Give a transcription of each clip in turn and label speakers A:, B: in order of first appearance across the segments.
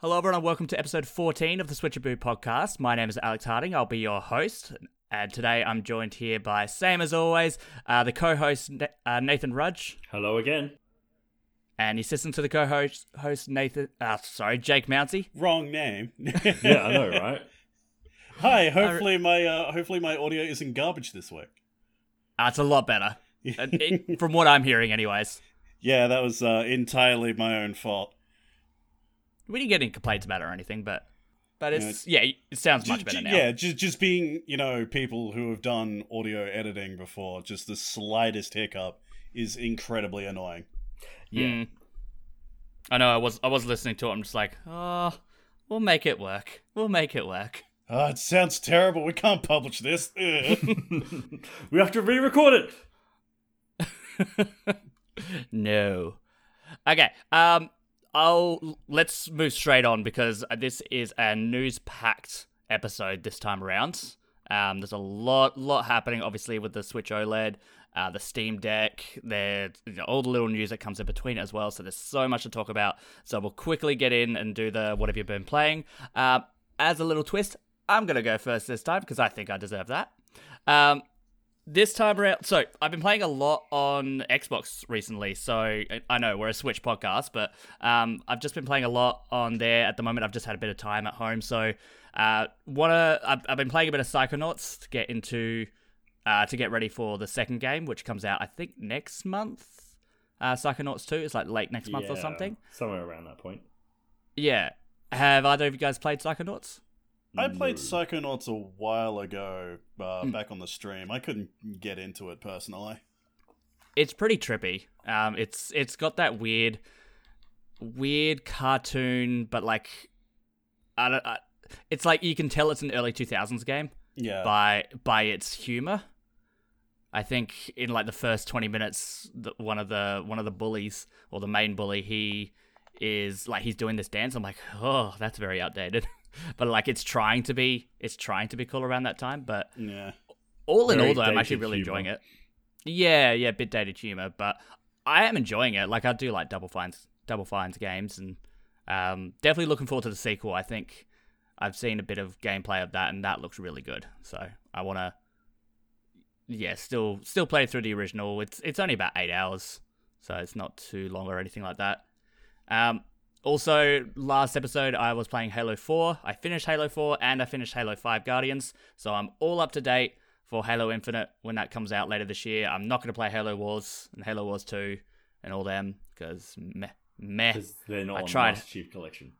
A: Hello, everyone, and welcome to episode 14 of the Switchaboo podcast. My name is Alex Harding. I'll be your host. And today I'm joined here by, same as always, uh, the co host uh, Nathan Rudge.
B: Hello again.
A: And the assistant to the co host, host Nathan, uh, sorry, Jake Mountsy.
C: Wrong name.
B: Yeah, I know, right?
C: Hi. Hopefully my uh, hopefully my audio isn't garbage this week.
A: Uh, it's a lot better. Uh, it- from what I'm hearing, anyways.
C: Yeah, that was uh, entirely my own fault.
A: We didn't get any complaints about it or anything, but but
C: Yeah,
A: it's yeah, it sounds much
C: Ju-
A: better now.
C: Yeah, just just being you know people who have done audio editing before, just the slightest hiccup is incredibly annoying.
B: Yeah.
A: Mm. I know. I was I was listening to it. I'm just like, oh, we'll make it work. We'll make it work.
C: Ah, it sounds terrible. We can't publish this.
B: We have to re-record it.
A: no. Okay. Um. I'll let's move straight on because this is a news-packed episode this time around. Um. There's a lot, lot happening. Obviously, with the Switch OLED, uh, the Steam Deck, there, you know, all the little news that comes in between as well. So there's so much to talk about. So we'll quickly get in and do the what have you been playing. Um. As a little twist, I'm gonna go first this time because I think I deserve that. Um this time around so i've been playing a lot on xbox recently so i know we're a switch podcast but um, i've just been playing a lot on there. At the moment i've just had a bit of time at home so uh, wanna I've, I've been playing a bit of psychonauts to get into uh, to get ready for the second game which comes out i think next month. Uh, psychonauts 2 is like late next month or something.
B: Somewhere around that point.
A: yeah. Have either of you guys played psychonauts
C: I played
B: No.
C: Psychonauts a while ago, uh,
A: Hmm.
C: back on the stream. I couldn't get into it personally.
A: it's pretty trippy. Um, it's it's got that weird, weird cartoon, but like, I don't. I, it's like you can tell it's an early two thousands game
C: Yeah,
A: by by its humor. I think in like the first twenty minutes, the, one of the one of the bullies or the main bully, he is like he's doing this dance. I'm like, oh, that's very outdated. but like it's trying to be, it's trying to be cool around that time. But
C: yeah.
A: all in
B: Very
A: all, though, I'm actually really
B: humor.
A: enjoying it. Yeah, yeah, bit dated humor, but I am enjoying it. Like I do like Double Fines, Double Fines games, and um, definitely looking forward to the sequel. I think I've seen a bit of gameplay of that, and that looks really good. So I want to, yeah, still still play through the original. It's it's only about eight hours, so it's not too long or anything like that. Um, also, last episode I was playing Halo 4. I finished Halo 4 and I finished Halo 5 Guardians, so I'm all up to date for Halo Infinite when that comes out later this year. I'm not going to play Halo Wars and Halo Wars 2 and all them because meh, meh.
B: Because they're not
A: I tried.
B: Master Chief Collection.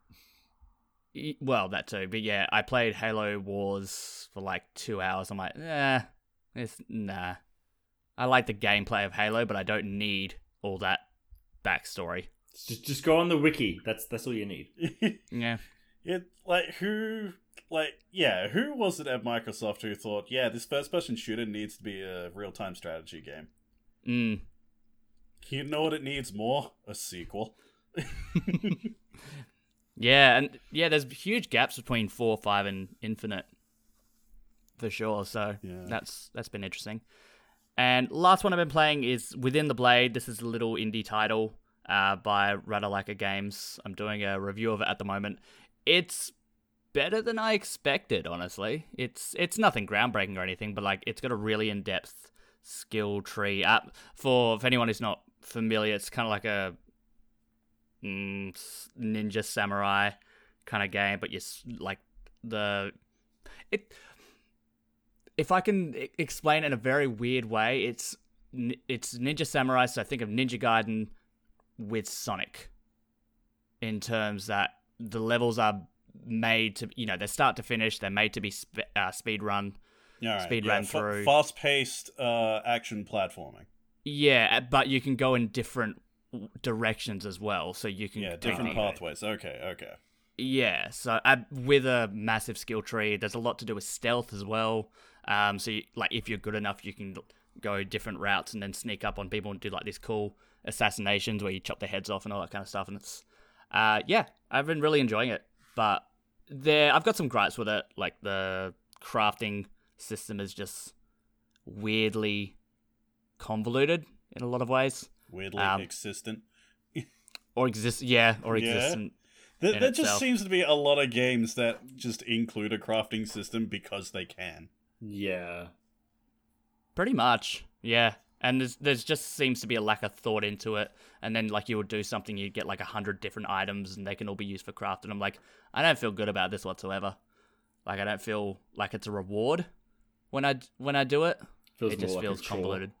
A: Well, that too, but yeah, I played Halo Wars for like two hours. I'm like, eh, it's nah. I like the gameplay of Halo, but I don't need all that backstory.
B: Just, just go on the wiki. That's that's all you need.
A: Yeah.
C: It like who like yeah, who was it at Microsoft who thought, yeah, this first person shooter needs to be a real time strategy game.
A: Mm.
C: You know what it needs more? A sequel.
A: Yeah, and yeah, there's huge gaps between four, five, and Infinite, for sure. So
C: Yeah.
A: that's that's been interesting. And last one I've been playing is Within the Blade. This is a little indie title uh, by Ratalaika Games. I'm doing a review of it at the moment. It's better than I expected, honestly. It's it's nothing groundbreaking or anything, but like it's got a really in depth skill tree. Uh, for if anyone who's not familiar, it's kind of like a mm, ninja samurai kind of game, but you like the it. If I can explain in a very weird way, it's it's Ninja Samurai. So I think of Ninja Gaiden with Sonic. In terms that the levels are made to, you know, they start to finish. They're made to be sp- uh, speed run. Speed run through.
C: Fast paced uh, action platforming.
A: Yeah, uh, but you can go in different directions as well. So you can
C: Yeah, different pathways. Okay, okay.
A: Yeah, so uh, with a massive skill tree, there's a lot to do with stealth as well. Um, so you, like if you're good enough, you can go different routes and then sneak up on people and do like this cool assassinations where you chop their heads off and all that kind of stuff. And it's, uh, yeah, I've been really enjoying it. But there, I've got some gripes with it. Like the crafting system is just weirdly convoluted in a lot of ways.
C: Weirdly
A: Um,
C: existent.
A: or exist. Yeah, or
C: Yeah.
A: existent.
C: There, there just
A: itself.
C: seems to be a lot of games that just include a crafting system because they can.
B: Yeah.
A: Pretty much, yeah. And there's there's just seems to be a lack of thought into it. And then like you would do something, you'd get like a hundred different items, and they can all be used for craft. And I'm like, I don't feel good about this whatsoever. Like I don't feel like it's a reward when I when I do it.
B: Feels
A: it just
B: like
A: feels convoluted.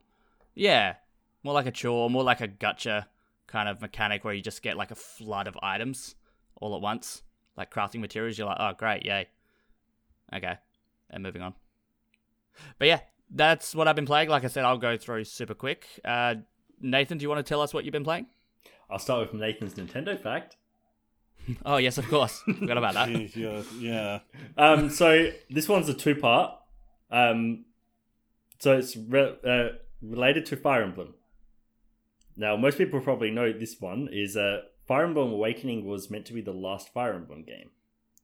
A: Yeah, more like a chore, more like a gotcha kind of mechanic where you just get like a flood of items all at once, like crafting materials. You're like, oh great, yay. Okay, and moving on. But yeah, that's what I've been playing. Like I said, I'll go through super quick. Uh, Nathan, do you want to tell us what you've been playing?
B: I'll start with Nathan's Nintendo fact.
A: Oh yes, of course. Forgot about that.
C: yeah, yeah.
B: Um, so this one's a two part. Um, so it's re- uh, related to Fire Emblem. Now, most people probably know this one is uh, Fire Emblem Awakening was meant to be the last Fire Emblem game.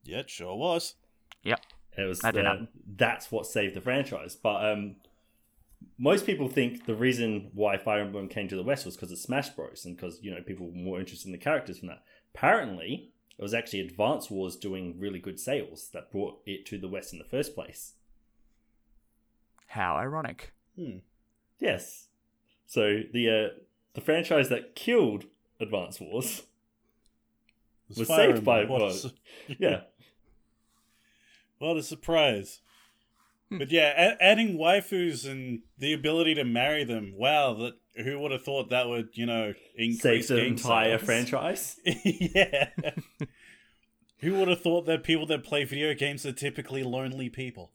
C: Yeah, it sure was.
B: It was
A: That did
B: uh, that's what saved the franchise. But um, most people think the reason why Fire Emblem came to the West was because of Smash Bros. and because you know people were more interested in the characters from that. Apparently, it was actually Advance Wars doing really good sales that brought it to the West in the first place.
A: How ironic.
C: Hmm.
B: Yes. So the uh, the franchise that killed Advance Wars,
C: It
B: Was saved by
C: Emblem. What a
B: what?
C: su-
B: yeah,
C: What a surprise.
A: Hmm.
C: But yeah, a- adding waifus and the ability to marry them. Wow, that who would have thought that would, you know, increase
B: saves the
C: game
B: entire
C: sales?
B: franchise.
C: yeah. who would have thought that people that play video games are typically lonely people?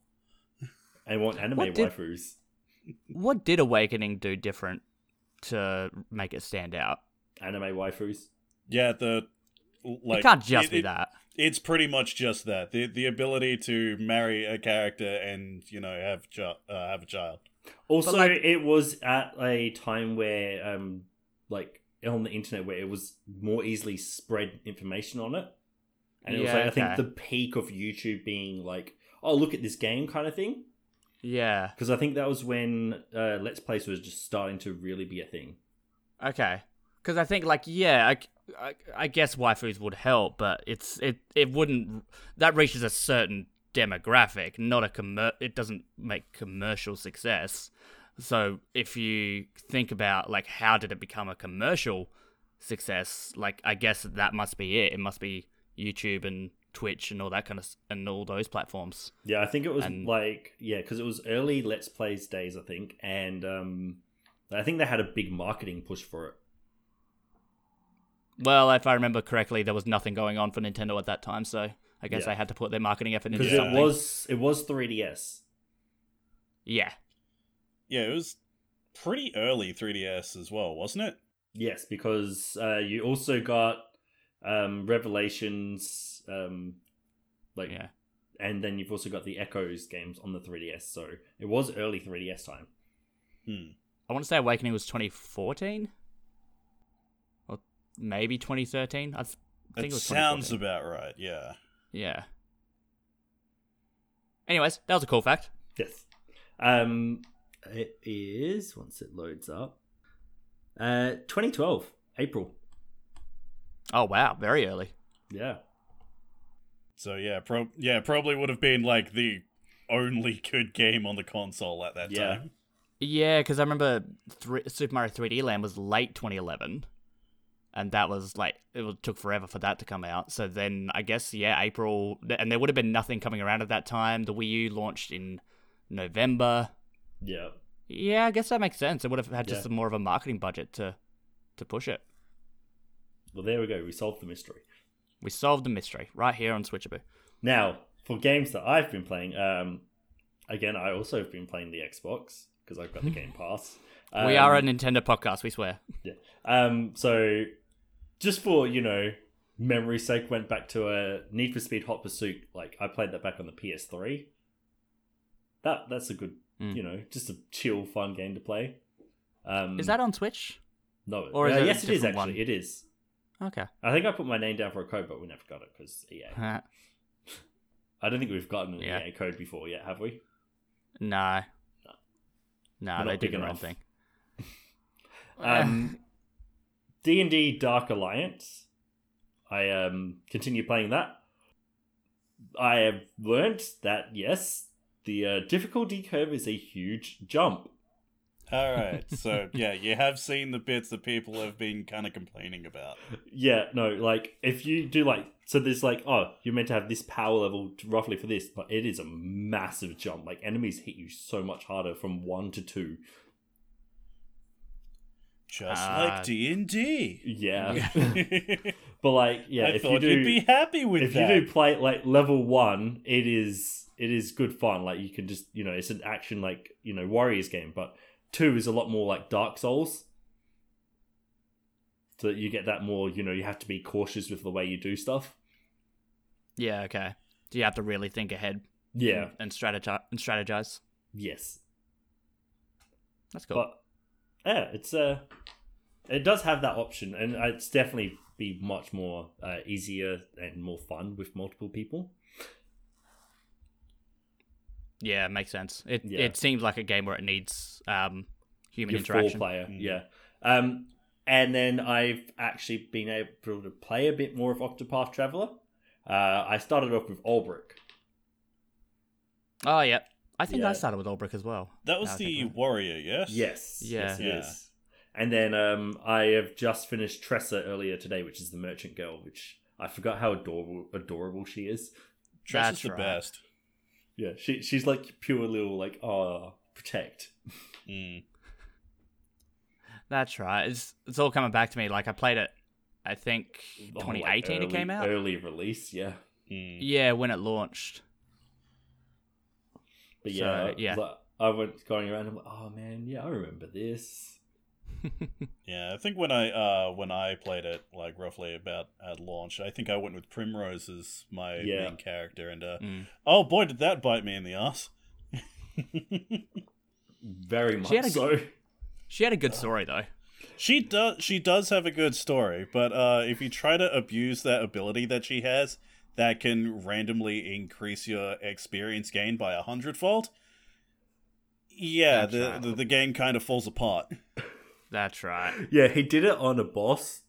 B: And want anime
A: What did-
B: waifus.
A: What did Awakening do different to make it stand out?
B: Anime waifus.
C: Yeah, the like
A: it can't just
C: it-
A: be
C: it-
A: that.
C: It's pretty much just that the the ability to marry a character and you know have chi- uh, have a child.
B: Also,
A: like-
B: it was at a time where, um, like on the internet, where it was more easily spread information on it, and it was
A: Yeah,
B: like I think the peak of YouTube being like, "Oh, look at this game" kind of thing.
A: Yeah.
B: Because I think that was when uh, Let's Plays was just starting to really be a thing.
A: Okay. Because I think, like, yeah, I, I, I guess waifus would help, but it's it it wouldn't. That reaches a certain demographic, not a commer. It doesn't make commercial success. So if you think about like how did it become a commercial success, like I guess that must be it. It must be YouTube and Twitch and all that kind of and all those platforms.
B: Yeah, I think it was
A: And-
B: like yeah, because it was early Let's Plays days, I think, and um, I think they had a big marketing push for it.
A: Well, if I remember correctly, there was nothing going on for Nintendo at that time, so I guess
B: Yeah.
A: they had to put their marketing effort into
B: because
C: Yeah.
B: it
A: something.
B: was it was 3DS.
A: Yeah.
C: Yeah, it was pretty early 3DS as well, wasn't it?
B: Yes, because uh, you also got um, Revelations, um, like,
A: Yeah.
B: and then you've also got the Echoes games on the 3DS. So it was early 3DS time.
C: Hmm.
A: I want to say Awakening was 2014 or maybe 2013. I th- think
C: That
A: it was
C: sounds about right. Yeah.
A: Yeah. Anyways, that was a cool fact.
B: Yes. Um, it is once it loads up. Uh, 2012 April.
A: Oh wow, very early.
B: Yeah.
C: So yeah, pro- yeah, probably would have been like the only good game on the console at that
B: Yeah.
C: time.
A: Yeah, because I remember thr Super Mario 3D Land was late 2011, and that was like it took forever for that to come out. So then I guess yeah, April, and there would have been nothing coming around at that time. The Wii U launched in November.
B: Yeah.
A: Yeah, I guess that makes sense. It would have had just
B: Yeah.
A: more of a marketing budget to to push it.
B: Well, there we go. We solved the mystery.
A: We solved the mystery right here on Switchaboo.
B: Now, for games that I've been playing, um, again, I also have been playing the Xbox because I've got the Game Pass. Um,
A: we are a Nintendo podcast, we swear.
B: Yeah. Um. So, just for you know, memory's sake, went back to a Need for Speed Hot Pursuit. Like I played that back on the PS3. That that's a good,
A: Mm.
B: you know, just a chill, fun game to play. Um,
A: Is that on Twitch?
B: no?
A: or is
B: uh, yes, it is actually.
A: one?
B: It is.
A: Okay.
B: I think I put my name down for a code, but we never got it because EA. I don't think we've gotten an
A: Yeah.
B: EA code before yet, have we?
A: no,
B: We're
A: they
B: not
A: did the
B: wrong
A: thing.
B: Um, D and D Dark Alliance. I um continue playing that. I have learned that yes, the uh, difficulty curve is a huge jump.
C: All right. So yeah, you have seen the bits that people have been kind of complaining about.
B: Yeah, no, like if you do like so, there's like oh, you're meant to have this power level roughly for this, but it is a massive jump. Like enemies hit you so much harder from one to two.
C: Just
A: Uh,
C: like D and D.
B: Yeah, but like yeah,
C: I
B: if
C: thought
B: you do
C: you'd be happy with
B: if
C: that.
B: you do play like level one, it is it is good fun. Like you can just you know it's an action like you know Warriors game, but two is a lot more like Dark Souls. So that you get that more you know you have to be cautious with the way you do stuff.
A: Yeah, okay. Do you have to really think ahead
B: Yeah.
A: and strategize and strategize?
B: Yes.
A: That's cool.
B: But yeah, it's uh it does have that option, and it's definitely be much more uh, easier and more fun with multiple people.
A: yeah, it makes sense. It
B: Yeah.
A: it seems like a game where it needs um human
B: Your
A: interaction.
B: four player,
C: Mm.
B: yeah. Um, and then I've actually been able to play a bit more of Octopath Traveler. Uh, I started off with Olberic.
A: Oh yeah. I think
B: Yeah.
A: I started with Olberic as well.
C: that was the warrior, yes.
B: Yes,
A: Yeah.
B: yes, it
C: Yeah.
B: is. And then um, I have just finished Tressa earlier today, which is the merchant girl, which I forgot how adorable adorable she is.
C: Tress
A: That's
C: the
A: right.
C: best.
B: Yeah, she she's like pure little like oh protect.
C: Mm.
A: That's right. It's it's all coming back to me. Like I played it I think
B: Oh, like,
A: 2018 it came out.
B: Early release, yeah.
C: Mm.
A: Yeah, when it launched.
B: But
A: So,
B: yeah,
A: yeah.
B: like, I went going around. I'm like, oh man, yeah, I remember this.
C: Yeah, I think when I uh when I played it like roughly about at launch, I think I went with Primrose as my
B: Yeah.
C: main character, and uh,
A: Mm.
C: oh boy, did that bite me in the ass.
B: Very much
A: She had a
B: so.
A: She had a good story though.
C: she does she does have a good story, but uh, if you try to abuse that ability that she has, that can randomly increase your experience gain by a hundredfold. Yeah, the,
A: right.
C: the the game kind of falls apart.
A: That's right.
B: Yeah, he did it on a boss.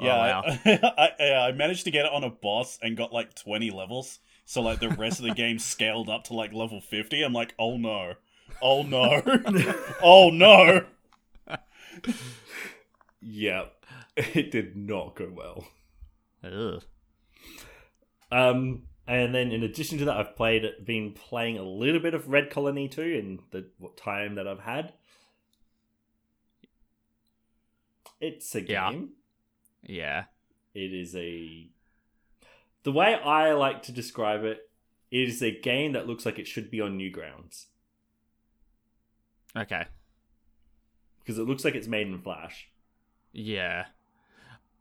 A: Oh,
C: Yeah,
A: wow.
C: I, I, I managed to get it on a boss and got like 20 levels. So like the rest of the game scaled up to like level 50. I'm like, oh no. Oh no. oh no.
B: Yeah, it did not go well.
A: Ugh.
B: Um, and then in addition to that, I've played, been playing a little bit of Red Colony too in the time that I've had. It's a
A: Yeah.
B: game.
A: Yeah.
B: It is a. The way I like to describe it, it is a game that looks like it should be on Newgrounds
A: Okay.
B: because it looks like it's made in Flash.
A: Yeah.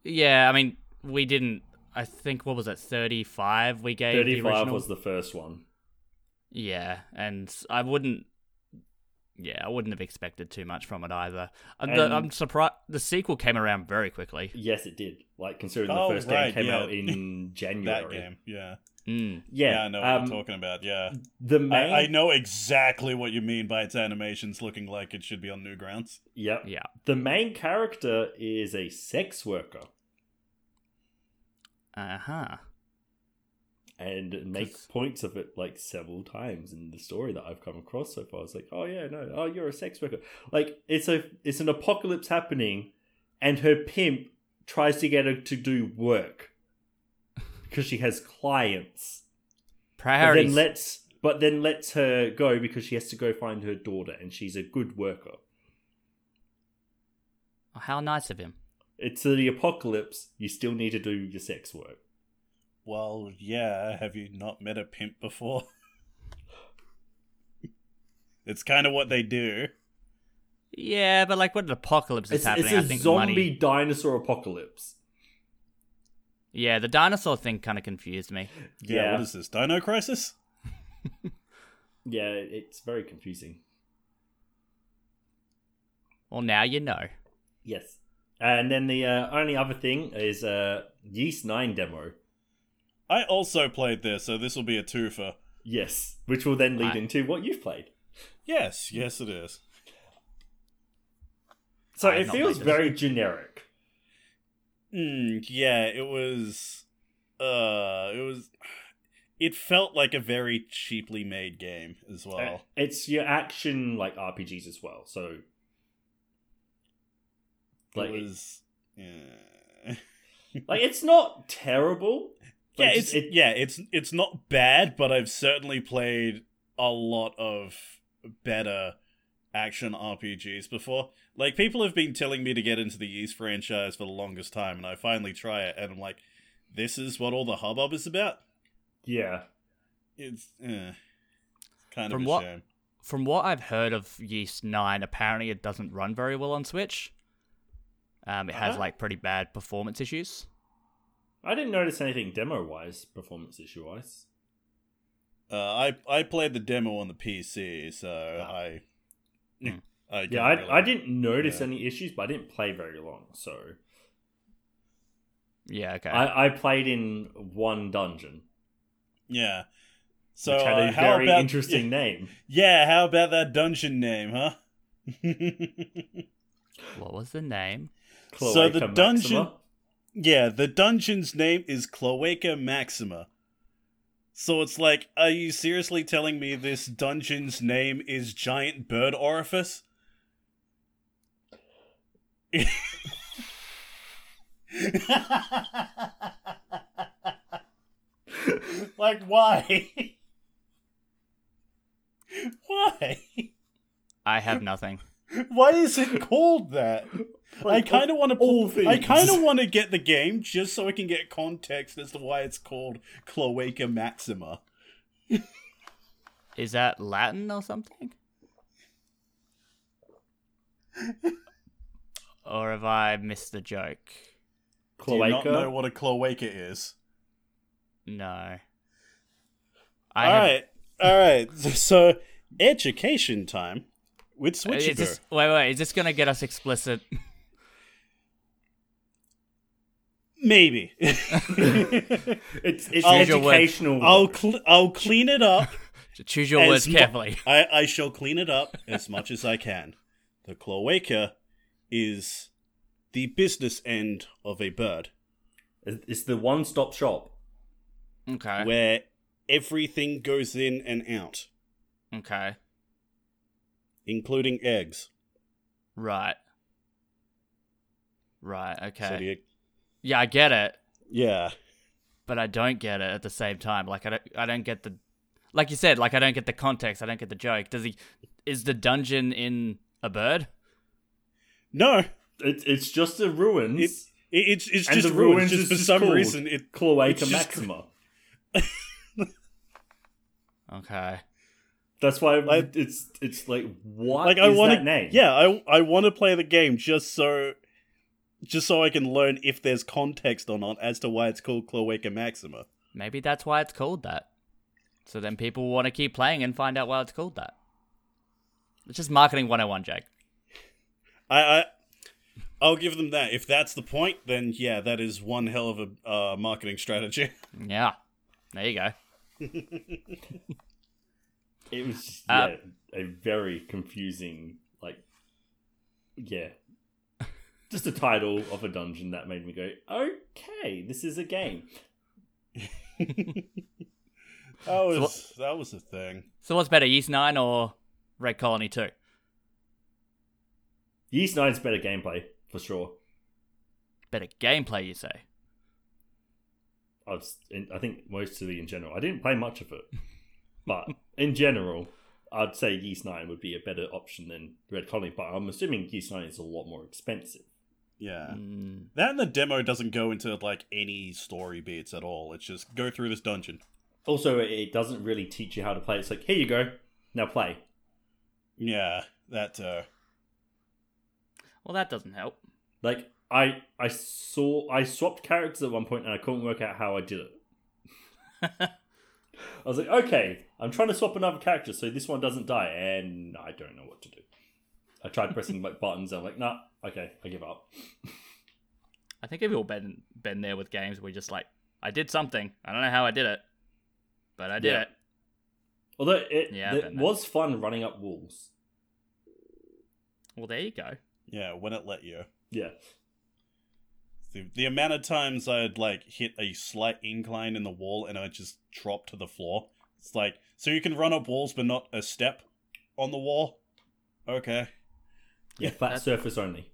A: Yeah, I mean, we didn't I think what was it, 35 we gave
B: Thirty-five was the first one.
A: Yeah, and I wouldn't yeah, I wouldn't have expected too much from it either. I'm,
B: And-
A: I'm surprised the sequel came around very quickly.
B: Yes, it did. Like considering
C: Oh,
B: the first
C: right,
B: game came
C: yeah.
B: out in January.
C: That game. Yeah.
A: Mm.
B: Yeah,
C: Yeah, I know what
B: um,
C: you're talking about. Yeah.
B: The main,
C: I, I know exactly what you mean by its animations looking like it should be on Newgrounds.
B: Yep.
A: Yeah.
B: The main character is a sex worker
A: Uh-huh.
B: and make makes
A: Just-
B: points of it like several times in the story that I've come across so far. It's like, oh yeah, no, oh you're a sex worker. Like it's a it's an apocalypse happening, and her pimp tries to get her to do work because she has clients. But
A: Priorities.
B: then lets but then lets her go because she has to go find her daughter, and she's a good worker.
A: Oh, How nice of him.
B: It's the apocalypse. You still need to do your sex work.
C: Well, yeah. Have you not met a pimp before? it's kind of what they do.
A: Yeah, but like when an apocalypse is
B: It's,
A: happening,
B: it's
A: I
B: a
A: think
B: zombie
A: money.
B: dinosaur apocalypse.
A: Yeah, the dinosaur thing kind of confused me.
C: Yeah.
B: Yeah.
C: What is this? Dino Crisis?
B: Yeah, it's very confusing.
A: Well, now you know.
B: Yes. And then the uh, only other thing is uh, Ys 9 demo.
C: I also played this, so this will be a twofer.
B: Yes. Which will then lead
A: I-
B: into what you've played.
C: Yes, yes, it is.
B: So
A: I
B: it feels
A: played this.
B: very generic.
C: Mm, yeah, it was. Uh, it was. It felt like a very cheaply made game as well.
B: Uh, It's your action like RPGs as well. So like
C: it was. Yeah.
B: like it's not terrible. but
C: yeah,
B: just-
C: it's yeah, it's it's not bad, but I've certainly played a lot of better action RPGs before. Like people have been telling me to get into the Ys franchise for the longest time, and I finally try it, and I'm like, this is what all the hubbub is about.
B: yeah.
C: It's eh, kind
A: From
C: of a
A: what-
C: shame.
A: From what I've heard of Ys Nine, apparently it doesn't run very well on Switch. Um, it has
B: Uh-huh.
A: like pretty bad performance issues.
B: I didn't notice anything demo wise, performance issue wise.
C: Uh, I I played the demo on the PC, so
B: Ah.
C: I.
A: Hmm.
C: I
B: Yeah, I,
C: really-
B: I didn't notice
C: yeah.
B: any issues, but I didn't play very long. So
A: Yeah, okay.
B: I, I played in one dungeon,
C: Yeah. So
B: which had
C: uh,
B: a
C: how
B: very
C: about,
B: interesting name.
C: Yeah, how about that dungeon name, huh?
A: what was the name?
C: So the
B: Cloaca
C: dungeon-
B: Maxima.
C: yeah, the dungeon's name is Cloaca Maxima. So it's like, are you seriously telling me this dungeon's name is Giant Bird Orifice? like, why? why?
A: I have nothing.
C: Why is it called that? I kind of want to.
B: all
C: I kind of want to get the game just so I can get context as to why it's called Cloaca Maxima.
A: Is that Latin or something? or have I missed the joke?
C: Do you not
B: Cloaca.
C: know what a cloaca is?
A: No. I
C: All
A: have-
C: right, all right. So, education time with
A: Is
C: Switchiger.
A: this, wait, wait. Is this gonna get us explicit?
C: Maybe.
B: It's it's
C: I'll-
B: educational.
C: I'll cl- I'll clean it up.
A: Choose your
C: As
A: words
C: mu-
A: carefully.
C: I, I shall clean it up as much as I can. The cloaca is the business end of a bird,
B: It's the one-stop shop.
A: Okay.
C: where everything goes in and out,
A: Okay.
C: including eggs.
A: Right. Right. Okay.
C: So do you,
A: Yeah, I get it,
C: yeah.
A: but I don't get it at the same time. Like I don't, I don't get the, like you said, like I don't get the context. I don't get the joke. Does he? Is the dungeon in a bird?
C: No,
B: It's it's just the ruins.
C: It- it, it's it's
B: And
C: just
B: the
C: ruins.
B: ruins
C: Just for some
B: called
C: reason, it
B: Cloaca
C: it's
B: Maxima.
A: Okay.
B: That's why
C: Like-
B: it's it's like what
C: like
B: is
C: I want
B: that name?
C: Yeah, I I want to play the game just so just so I can learn if there's context or not as to why it's called Cloaca Maxima.
A: Maybe that's why it's called that. So then people want to keep playing and find out why it's called that. It's just marketing 101, Jake.
C: I, I I'll give them that. If that's the point, then yeah, that is one hell of a uh, marketing strategy.
A: Yeah. There you go.
B: It was just,
A: Uh,
B: a very confusing like yeah. Just a title of a dungeon that made me go, okay, this is a game.
C: That was that was the thing.
A: So what's better, Ys 9 or Red Colony 2?
B: Ys Nine's better gameplay for sure.
A: Better gameplay, you say?
B: I was, I think mostly in general. I didn't play much of it, but in general, I'd say Ys Nine would be a better option than Red Colony. But I'm assuming Ys Nine is a lot more expensive.
C: Yeah.
A: Mm,
C: That and the demo doesn't go into like any story beats at all. It's just go through this dungeon.
B: Also, it doesn't really teach you how to play. It's like, here you go, now play.
C: Yeah, that uh
A: well, that doesn't help.
B: Like I, I saw, I swapped characters at one point, and I couldn't work out how I did it. I was like, okay, I'm trying to swap another character so this one doesn't die, and I don't know what to do. I tried pressing like buttons, and I'm like, nah, okay, I give up.
A: I think we've all been, been there with games where we just like, I did something. I don't know how I did it, but I did
B: Yeah.
A: it.
B: Although it,
A: Yeah,
B: it
A: been there.
B: was fun running up walls.
A: Well, there you go.
C: Yeah, when it let you.
B: Yeah.
C: The, the amount of times I'd like hit a slight incline in the wall and I just drop to the floor. It's like so you can run up walls but not a step on the wall. Okay.
B: Yeah, flat
A: That's-
B: surface only.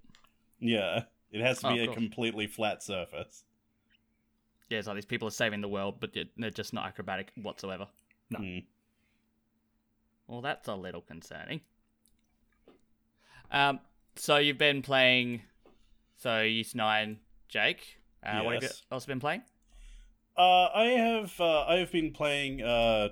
C: Yeah. It has to
A: Oh,
C: be a
A: cool.
C: completely flat surface.
A: Yeah, it's like these people are saving the world, but they're just not acrobatic whatsoever.
B: No.
C: Mm.
A: Well, that's a little concerning. Um, so you've been playing, so Ys Nine, Jake. Uh, What have you
C: Yes.
A: also been playing?
C: Uh, I have uh, I have been playing. Uh,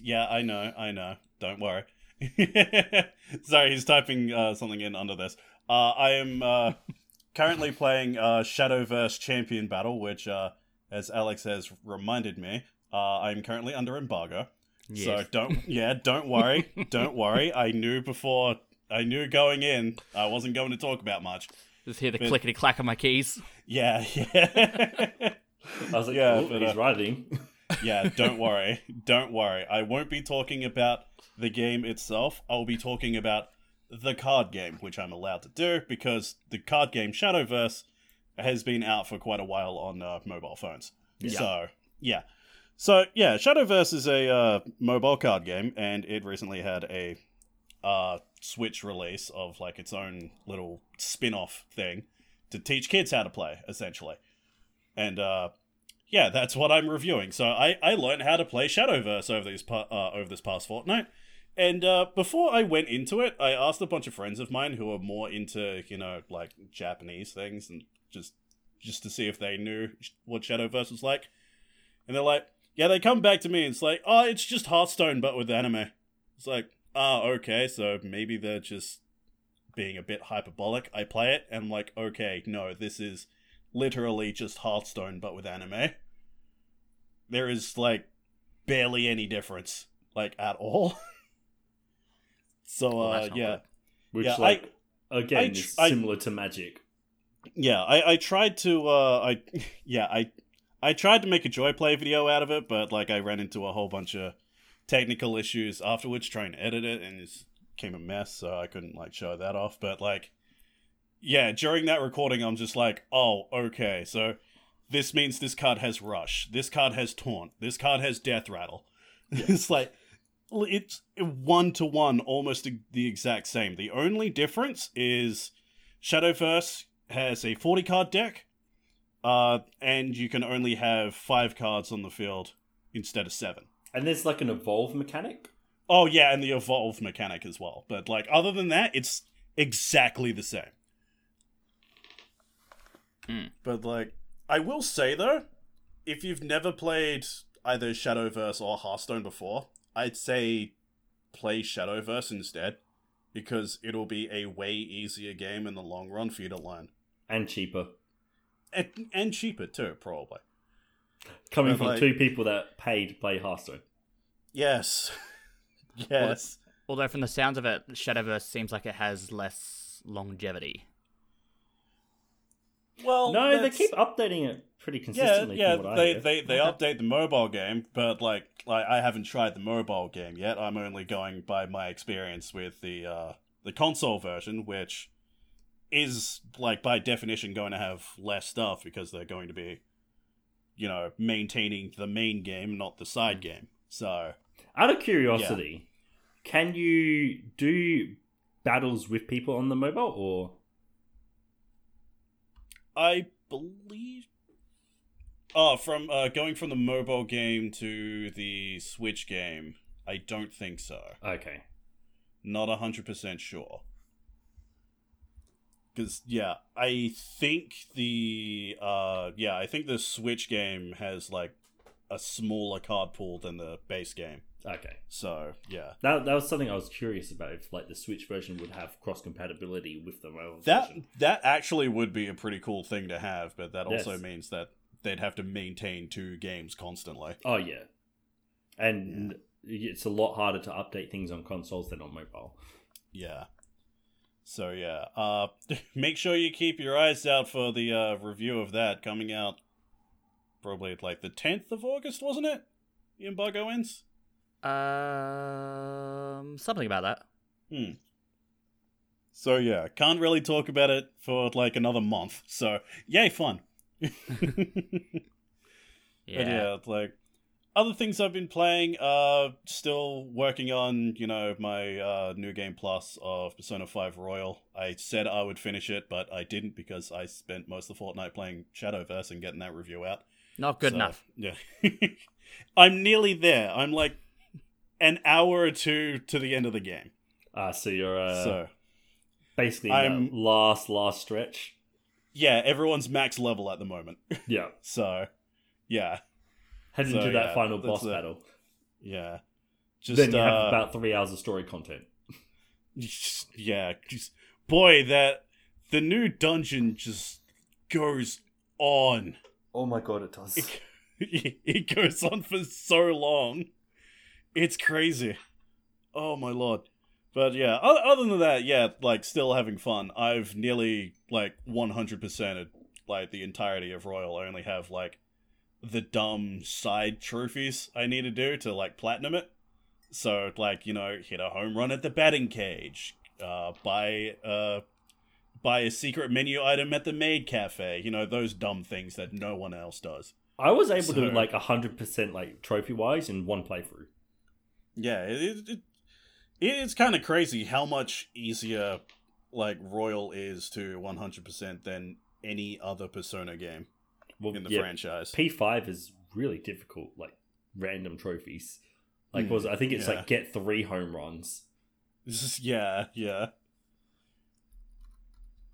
C: yeah, I know, I know. Don't worry. Sorry, he's typing uh, something in under this. Uh, I am uh, currently playing uh, Shadowverse Champion Battle, which, uh, as Alex has reminded me, uh, I'm currently under embargo. So don't, yeah, don't worry, don't worry. I knew before, I knew going in, I wasn't going to talk about much.
A: just hear the clickety clack of my keys.
C: Yeah, yeah.
B: I was like,
C: Yeah,
B: oh,
C: but,
B: he's
C: uh,
B: writing.
C: Yeah, don't worry. Don't worry. I won't be talking about the game itself. I'll be talking about the card game, which I'm allowed to do because the card game Shadowverse has been out for quite a while on uh, mobile phones.
A: Yeah.
C: So, yeah. So, yeah, Shadowverse is a uh, mobile card game, and it recently had a uh, Switch release of like its own little spin off thing to teach kids how to play, essentially. And uh, yeah, that's what I'm reviewing. So I, I learned how to play Shadowverse over these uh, over this past fortnight. And uh, before I went into it, I asked a bunch of friends of mine who are more into you know like Japanese things and just just to see if they knew what Shadowverse was like. And they're like, yeah, they come back to me and it's like, oh, it's just Hearthstone but with anime. It's like, ah, okay, so maybe they're just being a bit hyperbolic. I play it and I'm like, okay, no, this is literally just Hearthstone but with anime. There is like barely any difference, like at all. so uh,
A: that's not
C: yeah,
A: good.
B: Which,
C: yeah,
B: like, again,
C: I
B: is
C: tr- I-
B: similar to Magic.
C: yeah. I I tried to uh I yeah I I tried to make a joy play video out of it, but like I ran into a whole bunch of technical issues afterwards trying to edit it, and it became a mess, so I couldn't like show that off. But like, yeah, during that recording, I'm just like, oh, okay, so this means this card has rush, this card has taunt, this card has death rattle. it's like it's one to one, almost the exact same. The only difference is Shadowverse has a 40 card deck, uh, and you can only have five cards on the field instead of seven.
B: And there's like an evolve mechanic.
C: Oh yeah, and the evolve mechanic as well. But like other than that, it's exactly the same.
A: Hmm.
C: But like I will say though, if you've never played either Shadowverse or Hearthstone before, I'd say play Shadowverse instead because it'll be a way easier game in the long run for you to learn.
B: And cheaper.
C: And, and cheaper too, probably.
B: Coming
C: But,
B: from
C: like-
B: two people that paid to play Hearthstone.
C: Yes. yes.
A: Although from the sounds of it, Shadowverse seems like it has less longevity.
C: Well,
B: no, they keep updating it pretty consistently.
C: yeah.
B: from what
C: They
B: hear.
C: they they update the mobile game, but like like I haven't tried the mobile game yet. I'm only going by my experience with the uh the console version, which is like by definition going to have less stuff because they're going to be you know maintaining the main game, not the side game. So
B: Out of curiosity, can you do battles with people on the mobile or
C: I believe. Oh, from uh, going from the mobile game to the Switch game, I don't think so.
B: okay?
C: Not hundred percent sure. Because yeah, I think the uh yeah, I think the Switch game has like a smaller card pool than the base game.
B: Okay,
C: So yeah,
B: that that was something I was curious about. If like the Switch version would have cross compatibility with the mobile
C: that
B: version.
C: that actually would be a pretty cool thing to have, but that also
B: Yes.
C: means that they'd have to maintain two games constantly.
B: Oh yeah, and it's a lot harder to update things on consoles than on mobile.
C: Yeah. So yeah, uh, make sure you keep your eyes out for the uh, review of that coming out probably like the tenth of August, wasn't it? The embargo ends.
A: Um, something about that.
C: Hmm. So yeah, can't really talk about it for like another month. So yay, fun.
A: Yeah.
C: But yeah, like other things I've been playing, uh still working on, you know, my uh new game plus of Persona 5 Royal. I said I would finish it, but I didn't because I spent most of the fortnight playing Shadowverse and getting that review out.
A: Not good
C: So,
A: enough.
C: Yeah. I'm nearly there. I'm like an hour or two to the end of the game.
B: Ah, so you're uh,
C: so
B: basically
C: I'm-
B: the last last stretch.
C: yeah, everyone's max level at the moment.
B: Yeah,
C: So yeah,
B: heading
C: So,
B: to that
C: yeah,
B: final boss
C: it.
B: battle.
C: yeah. Just
B: then you
C: uh,
B: have about three hours of story content.
C: just- yeah, just boy, that the new dungeon just goes on.
B: Oh my god, it does.
C: It, it goes on for so long. It's crazy. Oh my lord. But yeah, other than that, yeah, like still having fun. I've nearly like 100%ed like the entirety of Royal. I only have like the dumb side trophies I need to do to like platinum it. So like, you know, hit a home run at the batting cage, uh buy uh buy a secret menu item at the maid cafe, you know, those dumb things that no one else does.
B: I was able
C: So-
B: to like hundred percent like trophy wise in one playthrough.
C: Yeah, it, it, it it's kind of crazy how much easier like Royal is to 100% than any other Persona game
B: Well,
C: in the
B: yeah,
C: franchise.
B: P five is really difficult. Like random trophies. Like
C: Mm,
B: was I think it's
C: yeah.
B: like get three home runs.
C: Yeah, yeah.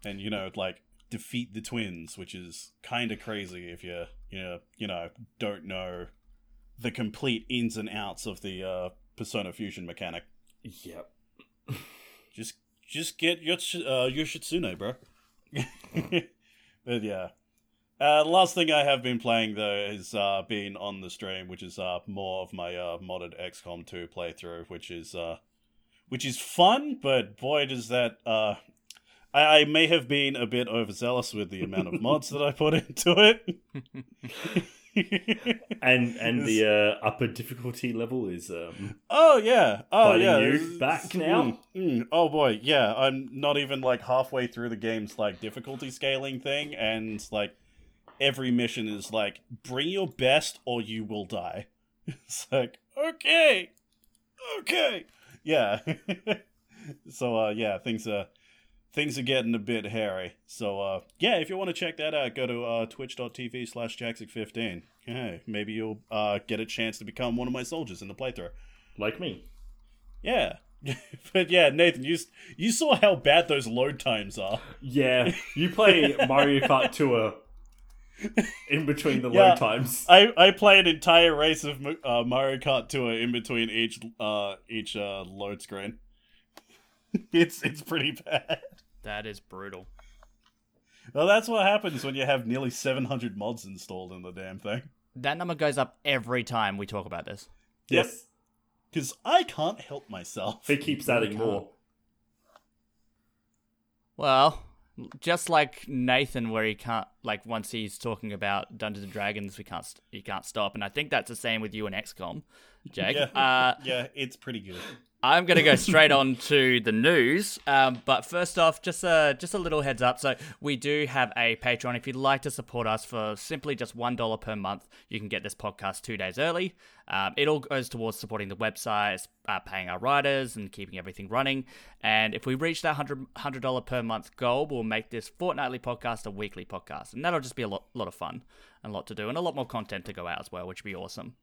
C: And you know, like defeat the twins, which is kind of crazy if you you know, you know, don't know the complete ins and outs of the uh Persona fusion mechanic.
B: Yep.
C: Just just get your uh, your Shitsune, bro. but yeah. Uh, the last thing I have been playing though is uh, been on the stream, which is uh, more of my uh, modded XCOM 2 playthrough, which is uh, which is fun, but boy does that uh, I, I may have been a bit overzealous with the amount of mods that I put into it.
B: And and the uh, upper difficulty level is um
C: Oh yeah. Oh yeah.
B: you back now?
C: Mm, mm. Oh boy, yeah. I'm not even like halfway through the game's like difficulty scaling thing, and like every mission is like bring your best or you will die. It's like okay, okay, yeah. so uh, yeah, things are things are getting a bit hairy. So uh, yeah, if you want to check that out, go to uh, twitch.tv slash jaxic15. Hey, maybe you'll uh, get a chance to become one of my soldiers in the playthrough.
B: like me.
C: Yeah. but yeah, Nathan, you you saw how bad those load times are.
B: Yeah, you play Mario Kart Tour in between the
C: Yeah.
B: load times.
C: I, I play an entire race of uh, Mario Kart Tour in between each uh each uh load screen. it's it's pretty bad.
A: That is brutal.
C: Well, that's what happens when you have nearly 700 mods installed in the damn thing.
A: That number goes up every time we talk about this.
B: Yes,
C: Because I can't help myself.
B: It keeps adding more.
A: Well, just like Nathan, where he can't like once he's talking about Dungeons and Dragons, we can't st- he can't stop, and I think that's the same with you and XCOM, Jake.
C: Yeah.
A: Uh,
C: Yeah, it's pretty good.
A: I'm gonna go straight on to the news. Um, but first off, just a just a little heads up. So we do have a Patreon. If you'd like to support us for simply just one dollar per month, you can get this podcast two days early. Um, it all goes towards supporting the website, uh, paying our writers, and keeping everything running. And if we reach that hundred dollar per month goal, we'll make this fortnightly podcast a weekly podcast, and that'll just be a lot lot of fun and a lot to do, and a lot more content to go out as well, which would be awesome.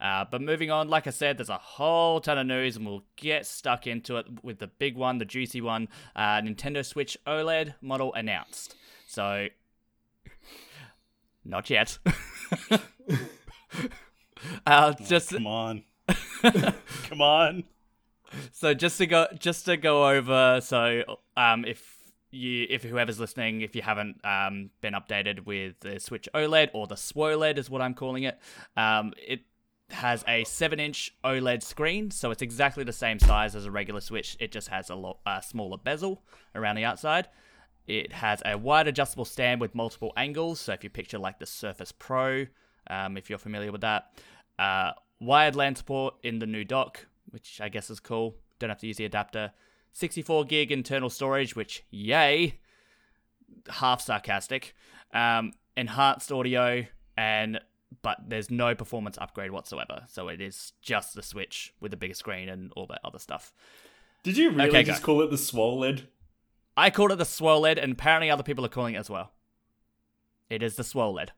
A: Uh, but moving on, like I said, there's a whole ton of news, and we'll get stuck into it with the big one, the juicy one. Uh, Nintendo Switch OLED model announced. So, not yet. uh, just
C: Come on. Come on.
A: so just to go just to go over so um if you if whoever's listening if you haven't um been updated with the switch oled or the swoled is what i'm calling it um it has a 7 inch oled screen so it's exactly the same size as a regular switch it just has a lot uh, smaller bezel around the outside it has a wide adjustable stand with multiple angles so if you picture like the surface pro um, if you're familiar with that uh, wired LAN support in the new dock, which I guess is cool. Don't have to use the adapter. 64 gig internal storage, which yay, half sarcastic. Um, enhanced audio, and but there's no performance upgrade whatsoever. So it is just the Switch with the bigger screen and all that other stuff.
B: Did you really
A: Okay,
B: just
A: go.
B: call it the swoled?
A: I called it the SwirlEd, and apparently other people are calling it as well. It is the SwirlEd.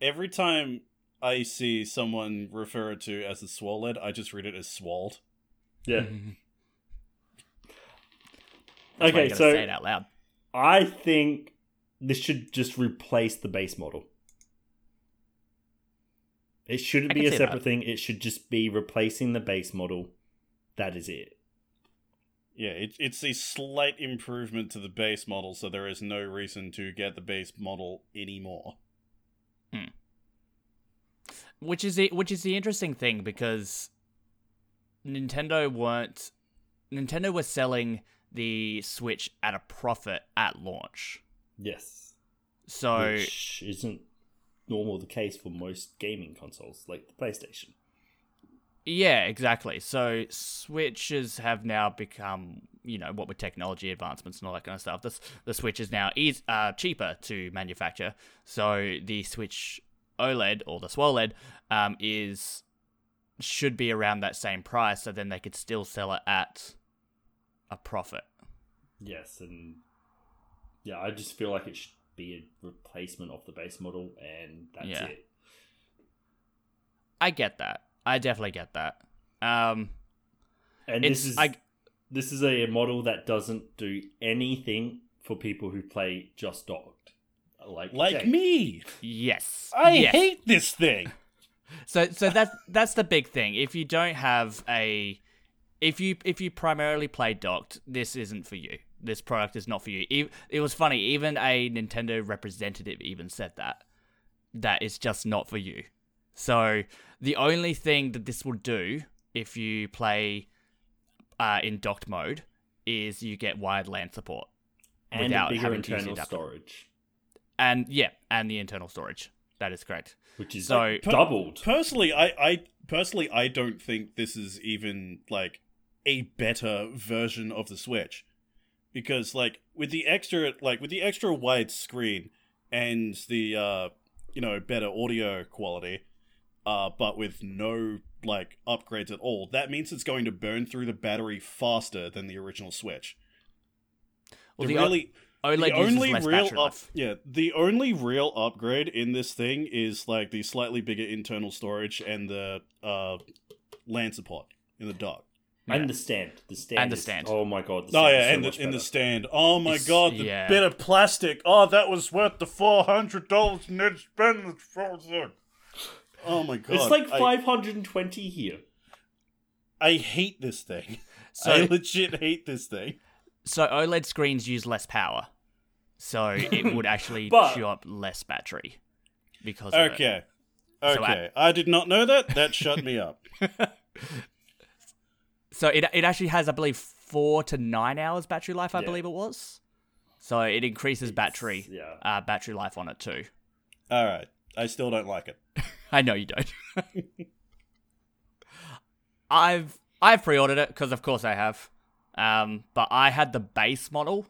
C: Every time I see someone refer to as a swoled, I just read it as swolled.
B: Yeah.
A: That's
B: okay,
A: gotta
B: so
A: say it out loud.
B: I think this should just replace the base model. It shouldn't
A: I
B: be a separate
A: that.
B: thing. It should just be replacing the base model. That is it.
C: Yeah, it, it's a slight improvement to the base model, so there is no reason to get the base model anymore. Hmm.
A: Which is the which is the interesting thing because Nintendo weren't Nintendo was selling the Switch at a profit at launch.
B: Yes.
A: So
B: Which isn't normal the case for most gaming consoles, like the PlayStation.
A: yeah, exactly. So Switches have now become, you know, what with technology advancements and all that kind of stuff. The the Switch is now is uh, cheaper to manufacture. So the Switch OLED or the SWOLED um, is should be around that same price. So then they could still sell it at a profit.
B: Yes, and yeah, I just feel like it should be a replacement of the base model, and that's
A: Yeah.
B: it.
A: I get that. I definitely get that. Um,
B: And this is
A: I
B: this is a model that doesn't do anything for people who play just docked, like
C: Like
B: Jake.
C: me!
A: yes,
C: I
A: yes.
C: hate this thing!
A: So so that's that's the big thing. If you don't have a if you if you primarily play docked, this isn't for you. This product is not for you. E- It was funny, even a Nintendo representative even said that that it's just not for you. So the only thing that this will do if you play uh, in docked mode is you get wired LAN support
B: and
A: without
B: bigger
A: having to use
B: internal storage,
A: and yeah, and the internal storage. That is correct.
B: which is
A: So-
B: like doubled.
C: Personally, I, I personally I don't think this is even like a better version of the Switch. Because like with the extra like with the extra wide screen and the uh you know better audio quality, uh but with no like upgrades at all, that means it's going to burn through the battery faster than the original Switch.
A: Well,
C: the
A: the, O-
C: really
A: OLED
C: the only real up,
A: life.
C: yeah, the only real upgrade in this thing is like the slightly bigger internal storage and the uh LAN support in the dock.
B: And the stand, the stand,
A: And the
B: is- Oh my god! The
C: Oh
B: stand
C: yeah,
B: is so
C: and the in the stand. Oh my
B: It's-
C: god, the
A: yeah.
C: bit of plastic. Oh, that was worth the four hundred dollars Ned spent. Oh my god,
B: It's like
C: I-
B: 520 here.
C: I, hate this thing.
A: So
C: I legit hate this thing.
A: So OLED screens use less power, so it would actually
B: But-
A: chew up less battery because of it.
C: Okay,
A: So
C: okay. I did not know that. That shut me up.
A: So it it actually has, I believe, four to nine hours battery life. I
B: Yeah.
A: believe it was. So it increases battery
B: Yeah.
A: uh, battery life on it too.
C: All right, I still don't like it.
A: I know you don't. I've I've pre-ordered it because of course I have. Um, but I had the base model,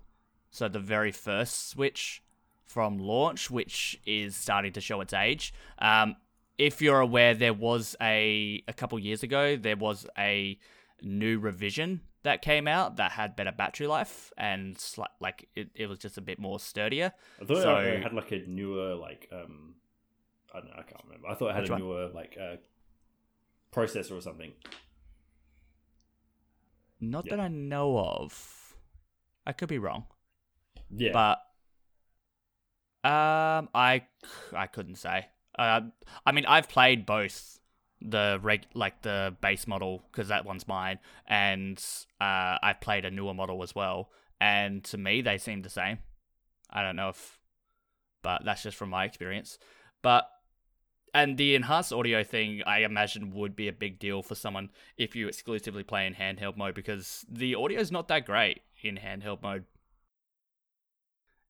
A: so the very first Switch from launch, which is starting to show its age. Um, if you're aware, there was a a couple years ago there was a new revision that came out that had better battery life and sli- like it, it was just a bit more sturdier.
B: I thought
A: So-
B: it had like a newer, like um, I don't know, I can't remember. I thought it had a
A: one?
B: newer, like uh, processor or something.
A: Not
B: Yeah.
A: that I know of. I could be wrong.
B: Yeah,
A: but um, I I couldn't say. Uh, I mean, I've played both the reg like the base model because that one's mine, and uh, I've played a newer model as well. And to me, they seem the same. I don't know if, but that's just from my experience. But and the enhanced audio thing, I imagine, would be a big deal for someone if you exclusively play in handheld mode because the audio is not that great in handheld mode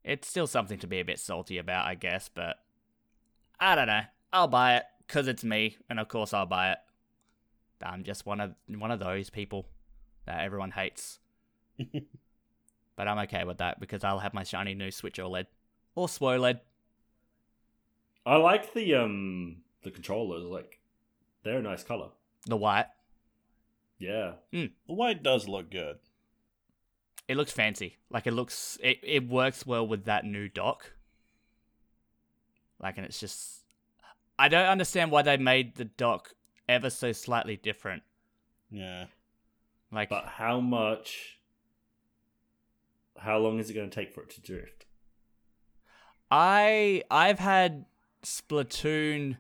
A: it's still something to be a bit salty about, I guess, but I don't know. I'll buy it because it's me, and of course I'll buy it. I'm just one of one of those people that everyone hates. but I'm okay with that because I'll have my shiny new Switch OLED or SWOLED.
B: I like the um the controllers. Like they're a nice color.
A: The white.
B: Yeah.
C: The white does look good.
A: It looks fancy. Like it looks. It, it works well with that new dock. Like, and it's just. I don't understand why they made the dock ever so slightly different.
C: Yeah.
A: Like,
B: But how much? How long is it going to take for it to drift?
A: I I've had Splatoon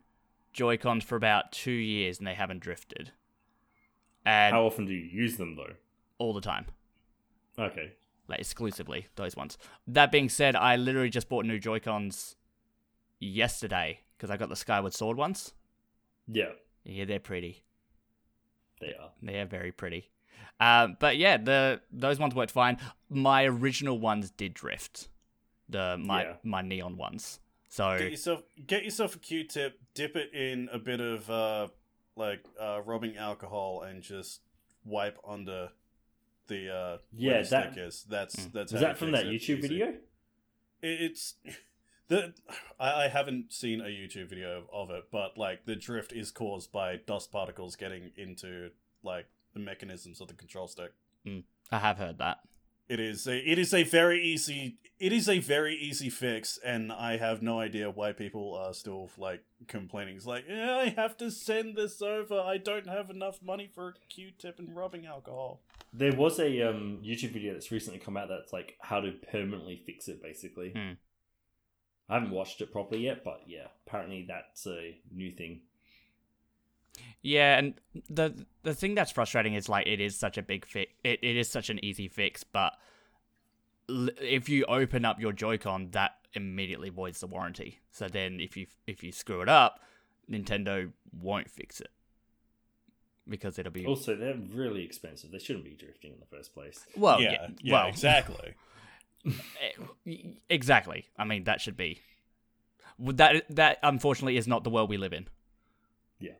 A: Joy Cons for about two years and they haven't drifted, and
B: How often do you use them though?
A: all the time,
B: Okay.
A: like exclusively those ones. That being said, I literally just bought new Joy Cons yesterday because I got the Skyward Sword ones.
B: Yeah,
A: Yeah, they're pretty.
B: they are.
A: They're very pretty. Um, but yeah, the those ones worked fine. My original ones did drift. The my
B: Yeah.
A: my neon ones. So
C: Get yourself get yourself a Q-tip, dip it in a bit of uh like uh rubbing alcohol and just wipe under the uh
B: Yeah,
C: where the
B: that-
C: stick is. That's
A: Mm.
C: that's
B: Was
C: how
B: that from that YouTube
C: easy.
B: video?
C: It- It's the I, I haven't seen a YouTube video of it, but like the drift is caused by dust particles getting into like the mechanisms of the control stick.
A: I have heard that.
C: It is a it is a very easy it is a very easy fix, and I have no idea why people are still like complaining. It's like, yeah, I have to send this over. I don't have enough money for a Q-tip and rubbing alcohol.
B: There was a um, YouTube video that's recently come out that's like how to permanently fix it, basically.
A: Hmm.
B: I haven't watched it properly yet, but yeah, apparently that's a new thing.
A: Yeah, and the the thing that's frustrating is like it is such a big fix. It, it is such an easy fix, but l- if you open up your Joy-Con, that immediately voids the warranty. So then, if you if you screw it up, Nintendo won't fix it because it'll be
B: Also, they're really expensive. They shouldn't be drifting in the first place.
A: well,
C: yeah,
A: yeah,
C: yeah,
A: well,
C: exactly.
A: eh, exactly. I mean, that should be that that unfortunately is not the world we live in.
B: Yeah.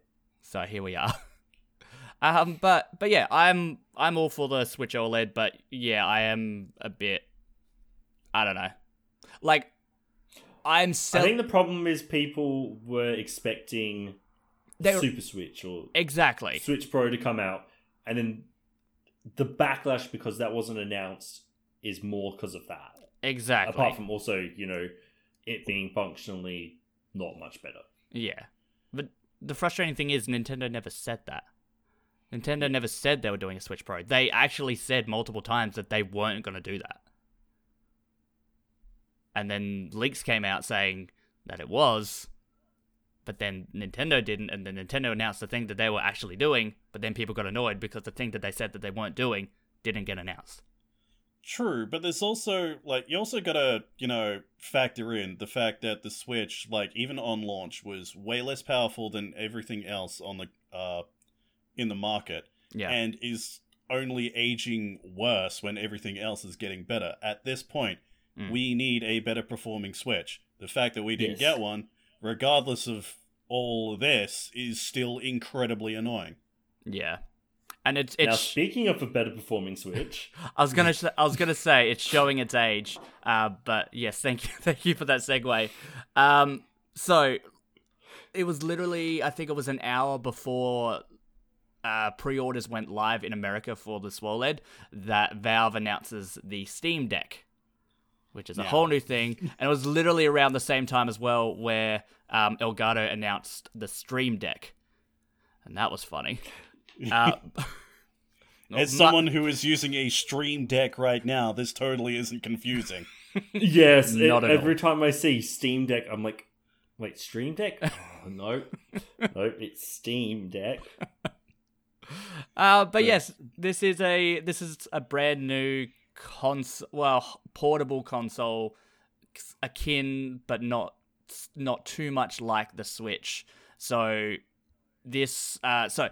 A: So here we are. um, but but yeah, I'm I'm all for the Switch OLED, but yeah, I am a bit. I don't know. Like, I'm
B: I think the problem is people were expecting
A: were-
B: Super Switch or
A: exactly.
B: Switch Pro to come out, and then the backlash because that wasn't announced is more because of that.
A: Exactly.
B: Apart from also, you know, it being functionally not much better.
A: Yeah. But the frustrating thing is Nintendo never said that. Nintendo never said they were doing a Switch Pro. They actually said multiple times that they weren't going to do that. And then leaks came out saying that it was, but then Nintendo didn't, and then Nintendo announced the thing that they were actually doing, but then people got annoyed because the thing that they said that they weren't doing didn't get announced.
C: True, but there's also like you also gotta you know factor in the fact that the Switch, like even on launch, was way less powerful than everything else on the uh in the market,
A: Yeah.
C: and is only aging worse when everything else is getting better. At this point,
A: Mm.
C: we need a better performing Switch. The fact that we didn't
B: Yes.
C: get one, regardless of all this, is still incredibly annoying.
A: yeah. And it's it's now,
B: speaking of a better performing Switch,
A: I was gonna sh- I was gonna say it's showing its age, uh, but yes, thank you, thank you for that segue. Um, so it was literally I think it was an hour before uh, pre-orders went live in America for the SWOLED that Valve announces the Steam Deck, which is a
C: Yeah.
A: whole new thing, and it was literally around the same time as well where um, Elgato announced the Stream Deck, and that was funny. Uh,
C: As
A: my-
C: someone who is using a Stream Deck right now, this totally isn't confusing.
B: yes, it-
A: Not at
B: every time I see Steam Deck, I'm like, wait, Stream Deck? Oh, no, no, it's Steam Deck.
A: Uh, but yes, this is a this is a brand new console, well portable console akin but not not too much like the Switch. So this uh so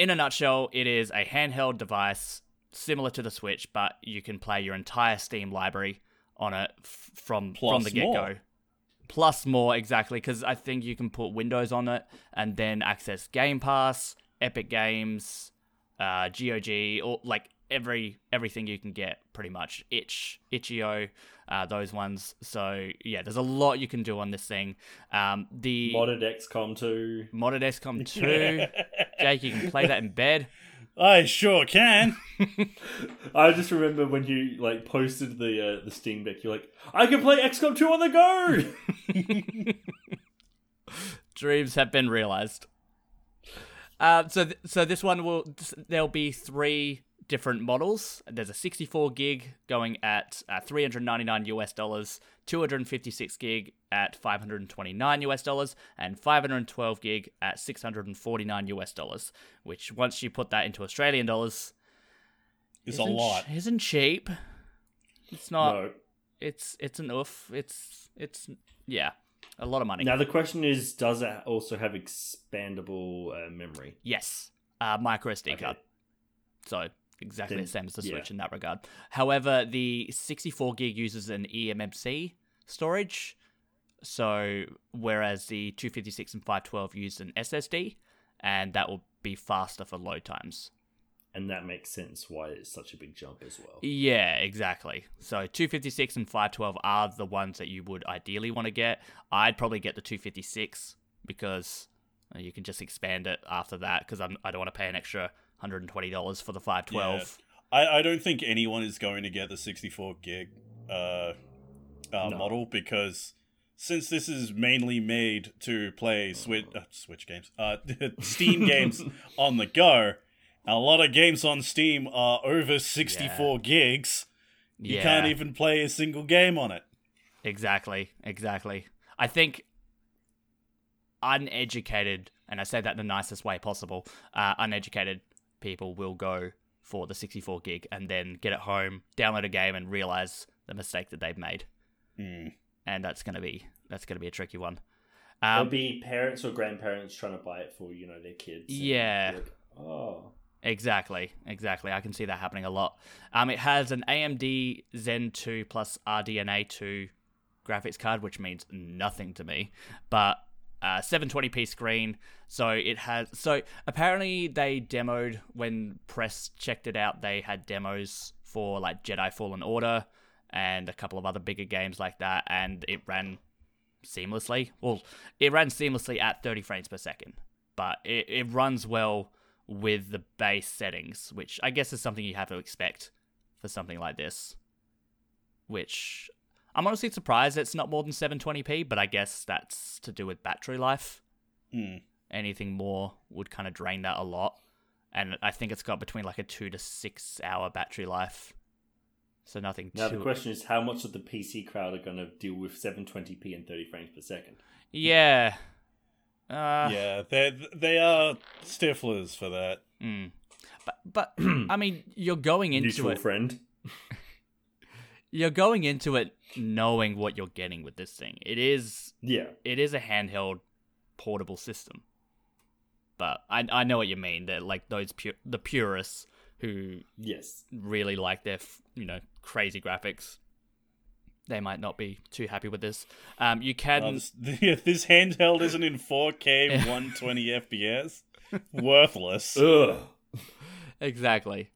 A: in a nutshell, it is a handheld device similar to the Switch, but you can play your entire Steam library on it f- from from the get go. Plus more exactly because I think you can put Windows on it and then access Game Pass, Epic Games, uh, GOG, or like every everything you can get pretty much itch itch.io uh, those ones so yeah there's a lot you can do on this thing um, the
B: Modded XCOM 2.
A: modded XCOM 2 Jake you can play that in bed
C: I sure can.
B: I just remember when you like posted the uh, the Steam Deck. You're like, I can play XCOM 2 on the go.
A: dreams have been realized. Uh, so, th- so this one will there'll be three different models. There's a 64 gig going at uh, 399 US dollars, 256 gig at 529 US dollars, and 512 gig at 649 US dollars. Which, once you put that into Australian dollars,
C: It's a lot.
A: isn't cheap. It's not.
B: no.
A: It's it's an oof. It's it's yeah, a lot of money.
B: Now the question is, does it also have expandable uh, memory?
A: Yes, uh, micro SD
B: Okay.
A: card. So exactly
B: Then-
A: the same as the
B: yeah.
A: Switch in that regard. However, the 64 gig uses an eMMC storage, so whereas the 256 and 512 use an SSD, and that will be faster for load times.
B: And that makes sense why it's such a big jump as well.
A: Yeah, exactly. So 256 and 512 are the ones that you would ideally want to get. I'd probably get the 256 because you can just expand it after that because I don't want to pay an extra $120 for the 512.
C: I, I don't think anyone is going to get the 64 gig uh, uh,
B: No.
C: model because since this is mainly made to play Switch uh, Switch games, uh, Steam games on the go, a lot of games on Steam are over 64 gigs. You
A: Yeah.
C: can't even play a single game on it.
A: Exactly, exactly. I think uneducated, and I say that in the nicest way possible, uh, uneducated people will go for the 64 gig and then get it home, download a game, and realize the mistake that they've made.
C: Hmm.
A: And that's gonna be that's gonna be a tricky one.
B: There'll
A: Um,
B: be parents or grandparents trying to buy it for you know their kids.
A: Yeah.
B: like, oh,
A: Exactly, exactly. I can see that happening a lot. Um, it has an AMD Zen 2 plus RDNA 2 graphics card, which means nothing to me, but uh, 720p screen. So it has. So apparently they demoed when press checked it out. They had demos for like Jedi Fallen Order and a couple of other bigger games like that, and it ran seamlessly. Well, it ran seamlessly at 30 frames per second, but it, it runs well with the base settings, which I guess is something you have to expect for something like this. Which I'm honestly surprised it's not more than 720p, but I guess that's to do with battery life.
C: Hmm.
A: Anything more would kind of drain that a lot. And I think it's got between like a two to six hour battery life. So nothing
B: now
A: too.
B: the question is, how much of the PC crowd are going to deal with 720p and 30 frames per second?
A: Yeah. Uh,
C: yeah, they they are stiflers for that.
A: mm. But, but I mean, you're going into
B: Mutual
A: it.
B: friend.
A: You're going into it knowing what you're getting with this thing. It is
B: Yeah.
A: it is a handheld portable system. But I I know what you mean. That like those pu- the purists who
B: Yes.
A: really like their f- you know crazy graphics. They might not be too happy with this. Um, you can
C: Oh, this, this handheld isn't in 4K 120 FPS. Worthless.
B: Ugh.
A: exactly.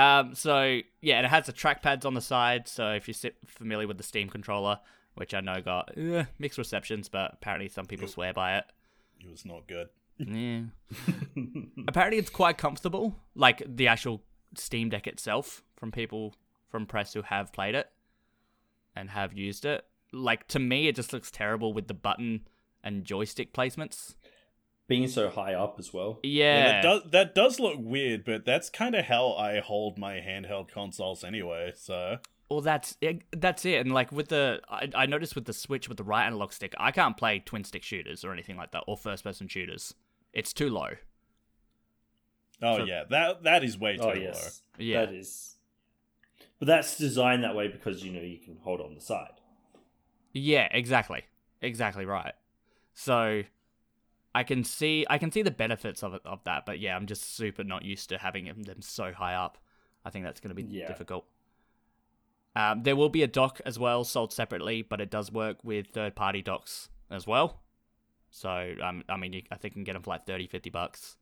A: Um, so yeah, and it has the trackpads on the side. So if you're familiar with the Steam controller, which I know got eh, mixed receptions, but apparently some people
C: Yep.
A: swear by it.
C: It was not good.
A: Yeah. apparently it's quite comfortable, like the actual Steam Deck itself, from people from press who have played it and have used it. Like to me, it just looks terrible with the button and joystick placements.
B: Being so high up as well.
A: Yeah,
C: that does that does look weird, but that's kind of how I hold my handheld consoles anyway. So
A: Well, that's it, that's it. And like with the, I, I noticed with the Switch with the right analog stick, I can't play twin stick shooters or anything like that, or first person shooters. It's too low.
C: oh
A: So-
C: yeah, that that is way oh, too
B: Oh
C: low.
B: yes.
A: Yeah.
B: That is. But that's designed that way because you know you can hold on the side.
A: Yeah, exactly, exactly right. So, I can see I can see the benefits of it of that, but yeah, I'm just super not used to having them so high up. I think that's going to be
B: Yeah.
A: difficult. Um, there will be a dock as well, sold separately, but it does work with third party docks as well. So, um, I mean, you, I think you can get them for like 30, 50 bucks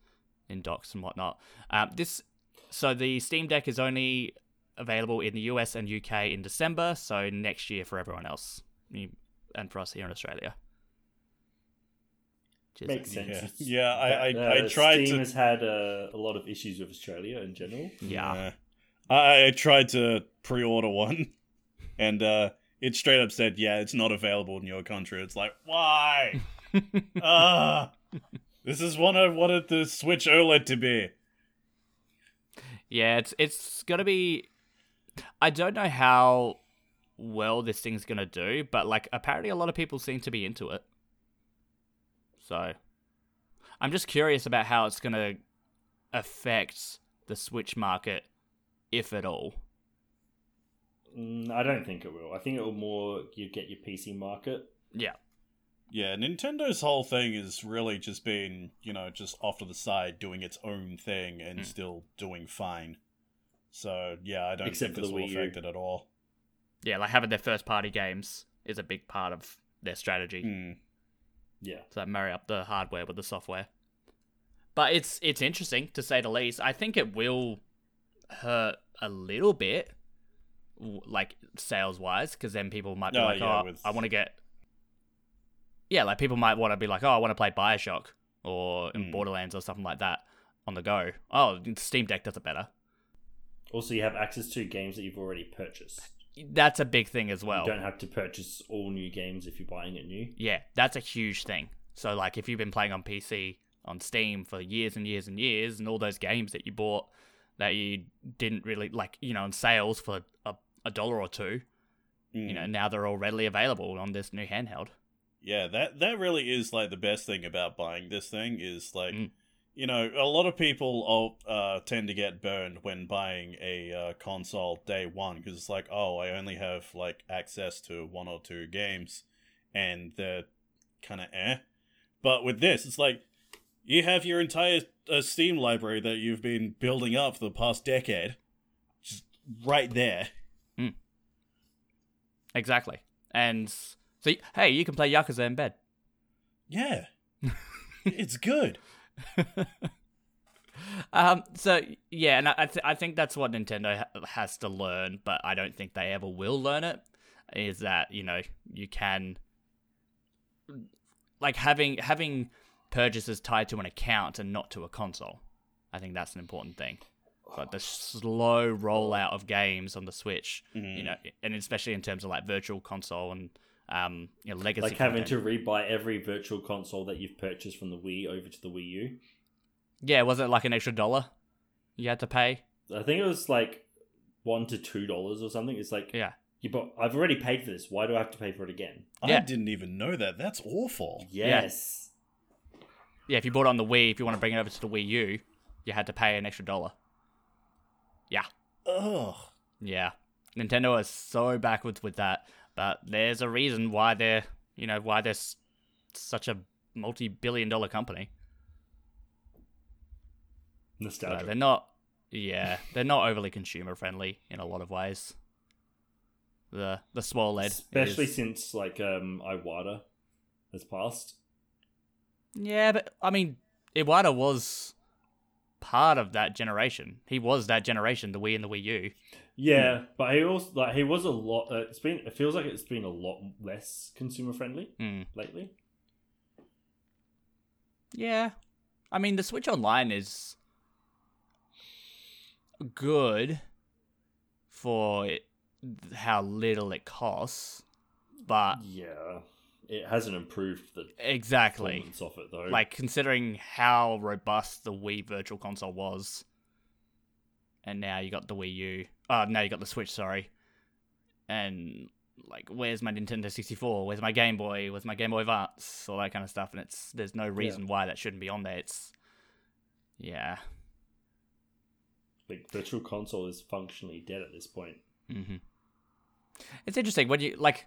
A: in docks and whatnot. Um, this so the Steam Deck is only available in the US and UK in December, so next year for everyone else, and for us here in Australia. Which
B: Makes sense.
C: Yeah. Yeah, I- I-
B: uh,
C: I tried
B: Steam
C: to-
B: has had uh, a lot of issues with Australia in general.
A: Yeah.
C: I, I tried to pre-order one, and uh, it straight up said, "Yeah, it's not available in your country." It's like, why? Ah, this is what I wanted the Switch OLED to be.
A: Yeah, it's it's gonna be. I don't know how well this thing's gonna do, but like apparently a lot of people seem to be into it. So, I'm just curious about how it's gonna affect the Switch market, if at all.
B: Mm, I don't think it will. I think it will more you get your PC market.
A: Yeah,
C: Yeah, Nintendo's whole thing is really just being, you know, just off to the side, doing its own thing, and
A: Hmm.
C: still doing fine. So yeah, I don't
B: Except
C: think this will affect it at all.
A: yeah, like having their first party games is a big part of their strategy.
C: Hmm.
B: Yeah.
A: So marry up the hardware with the software. But it's it's interesting to say the least. I think it will hurt a little bit, like sales wise, because then people might be
C: Oh,
A: like,
C: yeah,
A: "Oh,
C: with-
A: I want to get." Yeah, like people might want to be like, "Oh, I want to play Bioshock or in
C: Mm.
A: Borderlands or something like that on the go." Oh, Steam Deck does it better.
B: Also, you have access to games that you've already purchased.
A: That's a big thing as well.
B: You don't have to purchase all new games if you're buying it new.
A: Yeah, that's a huge thing. So like if you've been playing on PC on Steam for years and years and years and all those games that you bought that you didn't really like, you know, on sales for a, a dollar or two, you know,
C: Mm.
A: now they're all readily available on this new handheld.
C: Yeah, that that really is like the best thing about buying this thing is like,
A: Mm.
C: You know, a lot of people all, uh, tend to get burned when buying a uh, console day one because it's like, oh, I only have like access to one or two games, and they're kind of eh. But with this, it's like you have your entire uh, Steam library that you've been building up for the past decade, just right there.
A: Exactly. And so hey, you can play Yakuza in bed.
C: Yeah, it's good.
A: um so yeah, and I th- I think that's what Nintendo ha- has to learn, but I don't think they ever will learn it is that, you know, you can like having having purchases tied to an account and not to a console. I think that's an important thing. But the slow rollout of games on the Switch,
C: Mhm.
A: you know, and especially in terms of like virtual console and um, you know, legacy
B: Like having
A: content.
B: to rebuy every virtual console that you've purchased from the Wii over to the Wii U.
A: Yeah, was it like an extra dollar you had to pay?
B: I think it was like one to two dollars or something. It's like,
A: Yeah.
B: yeah, but I've already paid for this. Why do I have to pay for it again?
A: Yeah.
C: I didn't even know that. That's awful.
B: Yes.
A: Yeah, if you bought it on the Wii, if you want to bring it over to the Wii U, you had to pay an extra dollar. Yeah.
C: Ugh.
A: Yeah. Nintendo is so backwards with that, but there's a reason why they're, you know, why they're s- such a multi-billion dollar company.
B: Nostalgia.
A: they're not yeah, they're not overly consumer friendly in a lot of ways. The the small LED
B: Especially
A: is-
B: since like um Iwata has passed.
A: Yeah, but I mean, Iwata was part of that generation. He was that generation, the Wii and the Wii U.
B: Yeah, but he also like he was a lot. Uh, it's been it feels like it's been a lot less consumer friendly
A: Hmm.
B: lately.
A: Yeah. I mean, the Switch Online is good for it, how little it costs, but
B: Yeah, it hasn't improved the
A: exactly.
B: performance of it though.
A: Like, considering how robust the Wii Virtual Console was, and now you got the Wii U. Oh, now you got the Switch, sorry. And, like, where's my Nintendo 64? Where's my Game Boy? Where's my Game Boy Advance? All that kind of stuff. And it's there's no reason why that shouldn't be on there. It's, yeah.
B: like virtual console is functionally dead at this point.
A: hmm It's interesting when you like.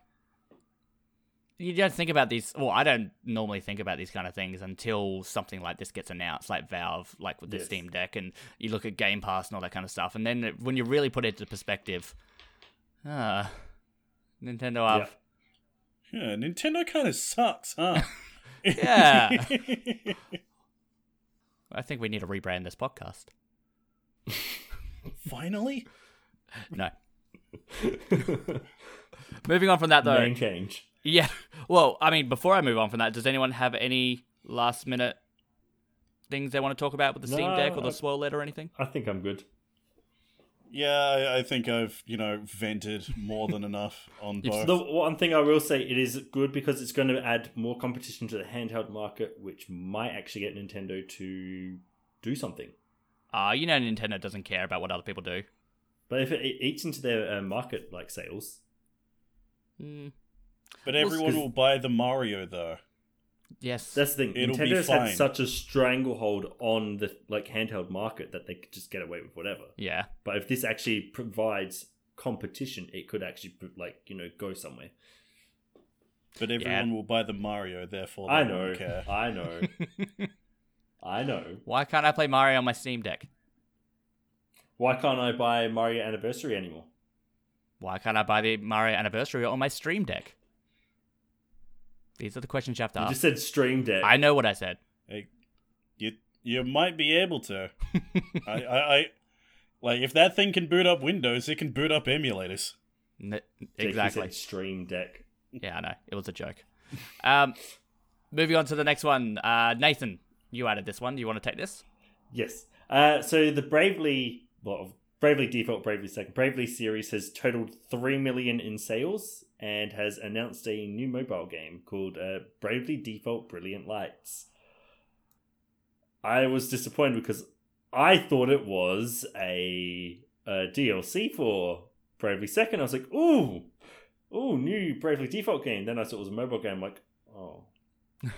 A: You don't think about these. Well, I don't normally think about these kind of things until something like this gets announced, like Valve, like with the
B: Yes.
A: Steam Deck, and you look at Game Pass and all that kind of stuff. And then it- when you really put it into perspective, ah, Nintendo have
C: Yeah, Nintendo kind of sucks, huh?
A: Yeah. I think we need to rebrand this podcast.
C: Finally?
A: No. Moving on from that though.
B: Name change.
A: Yeah. Well, I mean, before I move on from that, does anyone have any last minute things they want to talk about with the Steam
B: No,
A: Deck or the
B: I-
A: Swirl Lid or anything?
B: I think I'm good.
C: Yeah, I, I think I've, you know, vented more than enough on both.
B: The one thing I will say, it is good because it's going to add more competition to the handheld market, which might actually get Nintendo to do something.
A: Uh, you know Nintendo doesn't care about what other people do.
B: But if it it eats into their uh, market like sales,
A: Mm,
C: but
A: Well,
C: everyone
B: 'cause-
C: will buy the Mario, though.
A: yes.
B: that's the thing.
C: It'll be
B: Nintendo's
C: fine.
B: had such a stranglehold on the like handheld market that they could just get away with whatever.
A: yeah.
B: But if this actually provides competition, it could actually like you know go somewhere.
C: But everyone will buy the Mario, therefore they
B: I
C: won't
B: know,
C: care.
B: I know, I know.
A: Why can't I play Mario on my Steam Deck?
B: Why can't I buy Mario Anniversary anymore?
A: Why can't I buy the Mario Anniversary on my Stream Deck? These are the questions you have to
B: You
A: ask.
B: just said Stream Deck.
A: I know what I said.
C: Hey, you you might be able to. I, I, I like if that thing can boot up Windows, it can boot up emulators.
A: N- exactly.
B: Stream Deck.
A: Yeah, I know. It was a joke. Um, moving on to the next one. Uh, Nathan, you added this one. Do you want to take this?
B: Yes. Uh, so the Bravely, well, Bravely Default, Bravely Second, Bravely series has totaled three million in sales and has announced a new mobile game called uh, Bravely Default Brilliant Lights. I was disappointed because I thought it was a, a DLC for Bravely Second. I was like, ooh, ooh, new Bravely Default game. Then I saw it was a mobile game. I'm like, oh,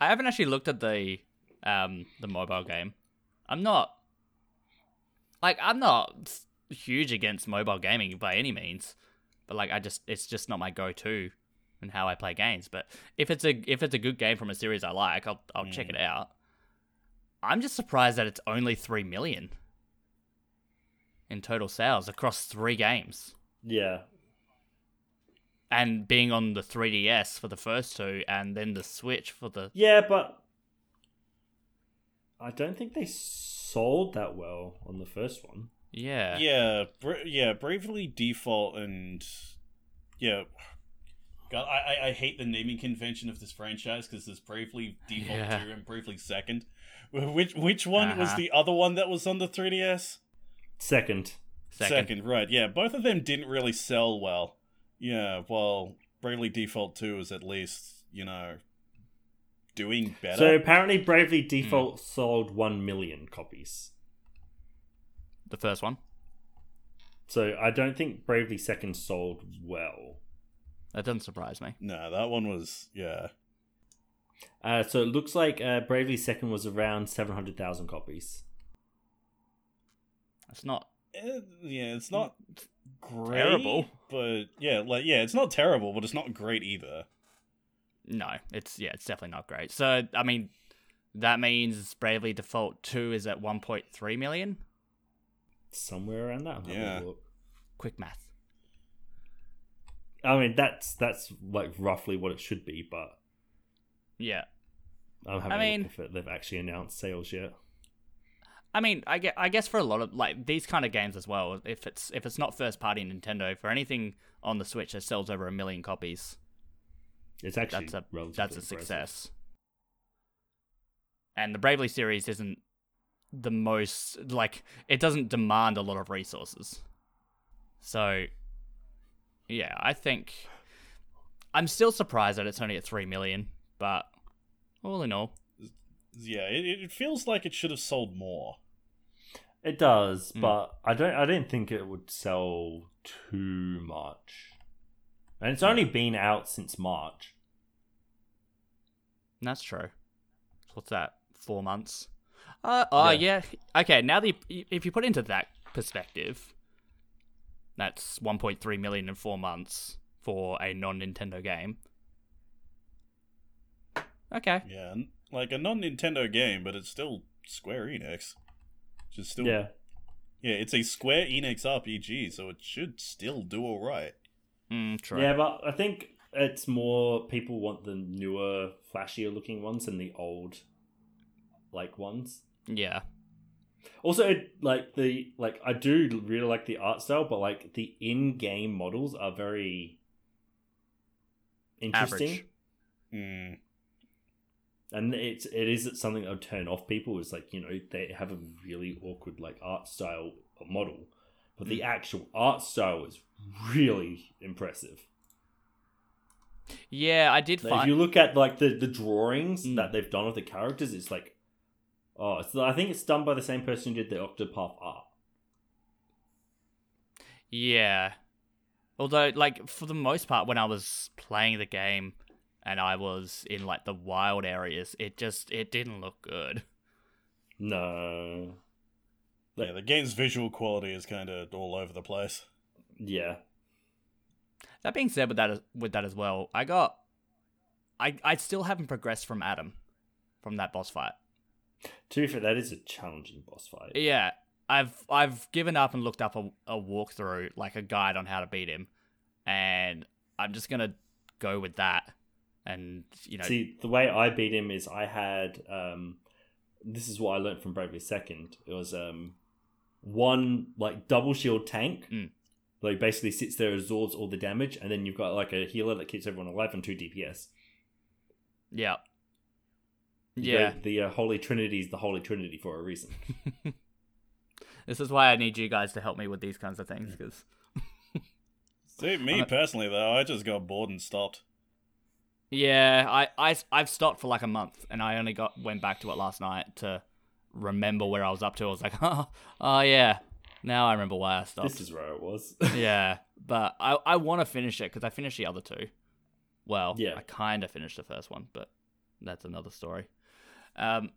A: I haven't actually looked at the um the mobile game. I'm not like I'm not huge against mobile gaming by any means, but like I just it's just not my go-to and how I play games. But if it's a if it's a good game from a series I like, I'll I'll check it mm. out. I'm just surprised that it's only three million in total sales across three games,
B: yeah.
A: and being on the 3DS for the first two, and then the Switch for the
B: Yeah, but I don't think they sold that well on the first one.
A: Yeah
C: Yeah, bra- yeah, Bravely Default and yeah. God, I, I, I hate the naming convention of this franchise because there's Bravely Default
A: Yeah.
C: two and Bravely Second. Which which one was
A: Uh-huh.
C: the other one that was on the 3DS?
B: Second.
A: second.
C: right? Yeah, both of them didn't really sell well. Yeah, well, Bravely Default two is at least you know doing better.
B: So apparently, Bravely Default sold one million copies.
A: The first one.
B: So I don't think Bravely Second sold well.
A: That doesn't surprise me.
C: no, that one was yeah.
B: Uh, so it looks like uh, Bravely Second was around seven hundred thousand copies.
A: It's not.
C: Eh, yeah, it's not great,
A: Terrible.
C: but yeah, like yeah, it's not terrible, but it's not great either.
A: No, it's yeah, it's definitely not great. So I mean, that means Bravely Default Two is at 1.3 million.
B: Somewhere around that. I'll
C: Yeah.
B: look.
A: Quick math.
B: I mean, that's that's like roughly what it should be, but
A: Yeah.
B: I'm having
A: I
B: a
A: mean-
B: look if it, they've actually announced sales yet.
A: I mean, I guess, I guess for a lot of like these kind of games as well, if it's if it's not first party Nintendo, for anything on the Switch that sells over a million copies,
B: It's actually
A: that's a that's a
B: impressive.
A: success. And the Bravely series isn't the most like it doesn't demand a lot of resources. So yeah, I think I'm still surprised that it's only at 3 million, but all in all,
C: Yeah, it, it feels like it should have sold more.
B: It does,
A: Mm.
B: but I don't. I didn't think it would sell too much. And it's only been out since March.
A: that's true. What's that? 4 months. Uh oh yeah. Okay, now the if you put it into that perspective, that's 1.3 million in 4 months for a non-Nintendo game. Okay.
C: Yeah, like a non-Nintendo game, but it's still Square Enix. Just still,
B: Yeah,
C: yeah, it's a Square Enix RPG, so it should still do all right.
A: Mm, true.
B: yeah, but I think it's more people want the newer, flashier looking ones than the old, like ones.
A: Yeah.
B: Also, it, like the like, I do really like the art style, but like the in-game models are very interesting,
C: Mm.
B: and it's it is something that would turn off people. Is like you know they have a really awkward like art style model, but the actual art style is really impressive.
A: Yeah, I did
B: Like, if you look at like the the drawings
A: Mm.
B: that they've done of the characters, it's like, oh, it's, I think it's done by the same person who did the Octopath art.
A: Yeah. Although, like, for the most part, when I was playing the game and I was in, like, the wild areas, it just, it didn't look good.
B: No,
C: Yeah, the game's visual quality is kind of all over the place.
B: yeah,
A: That being said, with that, with that as well, I got, I, I still haven't progressed from Adam, from that boss fight.
B: To be fair, that is a challenging boss fight.
A: Yeah, I've, I've given up and looked up a, a walkthrough, like a guide on how to beat him, and I'm just gonna go with that. And you know,
B: See, the way I beat him is I had um this is what I learned from Bravely Second. It was um one like double shield tank.
A: Mm.
B: Like basically sits there, absorbs all the damage, and then you've got like a healer that keeps everyone alive and two DPS.
A: yeah, yeah.
B: go- the uh, Holy Trinity is the Holy Trinity for a reason.
A: This is why I need you guys to help me with these kinds of things because
C: See, me personally though, I just got bored and stopped.
A: Yeah, I, I I've stopped for like a month, and I only got went back to it last night to remember where I was up to. I was like, oh, oh yeah, now I remember why I stopped.
B: this is where it was.
A: yeah, but I I want to finish it because I finished the other two. Well,
B: Yeah.
A: I kind of finished the first one, but that's another story. Um,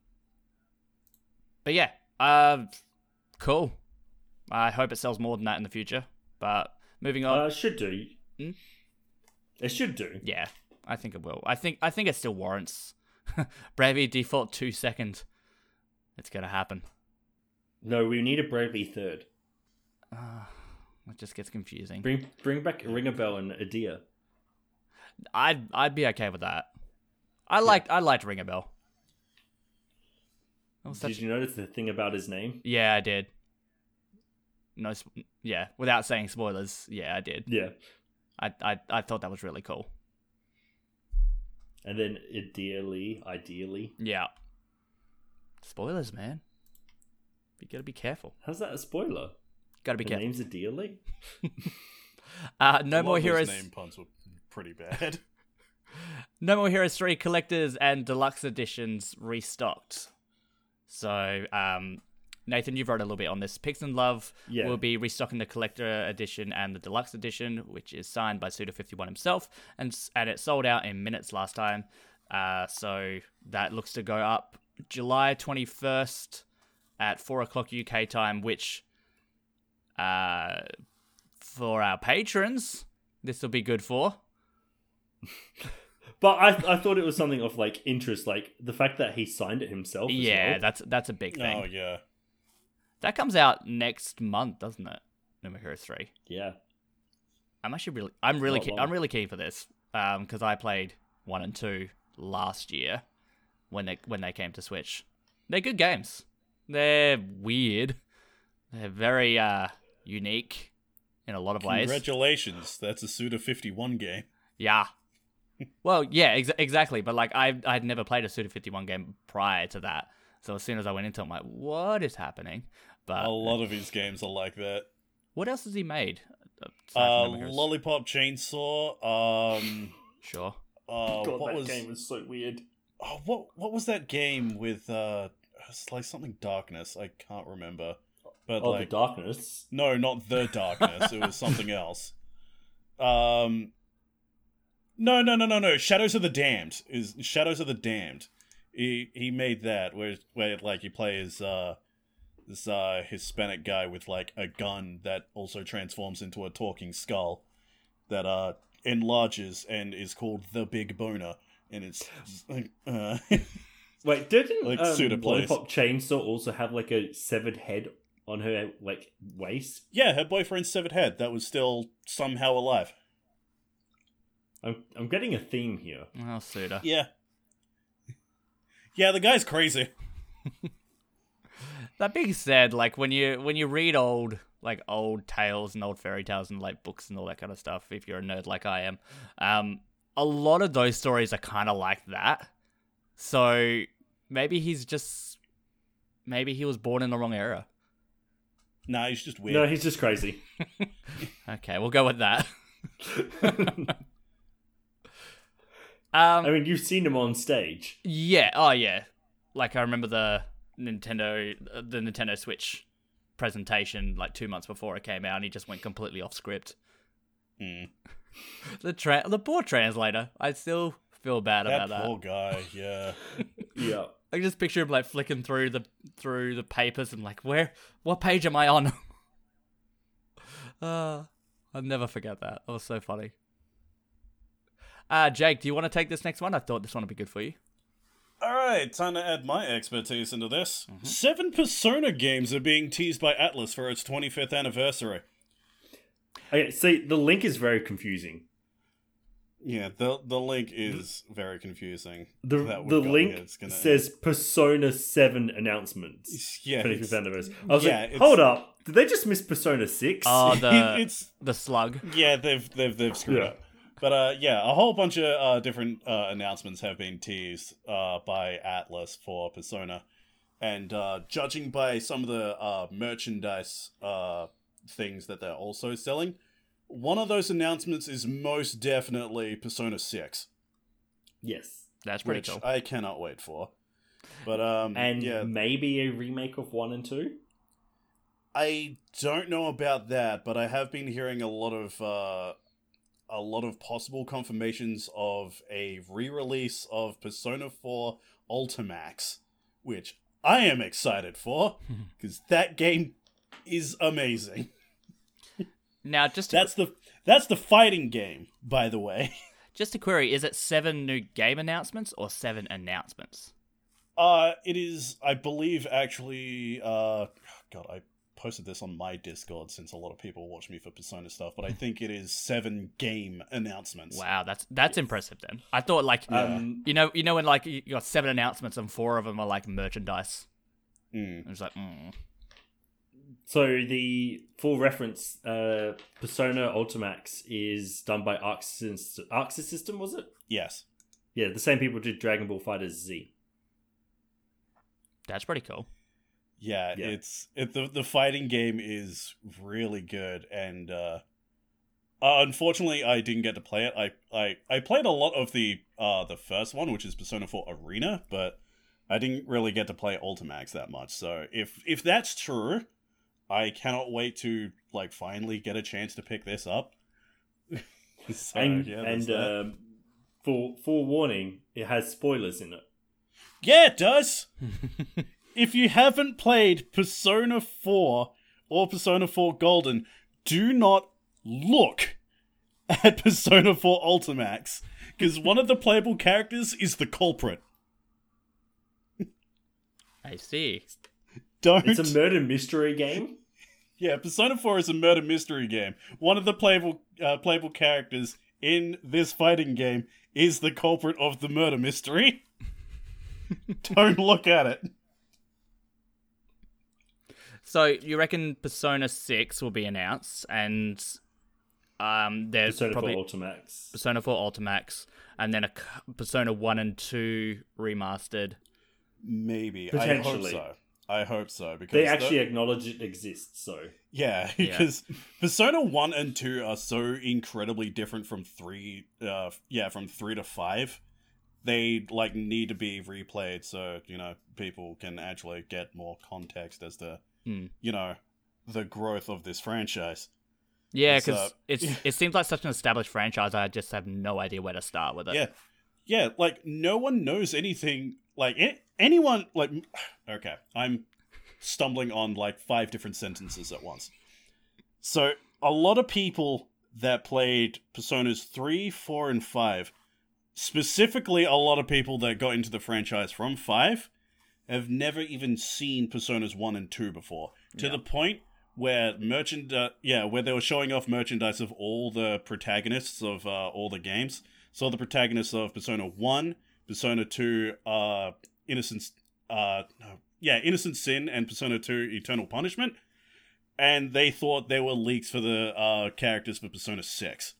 A: but yeah, uh, cool. I hope it sells more than that in the future. But moving on,
B: uh, should do.
A: Hmm?
B: It should do.
A: Yeah, I think it will. I think I think it still warrants Bravely default two seconds. It's gonna happen.
B: No, we need a Bravely third.
A: Uh, it just gets confusing.
B: Bring bring back Ringabel and Edea.
A: I'd I'd be okay with that. I liked I liked Ringabel. That was such-
B: Did you notice the thing about his name?
A: Yeah, I did. No, yeah, without saying spoilers. Yeah, I did.
B: Yeah.
A: I I I thought that was really cool.
B: And then ideally, ideally.
A: Yeah. Spoilers, man. You gotta be careful.
B: How's that a spoiler?
A: Gotta be
B: The
A: careful.
B: name's ideally?
A: Uh, no more
C: of those
A: heroes.
C: Name puns were pretty bad.
A: No More Heroes 3 collectors and deluxe editions restocked. So, um, Nathan, you've wrote a little bit on this. Pix'n Love
B: Yeah.
A: will be restocking the collector edition and the deluxe edition, which is signed by Suda51 himself, and and it sold out in minutes last time. Uh, so that looks to go up July 21st at 4 o'clock UK time, which, uh, for our patrons, this will be good for.
B: But I, I thought it was something of like interest, like the fact that he signed it himself. as
A: Yeah,
B: well.
A: that's that's a big thing.
C: oh yeah.
A: That comes out next month, doesn't it? No More Heroes three.
B: yeah.
A: I'm actually really, I'm really,
B: Not
A: keen,
B: long.
A: I'm really keen for this, um, because I played one and two last year when they when they came to Switch. They're good games. They're weird. They're very uh unique in a lot of ways.
C: Congratulations, that's a Suda 51 game.
A: Yeah. Well, yeah, ex- exactly. But like, I I'd never played a Suda 51 game prior to that, so as soon as I went into, it, I'm like, what is happening? But
C: a lot of his games are like that.
A: what else has he made?
C: Uh,
A: from No More Heroes?
C: Lollipop Chainsaw. Um,
A: Sure.
C: uh,
B: God,
C: what
B: that
C: was
B: game was so weird.
C: oh, what what was that game with? Uh, it's like something darkness. I can't remember. But
B: Oh,
C: like,
B: the darkness.
C: no, not the darkness. it was something else. Um, no, no, no, no, no. Shadows of the Damned is Shadows of the Damned. He he made that where where like you play as uh this uh Hispanic guy with like a gun that also transforms into a talking skull that uh enlarges and is called the Big Boner, and it's like uh,
B: Wait, didn't
C: Like
B: um,
C: plays.
B: Lollipop Chainsaw also have like a severed head on her like waist?
C: yeah, her boyfriend's severed head that was still somehow alive.
B: I'm I'm getting a theme here.
A: Oh, Suda.
C: Yeah. Yeah, the guy's crazy.
A: That being said, like when you when you read old like old tales and old fairy tales and like books and all that kind of stuff, if you're a nerd like I am, um, a lot of those stories are kind of like that. So maybe he's just maybe he was born in the wrong era.
C: Nah, he's just weird.
B: No, he's just crazy.
A: Okay, we'll go with that.
B: I
A: um,
B: mean, you've seen him on stage.
A: yeah, oh yeah, like I remember the Nintendo the Nintendo Switch presentation like two months before it came out, and he just went completely off script.
C: Mm.
A: The tra- the poor translator. I still feel bad
C: that
A: about that.
C: poor guy. Yeah.
B: Yeah.
A: I just picture him like flicking through the through the papers and like, where, what page am I on? uh, I'll never forget that. That was so funny. Uh, Jake, do you want to take this next one? I thought this one would be good for you.
C: All right, time to add my expertise into this.
A: Mm-hmm.
C: Seven Persona games are being teased by Atlus for its 25th anniversary.
B: Okay, see, the link is very confusing.
C: Yeah, the the link is very confusing.
B: The the link
C: gonna-
B: says Persona 7 announcements.
C: Yeah,
B: 25th
C: it's-
B: anniversary. I was
C: yeah,
B: like,
C: it's-
B: hold up. Did they just miss Persona 6?
A: Oh, the
C: it's
A: the slug.
C: yeah, they've they've they've screwed
B: Yeah.
C: up. But uh, yeah, a whole bunch of uh, different uh, announcements have been teased uh, by Atlus for Persona, and uh, judging by some of the uh, merchandise uh, things that they're also selling, one of those announcements is most definitely Persona Six,
B: yes.
A: That's pretty
C: which
A: cool.
C: I cannot wait for. But um,
B: And
C: yeah,
B: maybe a remake of 1 and 2?
C: I don't know about that, but I have been hearing a lot of uh, a lot of possible confirmations of a re-release of Persona 4 Ultimax, which I am excited for because that game is amazing.
A: Now, just to,
C: That's the that's the fighting game, by the way.
A: just to query, is it seven new game announcements or seven announcements?
C: Uh, it is, I believe, actually. Uh, God, I posted this on my Discord since a lot of people watch me for Persona stuff, but I think it is seven game announcements.
A: Wow, that's that's impressive. Then I thought like
B: Um,
A: you know you know when like you got seven announcements and four of them are like merchandise.
C: Mm.
A: It was like, mm.
B: So the full reference, uh, Persona Ultimax is done by Arc System, System, was it?
C: Yes.
B: Yeah, the same people did Dragon Ball FighterZ.
A: that's pretty cool.
C: Yeah,
B: Yeah.
C: it's it, the the fighting game is really good, and uh, uh, unfortunately, I didn't get to play it. I, I I played a lot of the uh the first one, which is Persona Four Arena, but I didn't really get to play Ultimax that much. So if if that's true, I cannot wait to like finally get a chance to pick this up. so,
B: and
C: yeah,
B: and
C: that.
B: um, for forewarning, it has spoilers in it.
C: Yeah, it does. if you haven't played Persona 4 or Persona 4 Golden, do not look at Persona 4 Ultimax because one of the playable characters is the culprit.
A: I see.
C: Don't.
B: It's a murder mystery game.
C: yeah, Persona 4 is a murder mystery game. One of the playable uh, playable characters in this fighting game is the culprit of the murder mystery. Don't look at it.
A: So you reckon Persona Six will be announced, and um, there's
B: Persona
A: probably
B: 4 Ultimax.
A: Persona Four Ultimax, and then a c- Persona One and Two remastered.
C: Maybe.
B: Potentially.
C: I hope so. I hope so because
B: They
C: the-
B: actually acknowledge it exists, so
C: Yeah,
A: Yeah.
C: because Persona One and Two are so incredibly different from three. Uh, yeah, from three to five, they like need to be replayed so you know people can actually get more context as to
A: Hmm.
C: you know the growth of this franchise.
A: Yeah, because
C: uh,
A: it's it seems like such an established franchise. I just have no idea where to start with it.
C: Yeah, yeah, like no one knows anything. Like anyone, like okay, I'm stumbling on like five different sentences at once. So a lot of people that played Personas three, four, and five, specifically a lot of people that got into the franchise from five, have never even seen Personas one and two before. To
A: Yeah.
C: the point where merchant, yeah, where they were showing off merchandise of all the protagonists of uh, all the games. So the protagonists of Persona One, Persona Two, uh, Innocence, uh, yeah, Innocent Sin and Persona 2 Eternal Punishment, and they thought there were leaks for the uh, characters for Persona 6.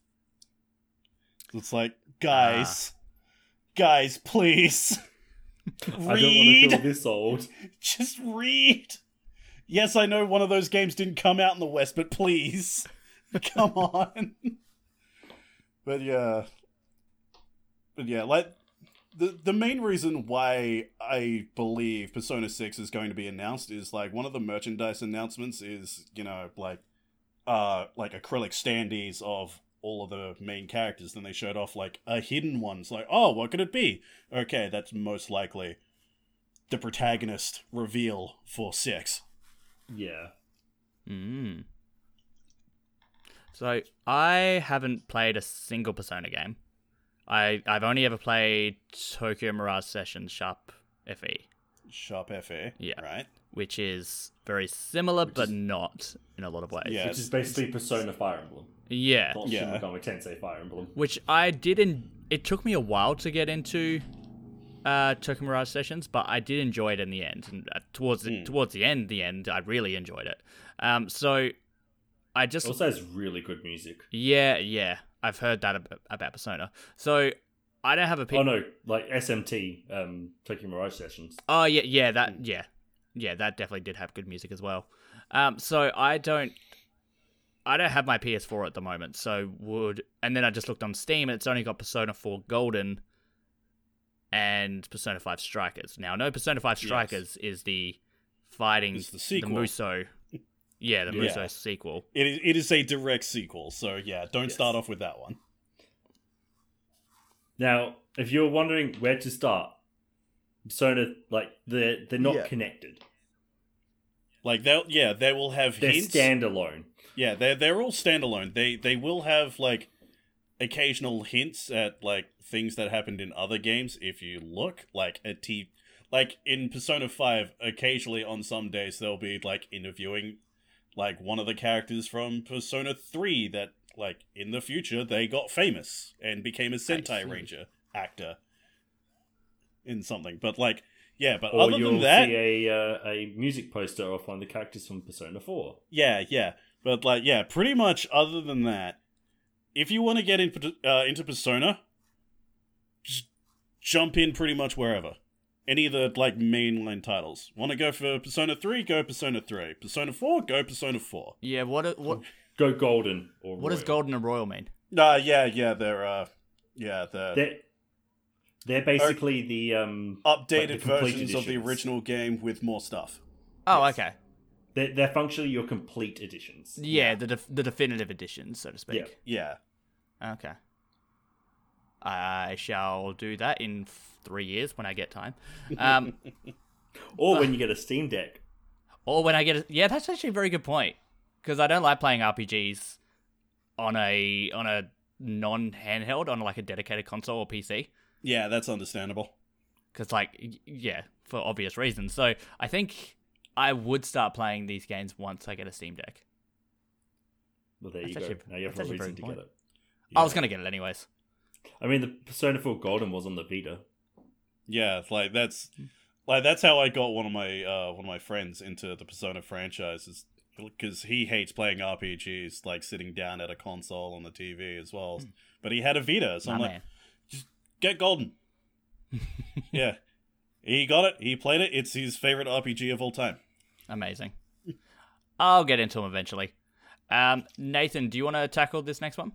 C: It's like, guys, guys, please.
B: I don't want to
C: read.
B: feel this old.
C: Just read. Yes, I know one of those games didn't come out in the West, but please. come on. but yeah. But yeah, like the the main reason why I believe Persona 6 is going to be announced is like one of the merchandise announcements is, you know, like uh like acrylic standees of all of the main characters. Then they showed off like a hidden one. It's like, oh, what could it be? Okay, that's most likely the protagonist reveal for six.
B: Yeah.
A: Mm. So I haven't played a single Persona game. I I've only ever played Tokyo Mirage Sessions Sharp FE,
C: Sharp FE.
A: Yeah.
C: Right.
A: which is very similar but
B: is-
A: not in a lot of ways.
C: Yeah.
B: Which is basically Persona Fire Emblem.
A: Yeah.
B: Not
C: Yeah.
B: Shin Megami Tensei Fire Emblem.
A: Which I did in it took me a while to get into uh Tokyo Mirage Sessions, but I did enjoy it in the end. And uh, towards the, towards the end, the end, I really enjoyed it. Um so I just
B: It also has really good music.
A: Yeah, yeah. I've heard that ab- about Persona. So I don't have a pick.
B: Oh no, like SMT, um, Tokyo Mirage Sessions.
A: Oh yeah, yeah, that yeah. Yeah, that definitely did have good music as well. Um so I don't I don't have my PS4 at the moment, so would and then I just looked on Steam and it's only got Persona 4 Golden and Persona 5 Strikers. Now, no Persona 5 Strikers is the fighting
C: It's the sequel.
A: Musou. Yeah, the
C: Yeah.
A: Musou sequel.
C: It is, it is a direct sequel, so yeah, don't
B: Yes.
C: start off with that one.
B: Now, if you're wondering where to start, Persona, like they're they're not
C: Yeah.
B: connected.
C: Like they'll yeah, they will have
B: They're
C: hints.
B: standalone.
C: yeah, they're they're all standalone. They they will have like occasional hints at like things that happened in other games if you look like a t like in Persona 5 occasionally on some days they'll be like interviewing like one of the characters from Persona 3 that like in the future they got famous and became a Sentai. Ranger actor in something. But like yeah, but
B: Or
C: other
B: you'll
C: than that
B: see a uh, a music poster of one of the characters from Persona Four.
C: Yeah, yeah. But like, yeah, pretty much. Other than that, if you want to get into uh, into Persona, just jump in pretty much wherever. Any of the like mainline titles. Want to go for Persona Three? Go Persona Three. Persona Four? Go Persona Four.
A: Yeah, what what
B: Go Golden or
A: what does Golden and Royal mean?
C: Uh yeah, yeah. They're uh, yeah, they're,
B: They're they're basically the um like
C: updated
B: the complete
C: versions of the original game with more stuff.
A: Oh,
B: Yes.
A: okay.
B: They're, they're functionally your complete editions.
A: Yeah, the def- the definitive edition, so to speak.
B: Yeah.
C: Yeah.
A: Okay. I shall do that in f- three years when I get time, um,
B: Or when you get a Steam Deck.
A: or when I get. A- yeah, that's actually a very good point because I don't like playing RPGs on a on a non handheld on like a dedicated console or PC
C: Yeah, that's understandable.
A: because like yeah for obvious reasons. So I think I would start playing these games once I get a Steam Deck.
B: Well, there you
A: That's
B: go.
A: actually-
B: now you have a
A: actually a
B: reason to
A: good
B: get
A: point.
B: it.
A: I was gonna get it anyways.
B: I mean, the Persona 4 Golden was on the Vita.
C: Yeah, like that's like that's how I got one of my uh one of my friends into the Persona franchises because he hates playing RPGs like sitting down at a console on the TV as well. But he had a Vita, so
A: My
C: I'm like,
A: man.
C: Get Golden. yeah, he got it. He played it. It's his favorite RPG of all time.
A: Amazing. I'll get into him eventually. Um, Nathan, do you want to tackle this next one?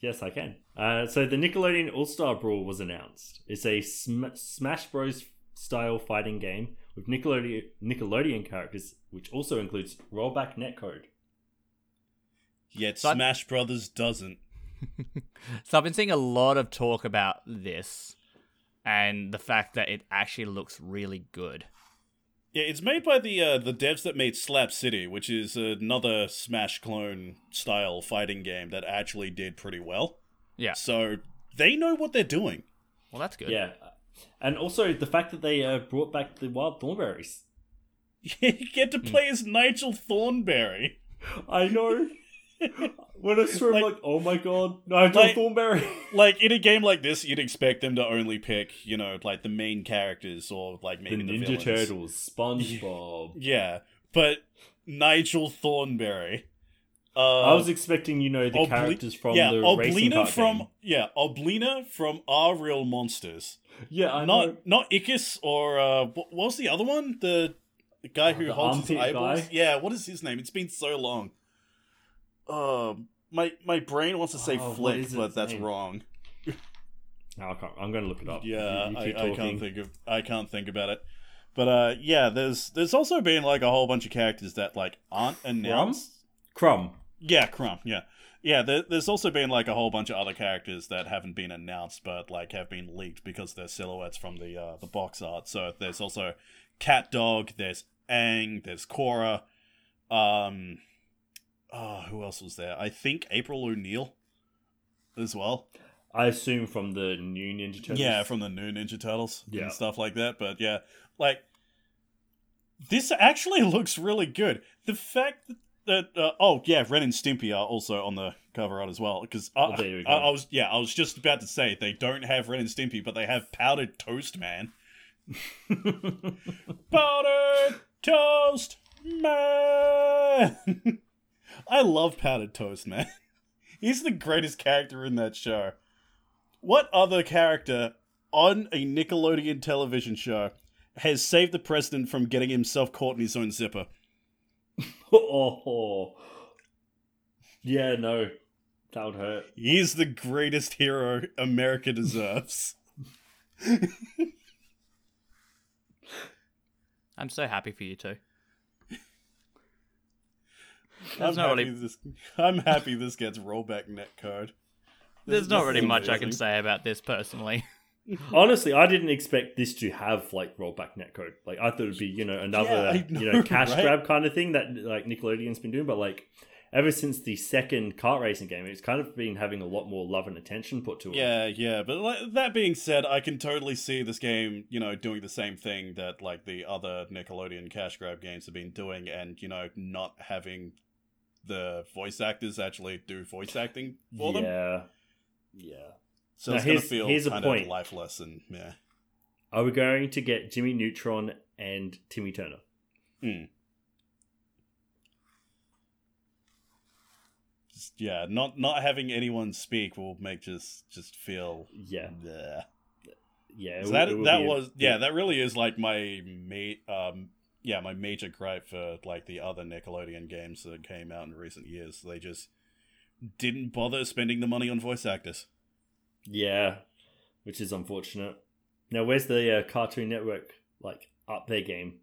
B: Yes, I can. Uh, so the Nickelodeon All Star Brawl was announced. It's a sm- Smash Bros. style fighting game with Nickelodeon Nickelodeon characters, which also includes rollback netcode.
C: Yet
A: So I-
C: Smash Brothers doesn't.
A: So I've been seeing a lot of talk about this and the fact that it actually looks really good.
C: Yeah, it's made by the uh, the devs that made Slap City, which is another Smash clone style fighting game that actually did pretty well.
A: Yeah.
C: So they know what they're doing.
A: Well, that's good.
B: Yeah, and also the fact that they uh, brought back the Wild Thornberrys.
C: you get to play as Nigel Thornberry.
B: I know. When I saw him,
C: Like-
B: like, oh my god, Nigel
C: Like-
B: Thornberry.
C: like in a game like this, you'd expect them to only pick, you know, like the main characters or like
B: the
C: maybe the,
B: Ninja
C: villains.
B: Turtles, SpongeBob.
C: Yeah, but Nigel Thornberry. Uh,
B: I was expecting, you know, the
C: Oble-
B: characters from
C: yeah,
B: the racing
C: Oblina
B: kart
C: from
B: game.
C: yeah, Oblina from Aaahh!!! Real Monsters.
B: Yeah, I
C: not
B: know.
C: not Ickis or uh, what, was the other one? The, the guy
B: Oh,
C: who
B: the
C: holds his eyeballs.
B: guy?
C: Yeah, what is his name? It's been so long. Um, my my brain wants to say
B: Oh,
C: Flick, but that's
B: name?
C: wrong.
B: I can't. I'm going to look it up.
C: Yeah,
B: You- you
C: I, I can't think of I can't think about it. But uh, yeah, there's there's also been like a whole bunch of characters that like aren't announced.
B: Krumm.
C: Yeah, Krumm. Yeah, yeah. There, there's also been like a whole bunch of other characters that haven't been announced, but like have been leaked because they're silhouettes from the uh, the box art. So there's also CatDog. There's Aang. There's Korra. Um, oh, who else was there? I think April O'Neil as well.
B: I assume from the new Ninja Turtles.
C: Yeah, from the new Ninja Turtles
B: Yeah.
C: and stuff like that. But yeah, like this actually looks really good. The fact that, uh, oh yeah, Ren and Stimpy are also on the cover art as well. Because I,
B: Oh.
C: I, I was yeah, I was just about to say they don't have Ren and Stimpy, but they have Powdered Toast Man. Powdered Toast Man. I love Powdered Toast Man. He's the greatest character in that show. What other character on a Nickelodeon television show has saved the president from getting himself caught in his own zipper?
B: oh. Yeah, no. That would hurt.
C: He's the greatest hero America deserves.
A: I'm so happy for you two.
C: I'm
A: not
C: happy
A: really,
C: this. I'm happy this gets rollback net code.
A: there's
C: This-
A: not
C: this
A: really
C: is
A: much I can say about this personally.
B: Honestly, I didn't expect this to have like rollback netcode. Like I thought it'd be, you know, another
C: I
B: you know
C: know,
B: cash
C: right?
B: grab kind of thing that like Nickelodeon's been doing. But like ever since the second kart racing game, it's kind of been having a lot more love and attention put to it.
C: Yeah, yeah, but like, that being said, I can totally see this game, you know, doing the same thing that like the other Nickelodeon cash grab games have been doing, and you know, not having the voice actors actually do voice acting for them.
B: yeah, yeah.
C: So
B: Now,
C: it's gonna feel
B: here's a
C: kind
B: point.
C: of lifeless and yeah.
B: Are we going to get Jimmy Neutron and Timmy Turner?
C: Just, yeah, not not having anyone speak will make just just feel
B: Yeah,
C: bleh.
B: yeah. it
C: So that that
B: be a-
C: was yeah, that really is like my ma- um yeah my major gripe for like the other Nickelodeon games that came out in recent years. They just didn't bother spending the money on voice actors.
B: yeah, which is unfortunate. Now, where's the uh, Cartoon Network like up their game?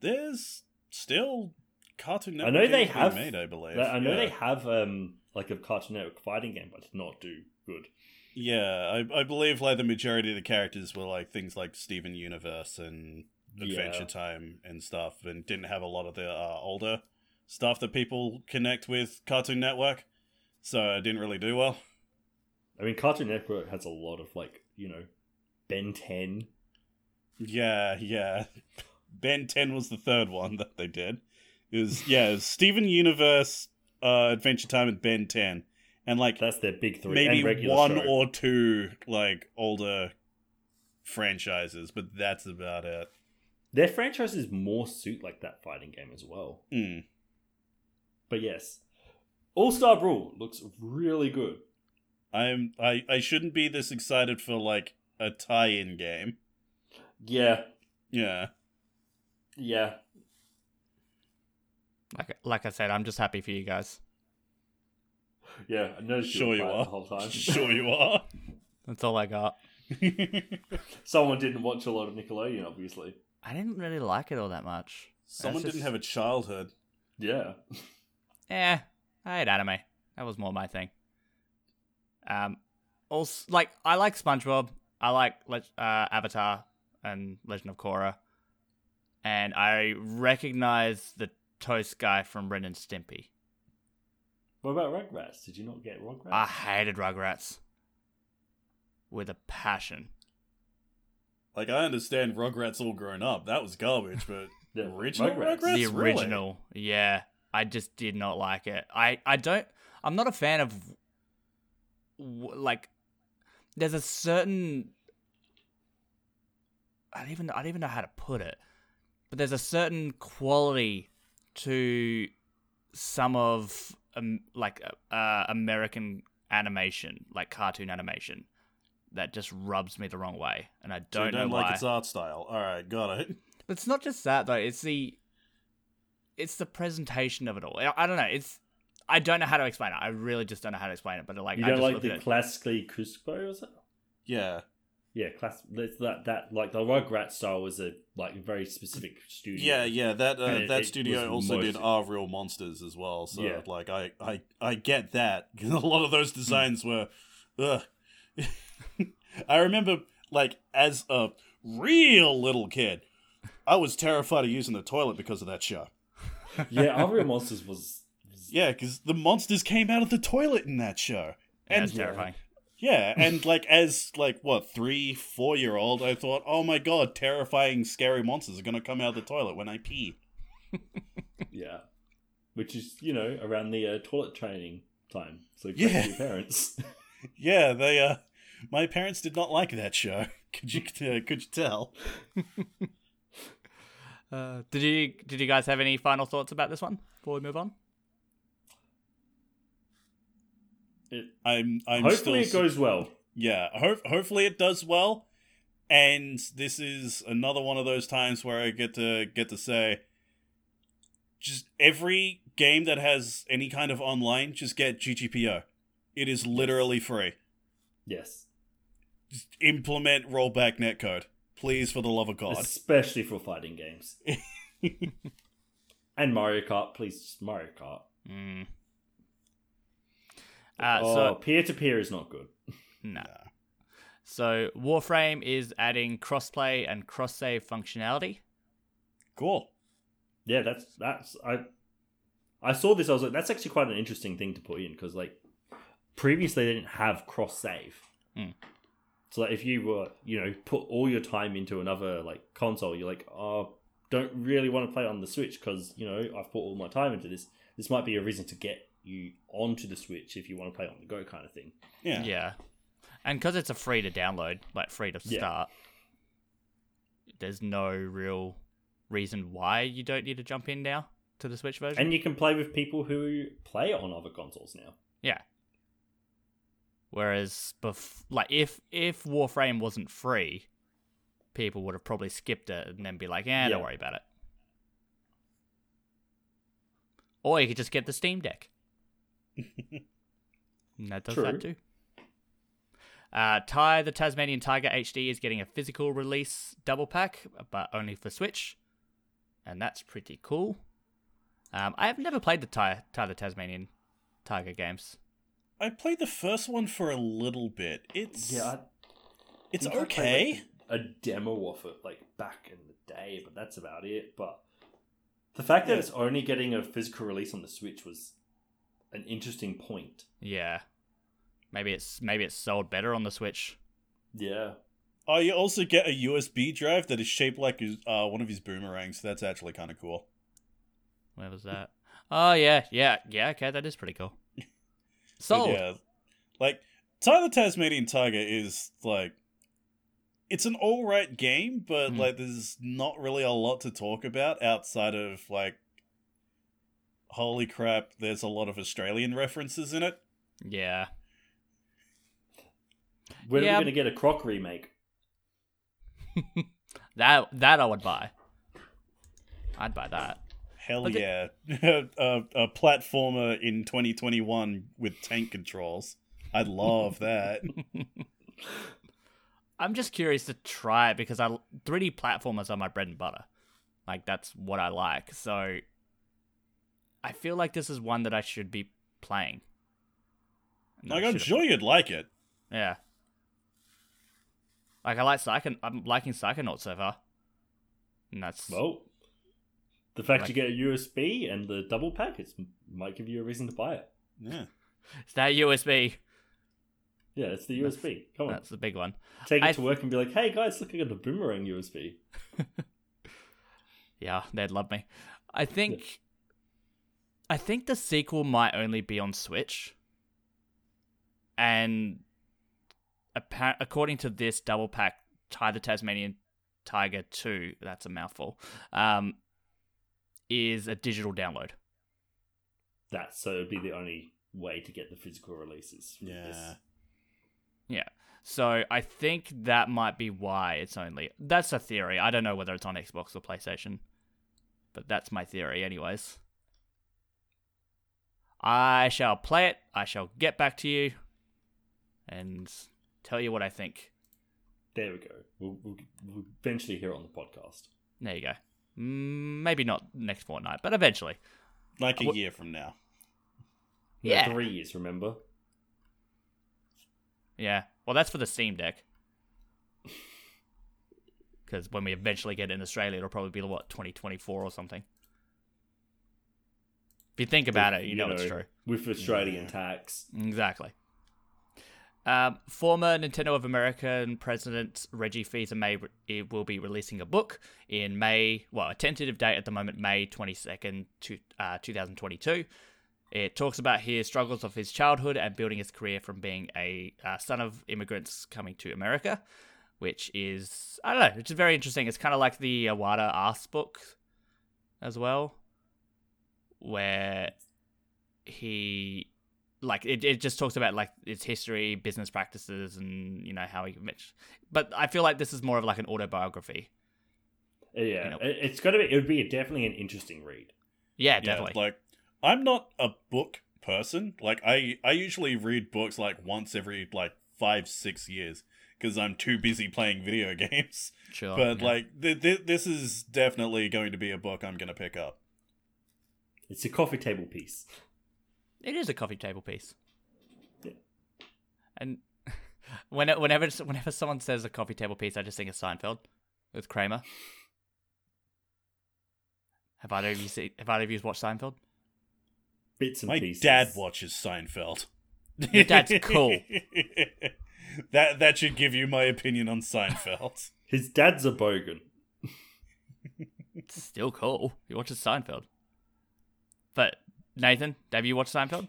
C: There's still Cartoon Network.
B: I know they have-
C: made, I believe.
B: I know
C: yeah.
B: they have um like a Cartoon Network fighting game, but it's not do good.
C: Yeah, I, I believe like the majority of the characters were like things like Steven Universe and Adventure
B: Yeah.
C: Time and stuff, and didn't have a lot of the uh, older stuff that people connect with Cartoon Network. So it didn't really do well.
B: I mean, Cartoon Network has a lot of like you know Ben Ten.
C: Yeah, yeah. Ben 10 was the third one that they did. It was, yeah, it Steven Universe, uh, Adventure Time, and Ben 10. And like
B: That's their big three.
C: maybe one
B: show.
C: or two like older franchises, but that's about it.
B: Their franchises more suit like that fighting game as well.
C: Mm.
B: But yes, All Star Brawl looks really good.
C: I'm I I shouldn't be this excited for like a tie-in game.
B: Yeah,
C: Yeah.
B: yeah.
A: Like like I said, I'm just happy for you guys.
B: Yeah, I noticed you
C: Sure you are.
B: the whole time.
C: Sure you are.
A: That's all I got.
B: Someone didn't watch a lot of Nickelodeon, obviously.
A: I didn't really like it all that much.
C: Someone
A: That's
C: didn't have a childhood.
B: Yeah.
A: Eh, I hate anime. That was more my thing. Um, also, like I like SpongeBob. I like uh, Avatar and Legend of Korra, and I recognize the toast guy from Ren and Stimpy.
B: What about Rugrats? Did you not get Rugrats?
A: I hated Rugrats with a passion.
C: Like I understand Rugrats all grown up. That was garbage, but
B: The
C: original
B: Rugrats.
C: Rugrats,
A: the
C: Really?
A: original, yeah. I just did not like it. I I don't. I'm not a fan of like. There's a certain. I don't even I don't even know how to put it, but there's a certain quality to some of um, like uh, American animation, like cartoon animation, that just rubs me the wrong way, and I don't,
C: you don't
A: know
C: like
A: why.
C: its art style. All right, got it.
A: But it's not just that though. It's the it's the presentation of it all. I, I don't know. It's I don't know how to explain it. I really just don't know how to explain it. But like
B: You
A: I
B: don't
A: just
B: like the
A: at it.
B: classically Cusco, is it?
C: Yeah,
B: Yeah, class. That that like the Rugrat style was a like very specific studio.
C: yeah, yeah. That uh,
B: it-
C: that
B: it
C: studio
B: was
C: also did
B: most-
C: Aaahh!!! Real Monsters as well. So
B: Yeah.
C: like, I I I get that. a lot of those designs were, ugh. I remember like as a real little kid, I was terrified of using the toilet because of that show.
B: yeah. Unreal Monsters was. was
C: Yeah, because the monsters came out of the toilet in that show.
A: Yeah,
C: And
A: it's terrifying.
C: Yeah, and like as like what three, four year old, I thought, oh my god, terrifying, scary monsters are gonna come out of the toilet when I pee.
B: Yeah, which is you know around the uh, toilet training time. So
C: Yeah.
B: yeah, your parents.
C: Yeah, they uh, my parents did not like that show. Could you uh, could you tell?
A: Uh, did you did you guys have any final thoughts about this one before we move on?
B: It,
C: I'm I'm
B: hopefully
C: still
B: it goes well.
C: yeah. Ho- hopefully it does well, and this is another one of those times where I get to get to say, just every game that has any kind of online, just get GGPO. It is literally free.
B: Yes,
C: Just implement rollback netcode, please, for the love of God.
B: especially for fighting games and Mario Kart. Please, Mario Kart.
A: Mm. Uh,
B: oh,
A: so
B: peer to peer is not good.
A: no. So Warframe is adding crossplay and cross save functionality.
C: Cool.
B: Yeah, that's that's I. I saw this. I was like, that's actually quite an interesting thing to put in because like previously they didn't have cross save.
A: Hmm.
B: So like, if you were you know put all your time into another like console, you're like, oh, don't really want to play on the Switch because you know I've put all my time into this. This might be a reason to get you onto the Switch if you want to play on the go kind of thing.
C: Yeah.
A: Yeah. And because it's a free to download, like free to
B: Yeah.
A: start, there's no real reason why you don't need to jump in now to the Switch version.
B: And you can play with people who play on other consoles now.
A: yeah. Whereas, bef- like if if Warframe wasn't free, people would have probably skipped it and then be like, "Yeah, don't worry about it." Or you could just get the Steam Deck. that does
B: True.
A: that too. Uh, Ty the Tasmanian Tiger HD is getting a physical release double pack, but only for Switch, and that's pretty cool. Um, I have never played the Ty, Ty the Tasmanian Tiger games.
C: I played the first one for a little bit. It's
B: Yeah, I,
C: it's
B: think I played,
C: okay.
B: like, a demo of it like back in the day, but that's about it. But the fact that
C: Yeah.
B: it's only getting a physical release on the Switch was an interesting point.
A: Yeah, maybe it's maybe it's sold better on the Switch.
B: Yeah.
C: Oh, you also get a USB drive that is shaped like his- uh, one of his boomerangs. That's actually kind of cool.
A: Where was that? Oh yeah, yeah, yeah. Okay, that is pretty cool. Sold.
C: But yeah, like Ty the Tasmanian Tiger is like it's an all right game, but
A: Hmm.
C: like there's not really a lot to talk about outside of like holy crap, there's a lot of Australian references in it.
A: Yeah.
B: When
A: Yeah.
B: are we going to get a Croc remake?
A: That that I would buy. I'd buy that.
C: Hell
A: the-
C: yeah. a, a platformer in 2021 with tank controls. I'd love that.
A: I'm just curious to try it because I 3D platformers are my bread and butter. Like that's what I like. So I feel like this is one that I should be playing.
C: Like, I'm sure you'd like it.
A: Yeah. Like I like Psychon- I'm liking Psychonauts so far. And that's
B: Well, the fact
A: Like-
B: you get a USB and the double pack, it might give you a reason to buy it.
C: Yeah.
A: it's that USB.
B: Yeah, it's the USB. Come on,
A: That's the big one.
B: take it
A: I-
B: to work and be like, "Hey guys, look, I got the boomerang USB."
A: Yeah, they'd love me. I think I think the sequel might only be on Switch. And appa- according to this double pack, Ty the Tasmanian Tiger 2, that's a mouthful, um, is a digital download.
B: That so it'd be the only way to get the physical releases.
C: Yeah.
B: this.
A: Yeah. So I think that might be why it's only. That's a theory. I don't know whether it's on Xbox or PlayStation. But that's my theory, anyways. I shall play it. I shall get back to you and tell you what I think.
B: There we go. We'll, we'll, we'll eventually hear it on the podcast.
A: There you go. Mm, Maybe not next fortnight, but eventually.
C: Like a year from now.
B: No,
A: Yeah.
B: three years. Remember?
A: Yeah. Well, that's for the Steam Deck. Because when we eventually get it in Australia, it'll probably be, what, 2024 or something. If you think about
B: With,
A: it, you, know, it's true.
B: With Australian
C: Yeah.
B: tax.
A: Exactly. Um, former Nintendo of American president Reggie Fils-Aimé re- will be releasing a book in May. Well, a tentative date at the moment, May twenty second, uh, two thousand twenty two. It talks about his struggles of his childhood and building his career from being a uh, son of immigrants coming to America, which is I don't know, which is very interesting. It's kind of like the Iwata Asks book as well, where he like it, it just talks about like its history, business practices, and you know how he. But I feel like this is more of like an autobiography.
B: Uh, Yeah,
A: You know.
B: it, it's got to be. It would be definitely an interesting read.
A: Yeah, definitely.
C: Yeah, like I'm not a book person. Like I I usually read books like once every like 5 6 years because I'm too busy playing video games.
A: sure.
C: but
A: yeah.
C: like th- th- this is definitely going to be a book I'm going to pick up.
B: It's a coffee table piece.
A: It is a coffee table piece.
B: Yeah.
A: And when whenever whenever someone says a coffee table piece, I just think of Seinfeld with Kramer. Have either of you seen? Have either of you watched Seinfeld?
B: Bits and
C: My
B: pieces.
C: dad watches Seinfeld.
A: Your dad's cool.
C: that that should give you my opinion on Seinfeld.
B: His dad's a bogan.
A: It's still cool. He watches Seinfeld. But Nathan, have you watched Seinfeld?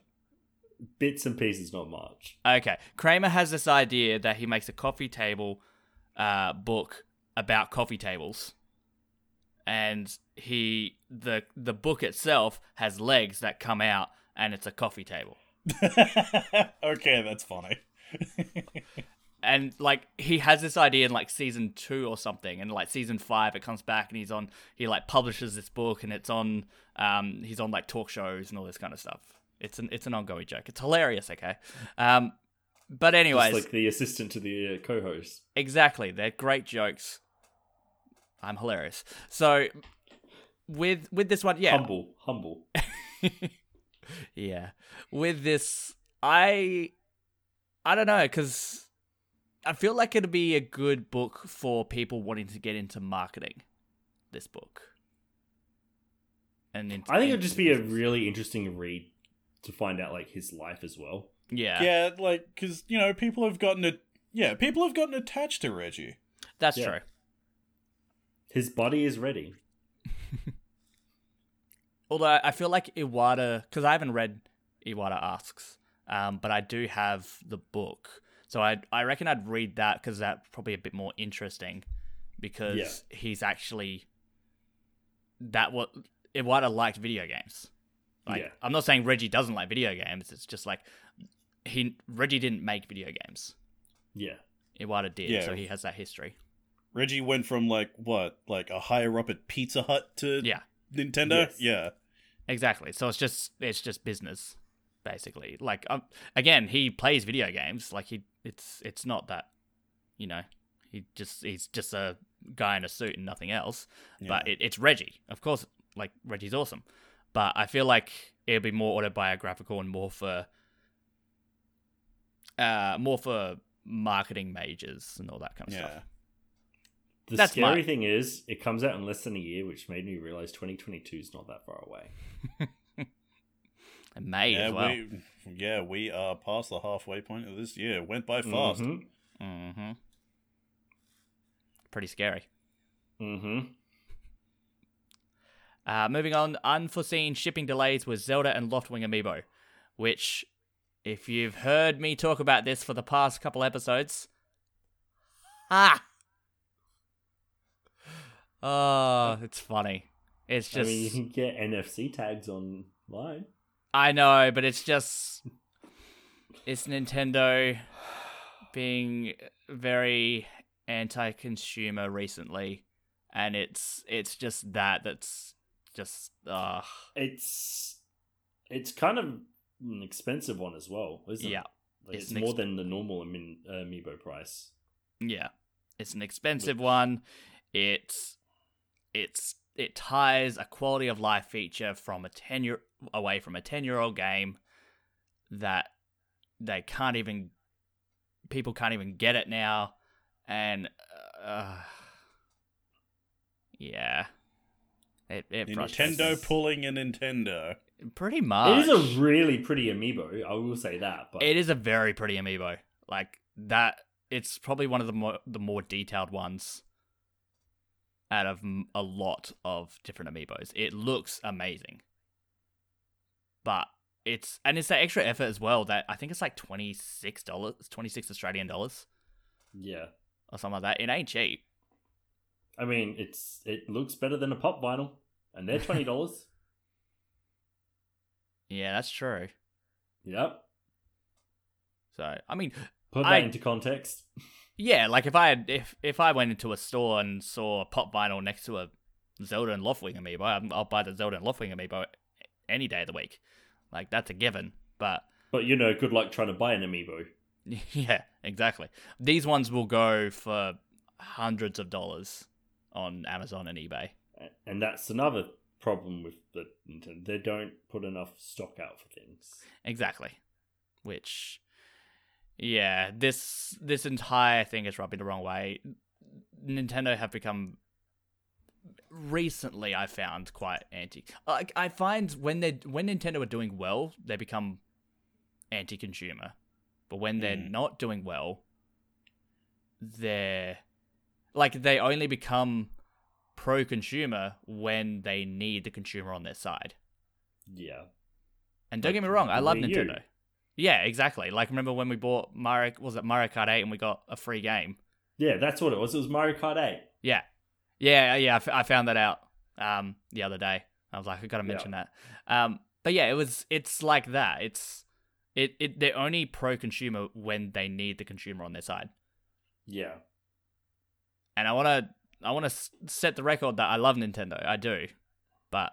B: Bits and pieces, not much.
A: Okay. Kramer has this idea that he makes a coffee table uh, book about coffee tables. And he the the book itself has legs that come out and it's a coffee table.
C: okay, that's funny.
A: And like he has this idea in like season 2 or something and like season 5 it comes back and he's on he like publishes this book and it's on um he's on like talk shows and all this kind of stuff. It's an it's an ongoing joke. It's hilarious, okay? Um but anyways,
B: Just like the assistant to the uh, co-host.
A: Exactly. They're great jokes. I'm hilarious. So with with this one, yeah.
B: Humble, humble.
A: yeah. With this I I don't know cuz I feel like it'd be a good book for people wanting to get into marketing. This book. And into,
B: I think it'd just be a really interesting read to find out like his life as well.
A: yeah,
C: yeah, like because you know people have gotten it. Yeah, people have gotten attached to Reggie.
A: That's
B: Yeah.
A: true.
B: His body is ready.
A: Although I feel like Iwata, because I haven't read Iwata Asks, um, but I do have the book, so I I reckon I'd read that because that's probably a bit more interesting, because
B: Yeah.
A: he's actually that what Iwata liked video games. Like
B: Yeah.
A: I'm not saying Reggie doesn't like video games. It's just like he Reggie didn't make video games.
B: Yeah.
A: Iwata did,
C: Yeah.
A: so he has that history.
C: Reggie went from like what, like a higher up at Pizza Hut to
A: Yeah,
C: Nintendo.
B: Yes.
C: Yeah,
A: Exactly. So it's just it's just business, basically. Like um, again, he plays video games. Like he, it's it's not that, you know, he just he's just a guy in a suit and nothing else. But it, it's Reggie, of course. Like Reggie's awesome, but I feel like it'll be more autobiographical and more for, uh, more for marketing majors and all that kind of
C: yeah.
A: stuff.
B: The
A: That's
B: scary
A: my-
B: thing is, it comes out in less than a year, which made me realize 2022 is not that far away.
A: And May
C: Yeah,
A: as well.
C: we yeah we are past the halfway point of this year. Went by fast.
B: Mhm.
A: Mm-hmm. Pretty scary.
B: Mm-hmm.
A: Uh, moving on, unforeseen shipping delays with Zelda and Loftwing Amiibo, which, if you've heard me talk about this for the past couple episodes, ah, oh, it's funny. It's just
B: I
A: just
B: mean, you can get NFC tags online.
A: I know, but it's just it's Nintendo being very anti-consumer recently, and it's it's just that that's just uh
B: It's it's kind of an expensive one as well, isn't
A: yeah
B: it? Like,
A: it's
B: it's, more
A: exp-
B: than the normal Ami- amiibo price.
A: yeah it's an expensive one. It's it's it ties a quality of life feature from a ten year away from a ten year old game that they can't even people can't even get it now and uh, yeah it, it
C: Nintendo
A: me.
C: pulling a Nintendo.
A: pretty much
B: It is a really pretty amiibo. I will say that, but
A: it is a very pretty amiibo like that it's probably one of the more the more detailed ones out of a lot of different amiibos it looks amazing but it's and it's that extra effort as well that i think it's like $26 26 australian dollars
B: yeah.
A: or something like that it ain't cheap
B: I mean, it's it looks better than a pop vinyl, and they're twenty dollars.
A: yeah that's true
B: yep.
A: so i mean
B: Put that
A: I-
B: into context.
A: Yeah, like if I had if if I went into a store and saw a pop vinyl next to a Zelda and Loftwing amiibo, I'll- I'll buy the Zelda and Loftwing amiibo any day of the week. Like that's a given. But
B: But you know, good luck trying to buy an amiibo.
A: yeah, exactly. These ones will go for hundreds of dollars on Amazon and eBay.
B: And that's another problem with the Nintendo. They don't put enough stock out for things.
A: Exactly. Which yeah, this this entire thing is rubbing the wrong way. Nintendo have become recently I found quite anti. Like I find when they when Nintendo are doing well, they become anti-consumer. But when they're
B: Mm.
A: not doing well, they're like they only become pro-consumer when they need the consumer on their side.
B: Yeah.
A: And don't
B: Like
A: get me wrong, I love. Nintendo. Yeah, exactly. Like remember when we bought Mario was it Mario Kart 8 and we got a free game?
B: Yeah, that's what it was. It was Mario Kart 8.
A: Yeah. Yeah, yeah, I, f- I found that out um the other day. I was like I got to
B: Yeah.
A: mention that. Um but yeah, it was it's like that. It's it, it they're only pro consumer when they need the consumer on their side.
B: Yeah.
A: And I want to I want to set the record that I love Nintendo. I do. But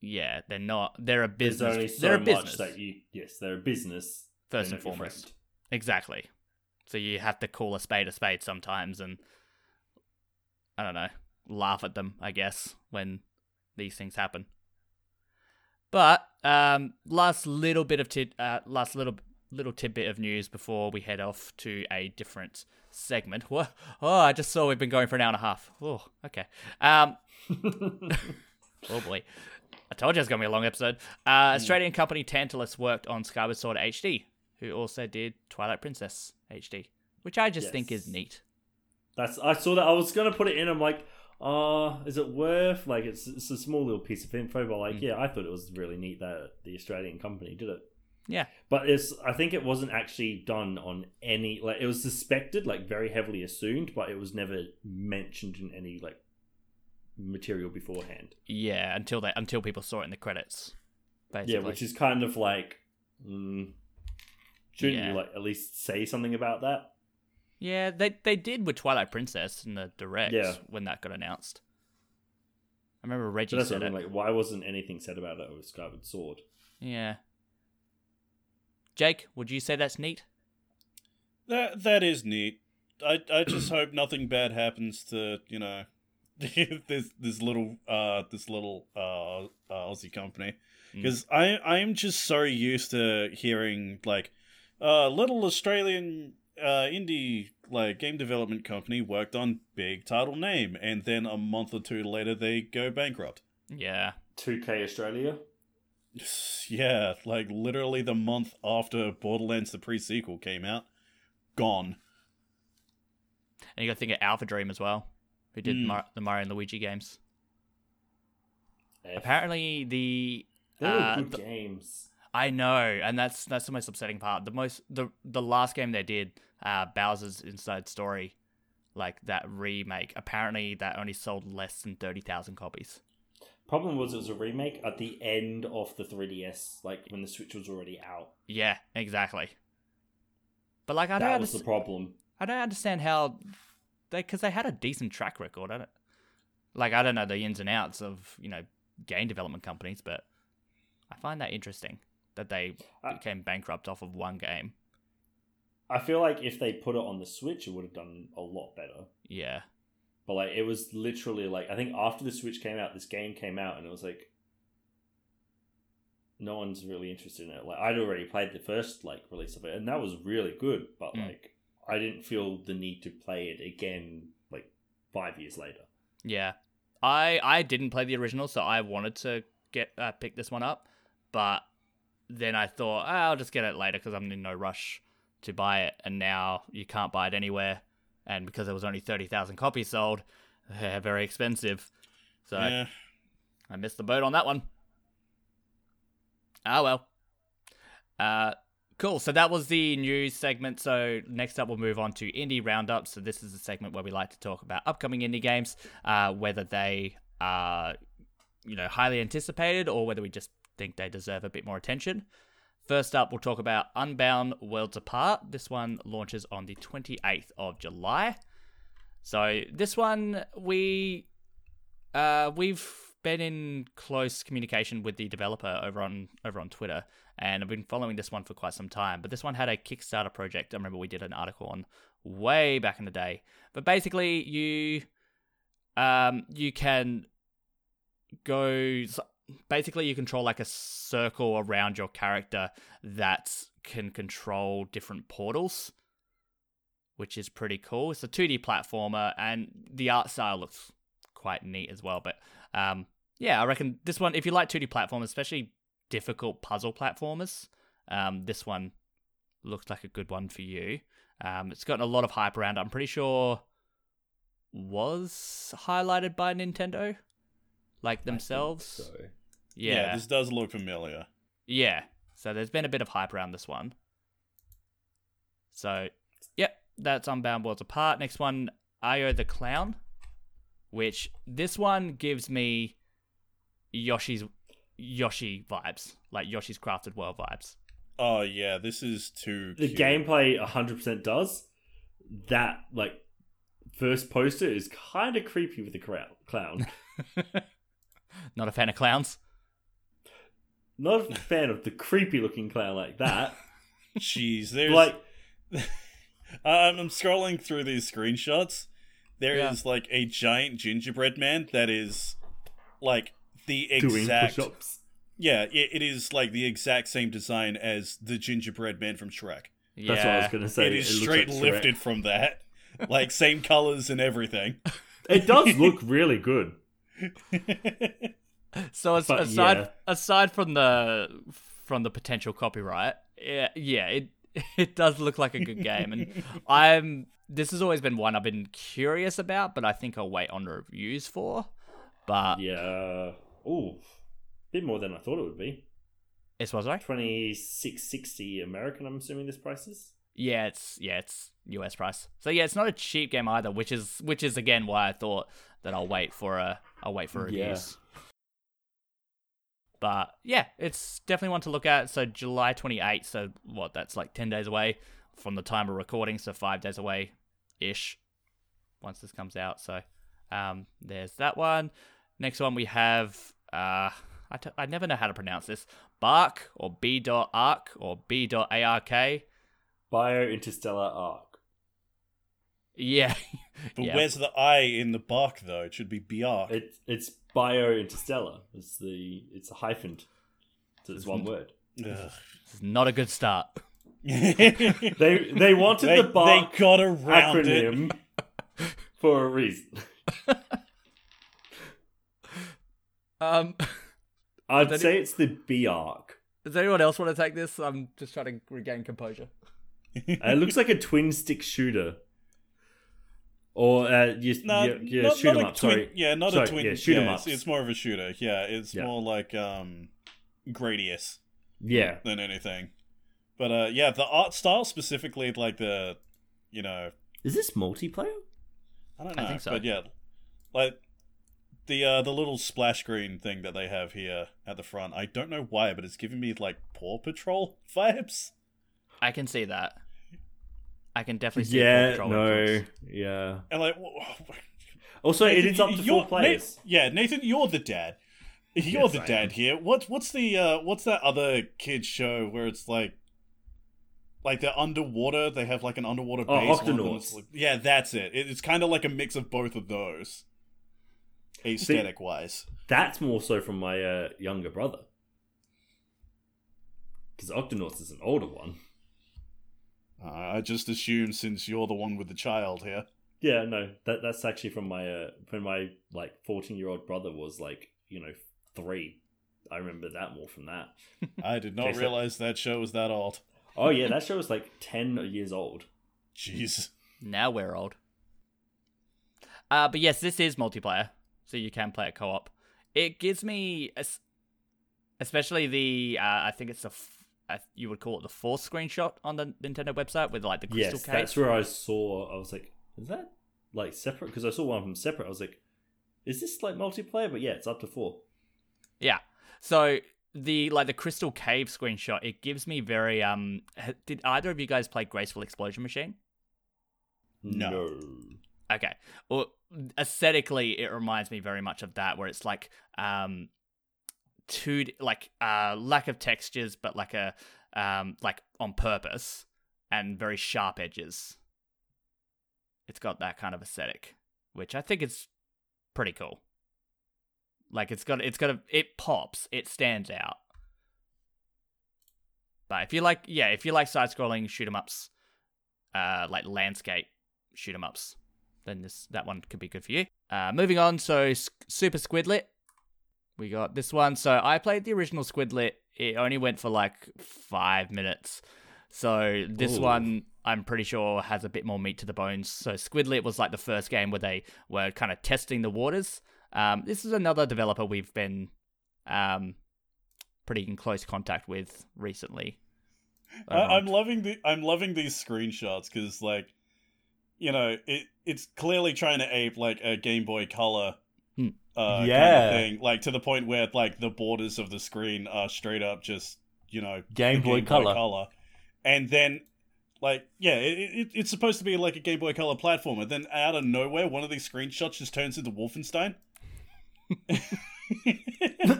A: yeah, they're not they're a
B: There's
A: business.
B: only so
A: they're a
B: much
A: business.
B: that you. Yes, they're a business.
A: first and foremost. Exactly. So you have to call a spade a spade sometimes and I don't know, laugh at them, I guess, when these things happen. But um last little bit of tid- uh, last little little tidbit of news before we head off to a different segment. What? Oh, I just saw we've been going for an hour and a half. Oh, okay. Um Oh boy. I told you it's going to be a long episode. Uh, Australian company Tantalus worked on Skyward Sword HD, who also did Twilight Princess HD, which I just think is neat.
B: That's. I saw that. I was gonna put it in. I'm like, uh, is it worth? Like, it's it's a small little piece of info, but
A: Mm.
B: like, yeah, I thought it was really neat that the Australian company did it.
A: Yeah.
B: But it's. I think it wasn't actually done on any. Like, it was suspected, like very heavily assumed, but it was never mentioned in any like material beforehand.
A: Yeah, until they until people saw it in the credits. Basically.
B: Yeah, which is kind of like. Mm, shouldn't
A: Yeah.
B: you like at least say something about that?
A: Yeah, they they did with Twilight Princess in the direct
B: Yeah.
A: when that got announced. I remember Reggie
B: So that's
A: said it.
B: like, why wasn't anything said about it with Skyward Sword?
A: yeah. Jake, would you say that's neat?
C: That that is neat. I I just hope nothing bad happens to you know this this little uh this little uh, uh Aussie company
A: Mm.
C: because I I am just so used to hearing like uh little Australian uh indie like game development company worked on big title name and then a month or two later they go bankrupt.
A: Yeah.
B: 2K Australia.
C: Yeah, like literally the month after Borderlands the pre sequel came out, gone.
A: And you got to think of AlphaDream as well, who did
C: Mm.
A: Mar- the Mario and Luigi games.
B: F.
A: Apparently, the
B: they were
A: uh,
B: good
A: the-
B: games.
A: I know, and that's that's the most upsetting part. The most the the last game they did, uh, Bowser's Inside Story, like that remake. Apparently, that only sold less than thirty thousand copies.
B: Problem was it was a remake at the end of the 3DS, like when the Switch was already out.
A: Yeah, exactly. But like, I don't
B: that was the problem.
A: I don't understand how they because they had a decent track record. I don't like. I don't know the ins and outs of you know game development companies, but I find that interesting that they
B: I-
A: became bankrupt off of one game.
B: I feel like if they put it on the Switch, it would have done a lot better.
A: Yeah,
B: But like, it was literally like I think after the Switch came out, this game came out, and it was like no one's really interested in it. Like I'd already played the first like release of it, and that was really good. But
A: Mm.
B: like, I didn't feel the need to play it again like five years later.
A: Yeah, I I didn't play the original, so I wanted to get uh, pick this one up, but then I thought "Ah, I'll just get it later because I'm in no rush to buy it, and now you can't buy it anywhere, and because there was only thirty thousand copies sold, they're very expensive. So
C: yeah.
A: I missed the boat on that one. Ah well. Uh, cool. So that was the news segment. So next up, we'll move on to indie roundup. So this is a segment where we like to talk about upcoming indie games, uh, whether they are, you know, highly anticipated or whether we just think they deserve a bit more attention. First up, we'll talk about Unbound Worlds Apart. This one launches on the 28th of July. So this one we uh, we've been in close communication with the developer over on over on Twitter, and I've been following this one for quite some time. But this one had a Kickstarter project. I remember we did an article on way back in the day. But basically, you um you can go. Basically, you control like a circle around your character that can control different portals, which is pretty cool. It's a 2D platformer, and the art style looks quite neat as well. But um, yeah, I reckon this one, if you like 2D platformers, especially difficult puzzle platformers, um, this one looks like a good one for you. Um, it's gotten a lot of hype around. I'm pretty sure was highlighted by Nintendo, like themselves.
B: So
A: Yeah,
C: this does look familiar.
A: yeah. So there's been a bit of hype around this one. So, yep, that's Unbound Worlds Apart. Next one, Io the Clown, which this one gives me Yoshi's Yoshi vibes, like Yoshi's Crafted World vibes.
C: Oh yeah, this is too.
B: the
C: cute.
B: gameplay 100% does. That like first poster is kind of creepy with the clown.
A: Not a fan of clowns.
B: Not a fan of the creepy looking clown like that.
C: Jeez, there's
B: like
C: I'm I'm scrolling through these screenshots. There is
A: Yeah.
C: like a giant gingerbread man that is like the exact
B: push-ups.
C: yeah. It, it is like the exact same design as the gingerbread man from Shrek.
A: Yeah.
B: That's what I was gonna say.
C: it is
B: looks
C: straight
B: like Shrek.
C: lifted from that, like same colors and everything.
B: It does look really good.
A: So as,
B: But,
A: aside
B: yeah.
A: aside from the from the potential copyright, yeah, yeah, it it does look like a good game, and I'm this has always been one I've been curious about, but I think I'll wait on reviews for. But
B: Yeah. Ooh. Bit more than I thought it would be.
A: it's was right.
B: Twenty six sixty American. I'm assuming this price is.
A: Yeah, it's yeah, it's US price. So yeah, it's not a cheap game either, which is which is again why I thought that I'll wait for a I'll wait for
B: Yeah.
A: reviews. But yeah, it's definitely one to look at. So July 28th, so what? That's like 10 days away from the time of recording, so 5 days away ish once this comes out. So um there's that one. Next one we have uh I, t- I never know how to pronounce this. Bark or B dot arc or B dot
B: Bio Interstellar Arc.
A: Yeah.
C: But
A: Yeah.
C: where's the I in the bark though? It should be Bjark.
B: It, it's Bio Interstellar. It's the it's a hyphen. So it's one word.
C: Ugh.
A: This not a good start.
C: they
B: They they wanted
C: they
B: the bark they
C: got around it.
B: acronym for a reason.
A: Um,
B: I'd
A: That
B: say it's the B arc.
A: does anyone else want to take this? I'm just trying to regain composure.
B: It looks like a twin stick shooter. Or uh, you,
C: No,
B: you, you
C: not,
B: shoot
C: not
B: 'em
C: a
B: up.
C: twin,
B: Sorry.
C: Yeah, not
B: Sorry,
C: a twin.
B: yeah, shoot 'em
C: yeah,
B: ups.
C: It's, it's more of a shooter. Yeah, it's
B: Yeah.
C: more like um, Gradius
B: Yeah.
C: than anything. But uh, yeah, the art style specifically, like the, you know,
B: Is this multiplayer?
C: I don't know.
A: I think so.
C: but yeah, like the uh, the little splash screen thing that they have here at the front. I don't know why, but it's giving me like Paw Patrol vibes.
A: I can see that. I can definitely see Paw
B: Yeah. No. Yeah.
C: And like, wh-
B: Also, it
C: Nathan,
B: is up to
C: you're-
B: four
C: Na-
B: players.
C: yeah, Nathan, you're the dad. You're
B: Yes,
C: the
B: I
C: dad
B: am.
C: here. What what's the uh what's that other kids show where it's like like they're underwater, they have like an underwater
B: Oh,
C: base. one of them
B: Octonauts.
C: like- yeah, that's it. it it's kind of like a mix of both of those. Aesthetic wise.
B: That's more so from my uh, younger brother. Because Octonauts is an older one.
C: Uh, I just assume since you're the one with the child here.
B: Yeah, no, that that's actually from my uh, when my like fourteen year old brother was like you know three. I remember that more from that.
C: I did not
B: Okay, so-
C: realize that show was that old.
B: Oh yeah, that show was like ten years old.
C: Jeez.
A: Now we're old. Uh, but yes, this is multiplayer, so you can play it co-op. It gives me, especially the, uh, I think it's a, f- you would call it the fourth screenshot on the Nintendo website with like the crystal
B: Yes,
A: cave.
B: that's where I saw. I was like, is that like separate? Because I saw one of them separate. I was like, is this like multiplayer? But yeah, it's up to four.
A: Yeah. So the like the crystal cave screenshot, it gives me very um. Did either of you guys play Graceful Explosion Machine?
C: No.
A: Okay. Well, aesthetically, it reminds me very much of that, where it's like um, two like uh lack of textures, but like a um like on purpose and very sharp edges. It's got that kind of aesthetic, which I think is pretty cool. Like it's got it's got a it pops, it stands out. But if you like, yeah, if you like side-scrolling shoot 'em ups, uh, like landscape shoot 'em ups, then this that one could be good for you. Uh, moving on, so S- Super Squidlet, we got this one. So I played the original Squidlet. It only went for like five minutes. So this
B: Ooh.
A: one, I'm pretty sure has a bit more meat to the bones. So Squidlet was like the first game where they were kind of testing the waters. Um, this is another developer we've been um, pretty in close contact with recently.
C: I, I'm loving the I'm loving these screenshots because like, you know, it it's clearly trying to ape like a Game Boy Color, Uh, kind
D: Yeah.
C: of thing, like to the point where like the borders of the screen are straight up just you know
D: Game
C: the
D: Boy Color.
C: and then like yeah, it, it, it's supposed to be like a Game Boy Color platformer. Then out of nowhere, one of these screenshots just turns into Wolfenstein.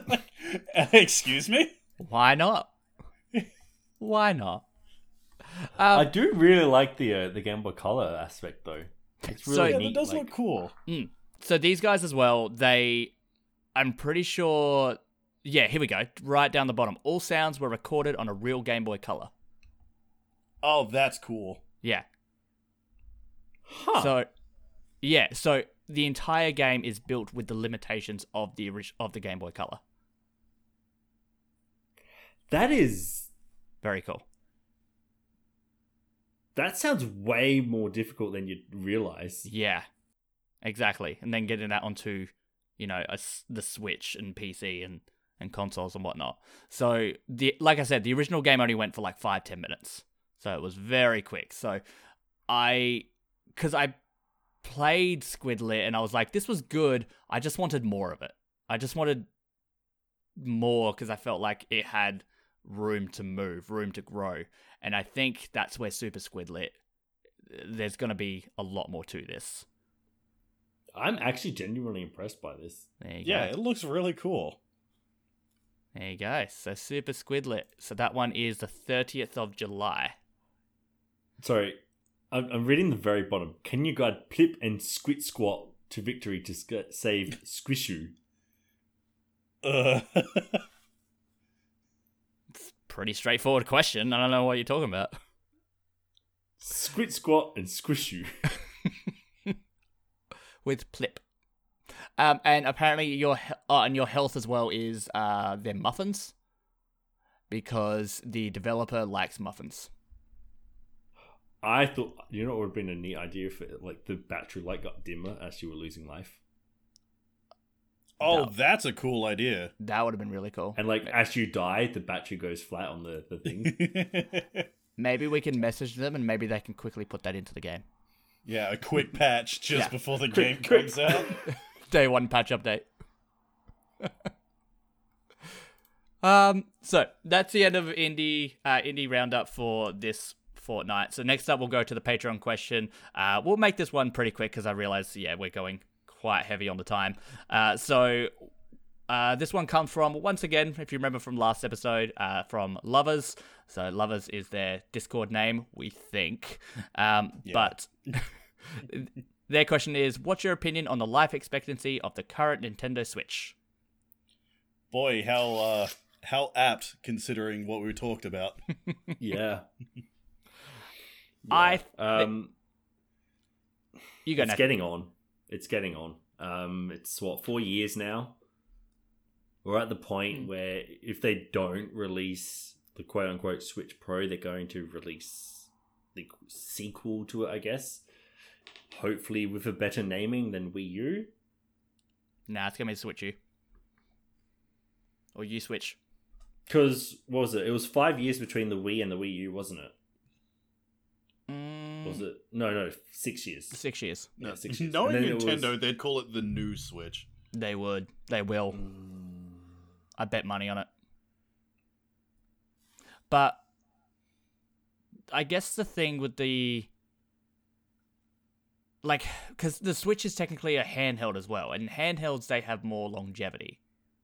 C: Like, excuse me.
A: Why not? Why not?
D: I
A: Um,
D: do really like the uh, the Game Boy Color aspect though. It's
A: So-
D: really
C: Yeah,
D: neat.
C: that does
D: like-
C: look cool.
A: So these guys as well, they, I'm pretty sure. Yeah, here we go. Right down the bottom. All sounds were recorded on a real Game Boy Color.
C: Oh, that's cool.
A: Yeah.
B: Huh.
A: So, yeah. So the entire game is built with the limitations of the of the Game Boy Color.
B: that is
A: Very cool.
B: that sounds way more difficult than you'd realize.
A: Yeah, exactly. And then getting that onto, you know, a the Switch and PC and and consoles and whatnot. So the like I said, the original game only went for like five ten minutes, so it was very quick. So I, because I played Squidlet and I was like, this was good. I just wanted more of it. I just wanted more because I felt like it had room to move, room to grow, and I think that's where Super Squidlet there's going to be a lot more to this.
B: I'm actually genuinely impressed by this.
A: There you
C: Yeah,
A: go.
C: it looks really cool.
A: There you go. So Super Squidlet. So that one is the 30th of July.
B: Sorry, I'm, I'm reading the very bottom. Can you guide Plip and Squit Squat to victory to sc- save Squishu?
C: Uh,
A: Pretty straightforward question. I don't know what you're talking about.
B: Squit Squat and Squishu.
A: With Plip. Um, and apparently your he- oh, and your health as well is uh their muffins, because the developer likes muffins.
B: I thought you know what would have been a neat idea if it, like the battery light got dimmer as you were losing life,
C: Oh,
A: No.
C: that's a cool idea.
A: That would have been really cool.
B: and like as you die, the battery goes flat on the the thing.
A: Maybe we can message them and maybe they can quickly put that into the game.
C: Yeah, a quick patch just
A: Yeah.
C: before the
B: Quick-
C: game
B: quick.
C: comes out.
A: Day one patch update. um, so that's the end of indie uh, indie roundup for this fortnight. So next up, we'll go to the Patreon question. Uh, we'll make this one pretty quick because I realize, yeah, we're going quite heavy on the time. Uh, so uh, this one comes from once again, if you remember from last episode, uh, from Lovers. So Lovers is their Discord name, we think. Um, But their question is, what's your opinion on the life expectancy of the current Nintendo Switch?
C: Boy, how uh, how apt considering what we talked about.
B: yeah.
A: I
B: Um,
A: you go
B: it's
A: next.
B: getting on. It's getting on. Um, it's what four years now. We're at the point
A: Hmm.
B: where if they don't release the quote unquote Switch Pro, they're going to release the sequel to it, I guess. Hopefully, with a better naming than Wii U.
A: Nah, it's gonna be Switch U. Or U Switch.
B: Because what was it? It was five years between the Wii and the Wii U, wasn't it?
A: Mm,
B: Was it? No, no, six years.
A: Six years.
B: Yeah, six years.
C: Knowing
B: And then it
C: Nintendo,
B: was-
C: they'd call it the new Switch.
A: They would. They will.
B: Mm.
A: I bet money on it. But I guess the thing with the like because the Switch is technically a handheld as well, and handhelds they have more longevity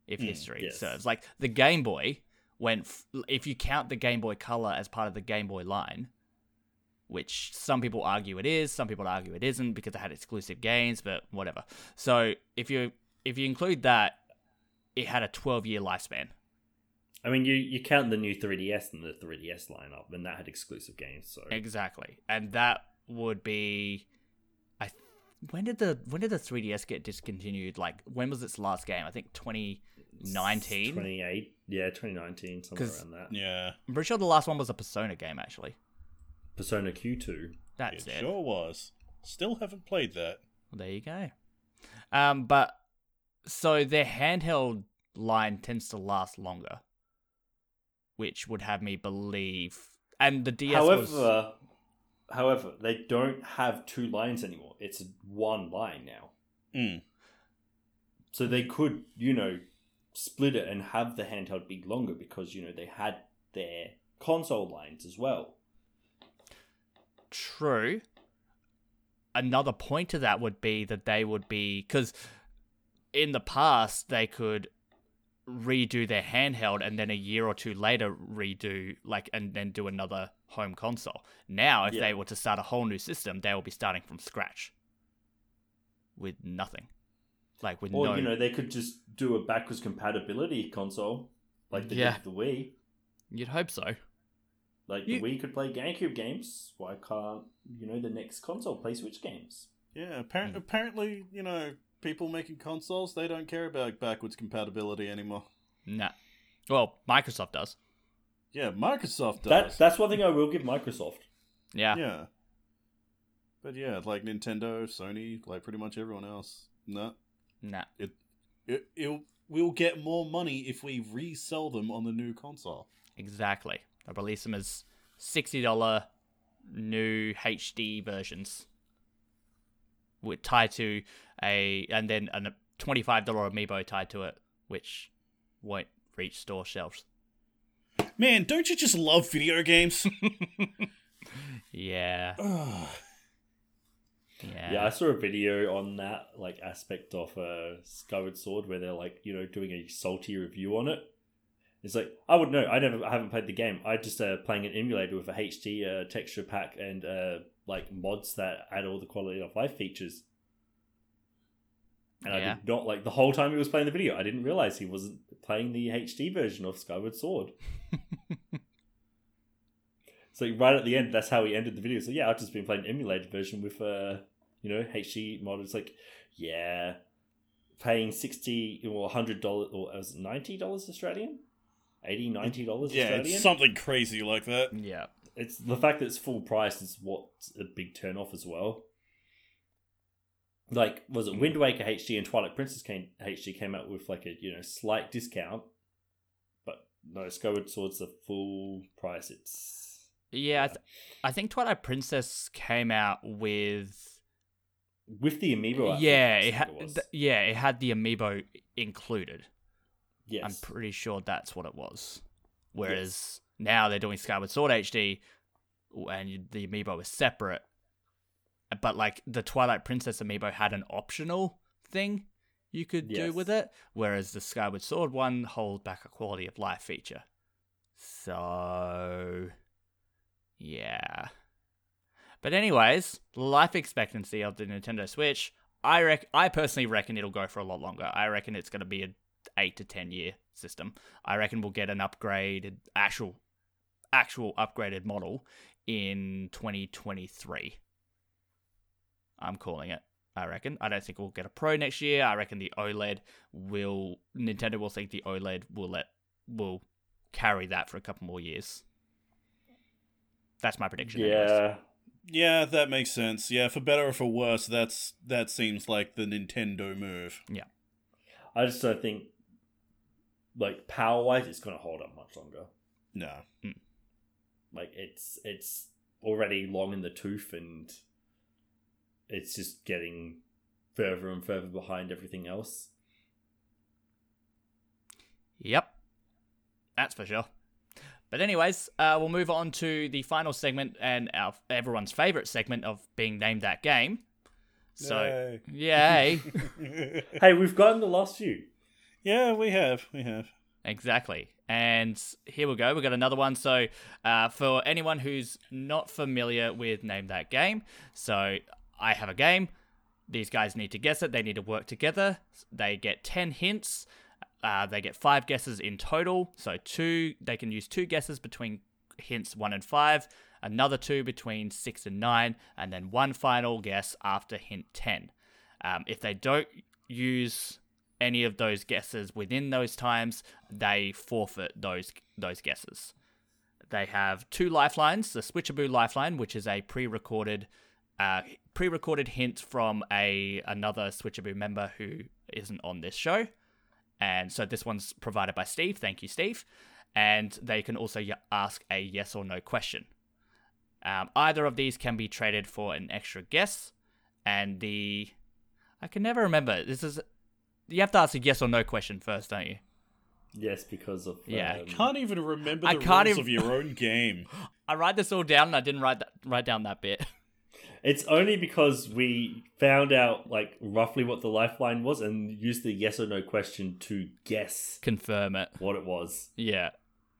A: if
C: Mm,
A: history
B: yes.
A: serves. Like the Game Boy went f- if you count the Game Boy Color as part of the Game Boy line, which some people argue it is, some people argue it isn't because it had exclusive games, but whatever. So if you if you include that, it had a 12 year lifespan.
B: I mean, you you count the new 3DS and the 3DS lineup, and that had exclusive games. So
A: Exactly, and that would be, I. th- When did the when did the 3DS get discontinued? Like when was its last game? I think 2019.
B: 28, yeah, 2019, somewhere
A: 'Cause-
B: around that.
C: Yeah,
A: I'm pretty sure the last one was a Persona game. Actually,
B: Persona Q2.
A: that's
C: it
A: it.
C: sure was. Still haven't played that.
A: Well, there you go. Um, but so their handheld line tends to last longer, which would have me believe. And the DS
B: however,
A: was
B: however, they don't have two lines anymore. It's one line now.
C: Mm.
B: So they could, you know, split it and have the handheld be longer because you know they had their console lines as well.
A: True. Another point to that would be that they would be because in the past they could redo their handheld and then a year or two later redo like and then do another home console. Now, if
B: Yeah.
A: they were to start a whole new system, they will be starting from scratch with nothing, like with
B: Or
A: no.
B: you know they could just do a backwards compatibility console like they
A: Yeah.
B: did the Wii.
A: You'd hope so.
B: Like
A: You-
B: the Wii could play GameCube games. Why can't you know the next console play Switch games?
C: Yeah, appar-
A: Mm.
C: apparently, you know, people making consoles, they don't care about backwards compatibility anymore.
A: Nah. Well, Microsoft does.
C: Yeah, Microsoft
B: That
C: does.
B: that's one thing I will give Microsoft.
A: Yeah.
C: yeah. But yeah, like Nintendo, Sony, like pretty much everyone else. Nah.
A: Nah.
C: It, it, it'll, we'll get more money if we resell them on the new console.
A: Exactly. They'll release them as sixty dollar new HD versions, with tied to a and then a twenty five dollar amiibo tied to it, which won't reach store shelves.
C: Man, don't you just love video games?
A: Yeah, yeah,
B: Yeah, I saw a video on that like aspect of uh, Skyward Sword where they're like you know doing a salty review on it. It's like I would know. I never, I haven't played the game. I just uh, playing an emulator with a HD uh, texture pack and uh, like mods that add all the quality of life features. And I did not like the whole time he was playing the video. I didn't realize he wasn't playing the HD version of Skyward Sword. so right at the end, that's how he ended the video. So yeah, I've just been playing emulated version with uh, you know, HD mod. It's like, yeah, paying sixty or hundred dollars or was it ninety dollars Australian, 80 90 dollars
C: Yeah,
B: Australian.
C: it's something crazy like that.
A: yeah.
B: It's the fact that it's full price is what's a big turn off as well. Like, was it hmm. Wind Waker HD and Twilight Princess came, HD came out with like a you know slight discount, but no, Skyward Sword's the full price. It's
A: Yeah, I, th- I think Twilight Princess came out with
B: with the amiibo. I
A: yeah, it had
B: was.
A: th- yeah, it had the amiibo included.
B: yes,
A: I'm pretty sure that's what it was. Whereas now they're doing Skyward Sword HD, and the amiibo is separate. But like the Twilight Princess amiibo had an optional thing you could do with it, whereas the Skyward Sword one holds back a quality of life feature. So, yeah. But anyways, life expectancy of the Nintendo Switch, I rec- I personally reckon it'll go for a lot longer. I reckon it's going to be a eight to ten year system. I reckon we'll get an upgraded actual actual upgraded model in 2023. I'm calling it. I reckon. I don't think we'll get a Pro next year. I reckon the OLED will Nintendo will think the OLED will let will carry that for a couple more years. That's my prediction. anyways.
B: yeah.
C: Yeah, that makes sense. Yeah, for better or for worse, that's that seems like the Nintendo move. Yeah.
B: I just don't think, like power wise, it's going to hold up much longer.
C: No. Mm.
B: Like it's it's already long in the tooth, and it's just getting further and further behind everything else.
A: Yep. That's for sure. But anyways, uh, we'll move on to the final segment and our everyone's favorite segment of being named that game. So, yay.
B: Hey, we've gotten the last few.
C: yeah, we have. We have.
A: Exactly. And here we go. We've got another one. So, uh, for anyone who's not familiar with Name That Game, so I have a game. These guys need to guess it. They need to work together. They get 10 hints. Uh, they get five guesses in total. So, two, they can use two guesses between hints one and five, another two between six and nine, and then one final guess after hint 10. Um, if they don't use any of those guesses within those times, they forfeit those those guesses. They have two lifelines: the Switchaboo lifeline, which is a pre-recorded uh, pre-recorded hint from a another Switchaboo member who isn't on this show, and so this one's provided by Steve. Thank you, Steve. And they can also ask a yes or no question. Um, either of these can be traded for an extra guess, and the I can never remember. This is you have to ask a yes or no question first, don't you?
B: Yes, because of
A: Yeah.
B: um,
C: Can't even remember
A: I
C: the
A: can't
C: rules
A: even-
C: of your own game.
A: I write this all down, and I didn't write that write down that bit.
B: It's only because we found out like roughly what the lifeline was and used the yes or no question to guess
A: Confirm it.
B: what it was.
A: Yeah,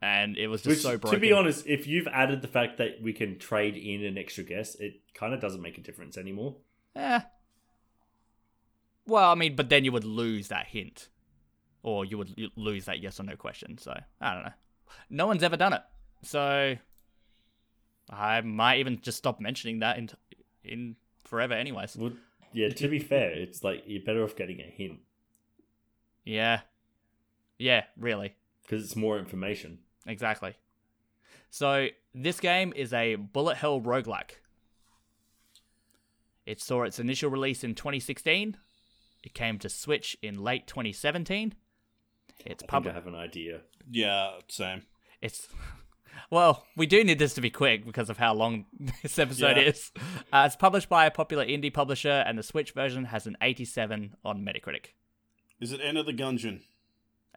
A: and it was just
B: Which,
A: so broken.
B: to be honest, if you've added the fact that we can trade in an extra guess, it kind of doesn't make a difference anymore.
A: Eh. Well, I mean, but then you would lose that hint, or you would lose that yes or no question. So I don't know. No one's ever done it, so I might even just stop mentioning that in in forever. Anyways,
B: Well, yeah, to be fair, it's like you're better off getting a hint
A: yeah, yeah, really.
B: because it's more information.
A: Exactly. So this game is a bullet hell roguelike. It saw its initial release in 2016. It came to Switch in late 2017. It's
B: I think I have an idea.
C: Yeah, same.
A: It's well, we do need this to be quick because of how long this episode
C: Yeah.
A: is. Uh, it's published by a popular indie publisher, and the Switch version has an 87 on Metacritic.
C: Is it Enter the Gungeon?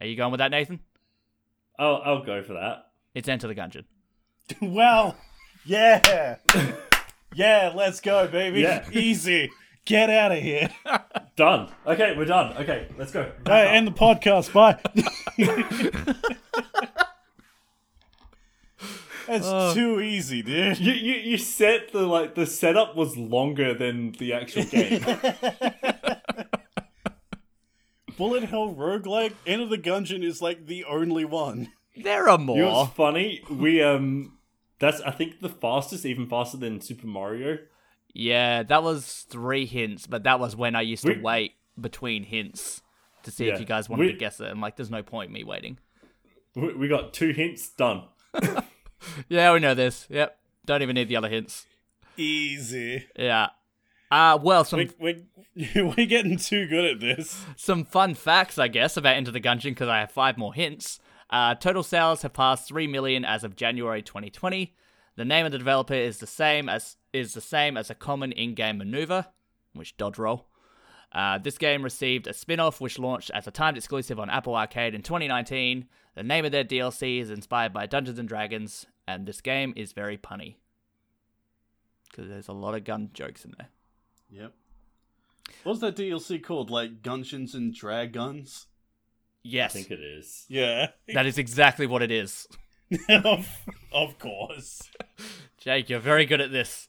A: Are you going with that, Nathan?
B: I'll I'll go for that.
A: It's Enter the Gungeon.
C: well, yeah. yeah, let's go, baby.
B: Yeah.
C: Easy. Get out of here.
B: Done. Okay, we're done. Okay, let's go.
C: Hey, end the podcast. Bye. That's too easy, dude.
B: You, you you said the like the setup was longer than the actual game.
C: Bullet Hell Roguelike, Enter the Gungeon is like the only one.
A: There are
B: You
A: more.
B: know what's funny? We um that's I think the fastest, even faster than Super Mario.
A: Yeah, that was three hints, but that was when I used to wait between hints to see
B: Yeah,
A: if you guys wanted
B: we-
A: to guess it. I'm like, there's no point in me waiting.
B: We, we got two hints done.
A: Yeah, we know this. Yep. Don't even need the other hints.
C: Easy.
A: Yeah. Uh, well, some
C: We, we, we're getting too good at this.
A: some fun facts, I guess, about Enter the Gungeon because I have five more hints. Uh, total sales have passed three million as of January 2020. The name of the developer is the same as is the same as a common in-game maneuver, which dodge roll. Uh, this game received a spin-off which launched as a timed exclusive on Apple Arcade in 2019. The name of their DLC is inspired by Dungeons and Dragons, and this game is very punny because there's a lot of gun jokes in there.
C: Yep. What's that DLC called? Like Gungeons and Dragons?
A: Yes.
B: I think it is.
C: Yeah.
A: that is exactly what it is.
C: of, of course.
A: Jake, you're very good at this.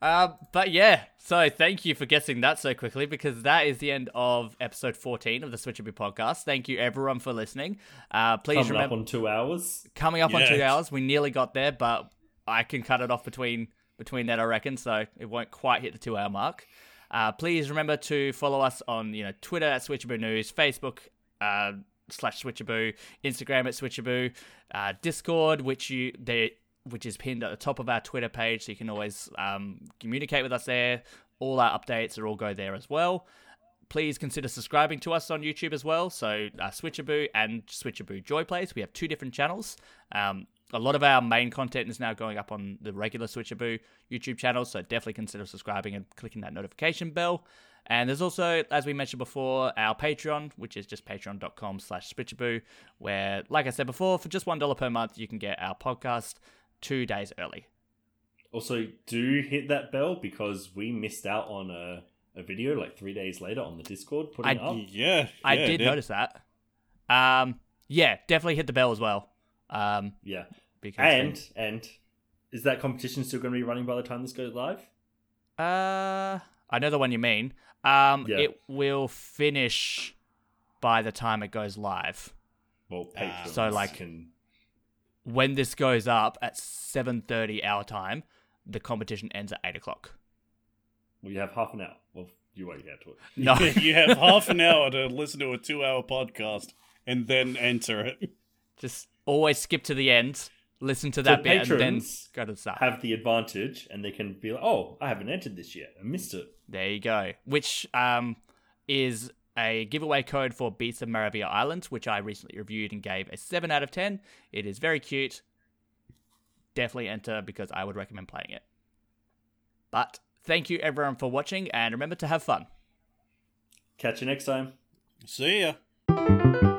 A: Um, but yeah, so thank you for guessing that so quickly because that is the end of episode 14 of the Switchaboo podcast. Thank you everyone for listening. Uh, please
B: Coming
A: remember
B: up on two hours.
A: coming up on two hours. We nearly got there, but I can cut it off between between that, I reckon. So it won't quite hit the two hour mark. Uh, please remember to follow us on you know Twitter at Switchaboo News, Facebook uh, slash Switchaboo, Instagram at Switchaboo, uh, Discord, which you there which is pinned at the top of our Twitter page, so you can always um, communicate with us there. All our updates are all go there as well please consider subscribing to us on YouTube as well. So uh, Switchaboo and Switchaboo Joy Plays. We have two different channels. Um, a lot of our main content is now going up on the regular Switchaboo YouTube channel, so definitely consider subscribing and clicking that notification bell. And there's also, as we mentioned before, our Patreon, which is just patreon.com slash switchaboo, where, like I said before, for just $1 per month, you can get our podcast two days early.
B: Also, do hit that bell because we missed out on a, a video like three days later on the Discord putting
A: I-
B: up.
C: Yeah.
A: I
C: yeah,
A: did
C: yeah.
A: notice that. Um, yeah, definitely hit the bell as well. Um,
B: Yeah.
A: because
B: And and is that competition still going to be running by the time this goes live?
A: Uh, I know the one you mean. Um,
B: Yeah.
A: it will finish by the time it goes live.
B: Well, Patreon
A: So, like-
B: can
A: When this goes up at seven thirty our time, the competition ends at eight o'clock.
B: well, you have half an hour. Well, you won't get to it.
A: No,
C: you have half an hour to listen to a two hour podcast and then enter it.
A: just always skip to the end, listen to
B: So
A: that bit, and then
B: patrons
A: go to the start.
B: have the advantage, and they can be like, "Oh, I haven't entered this yet. I missed it."
A: There you go. Which um is a giveaway code for Beats of Maravilla Island, which I recently reviewed and gave a seven out of ten. It is very cute. Definitely enter because I would recommend playing it. But thank you everyone for watching and remember to have fun.
B: Catch you next time.
C: See ya.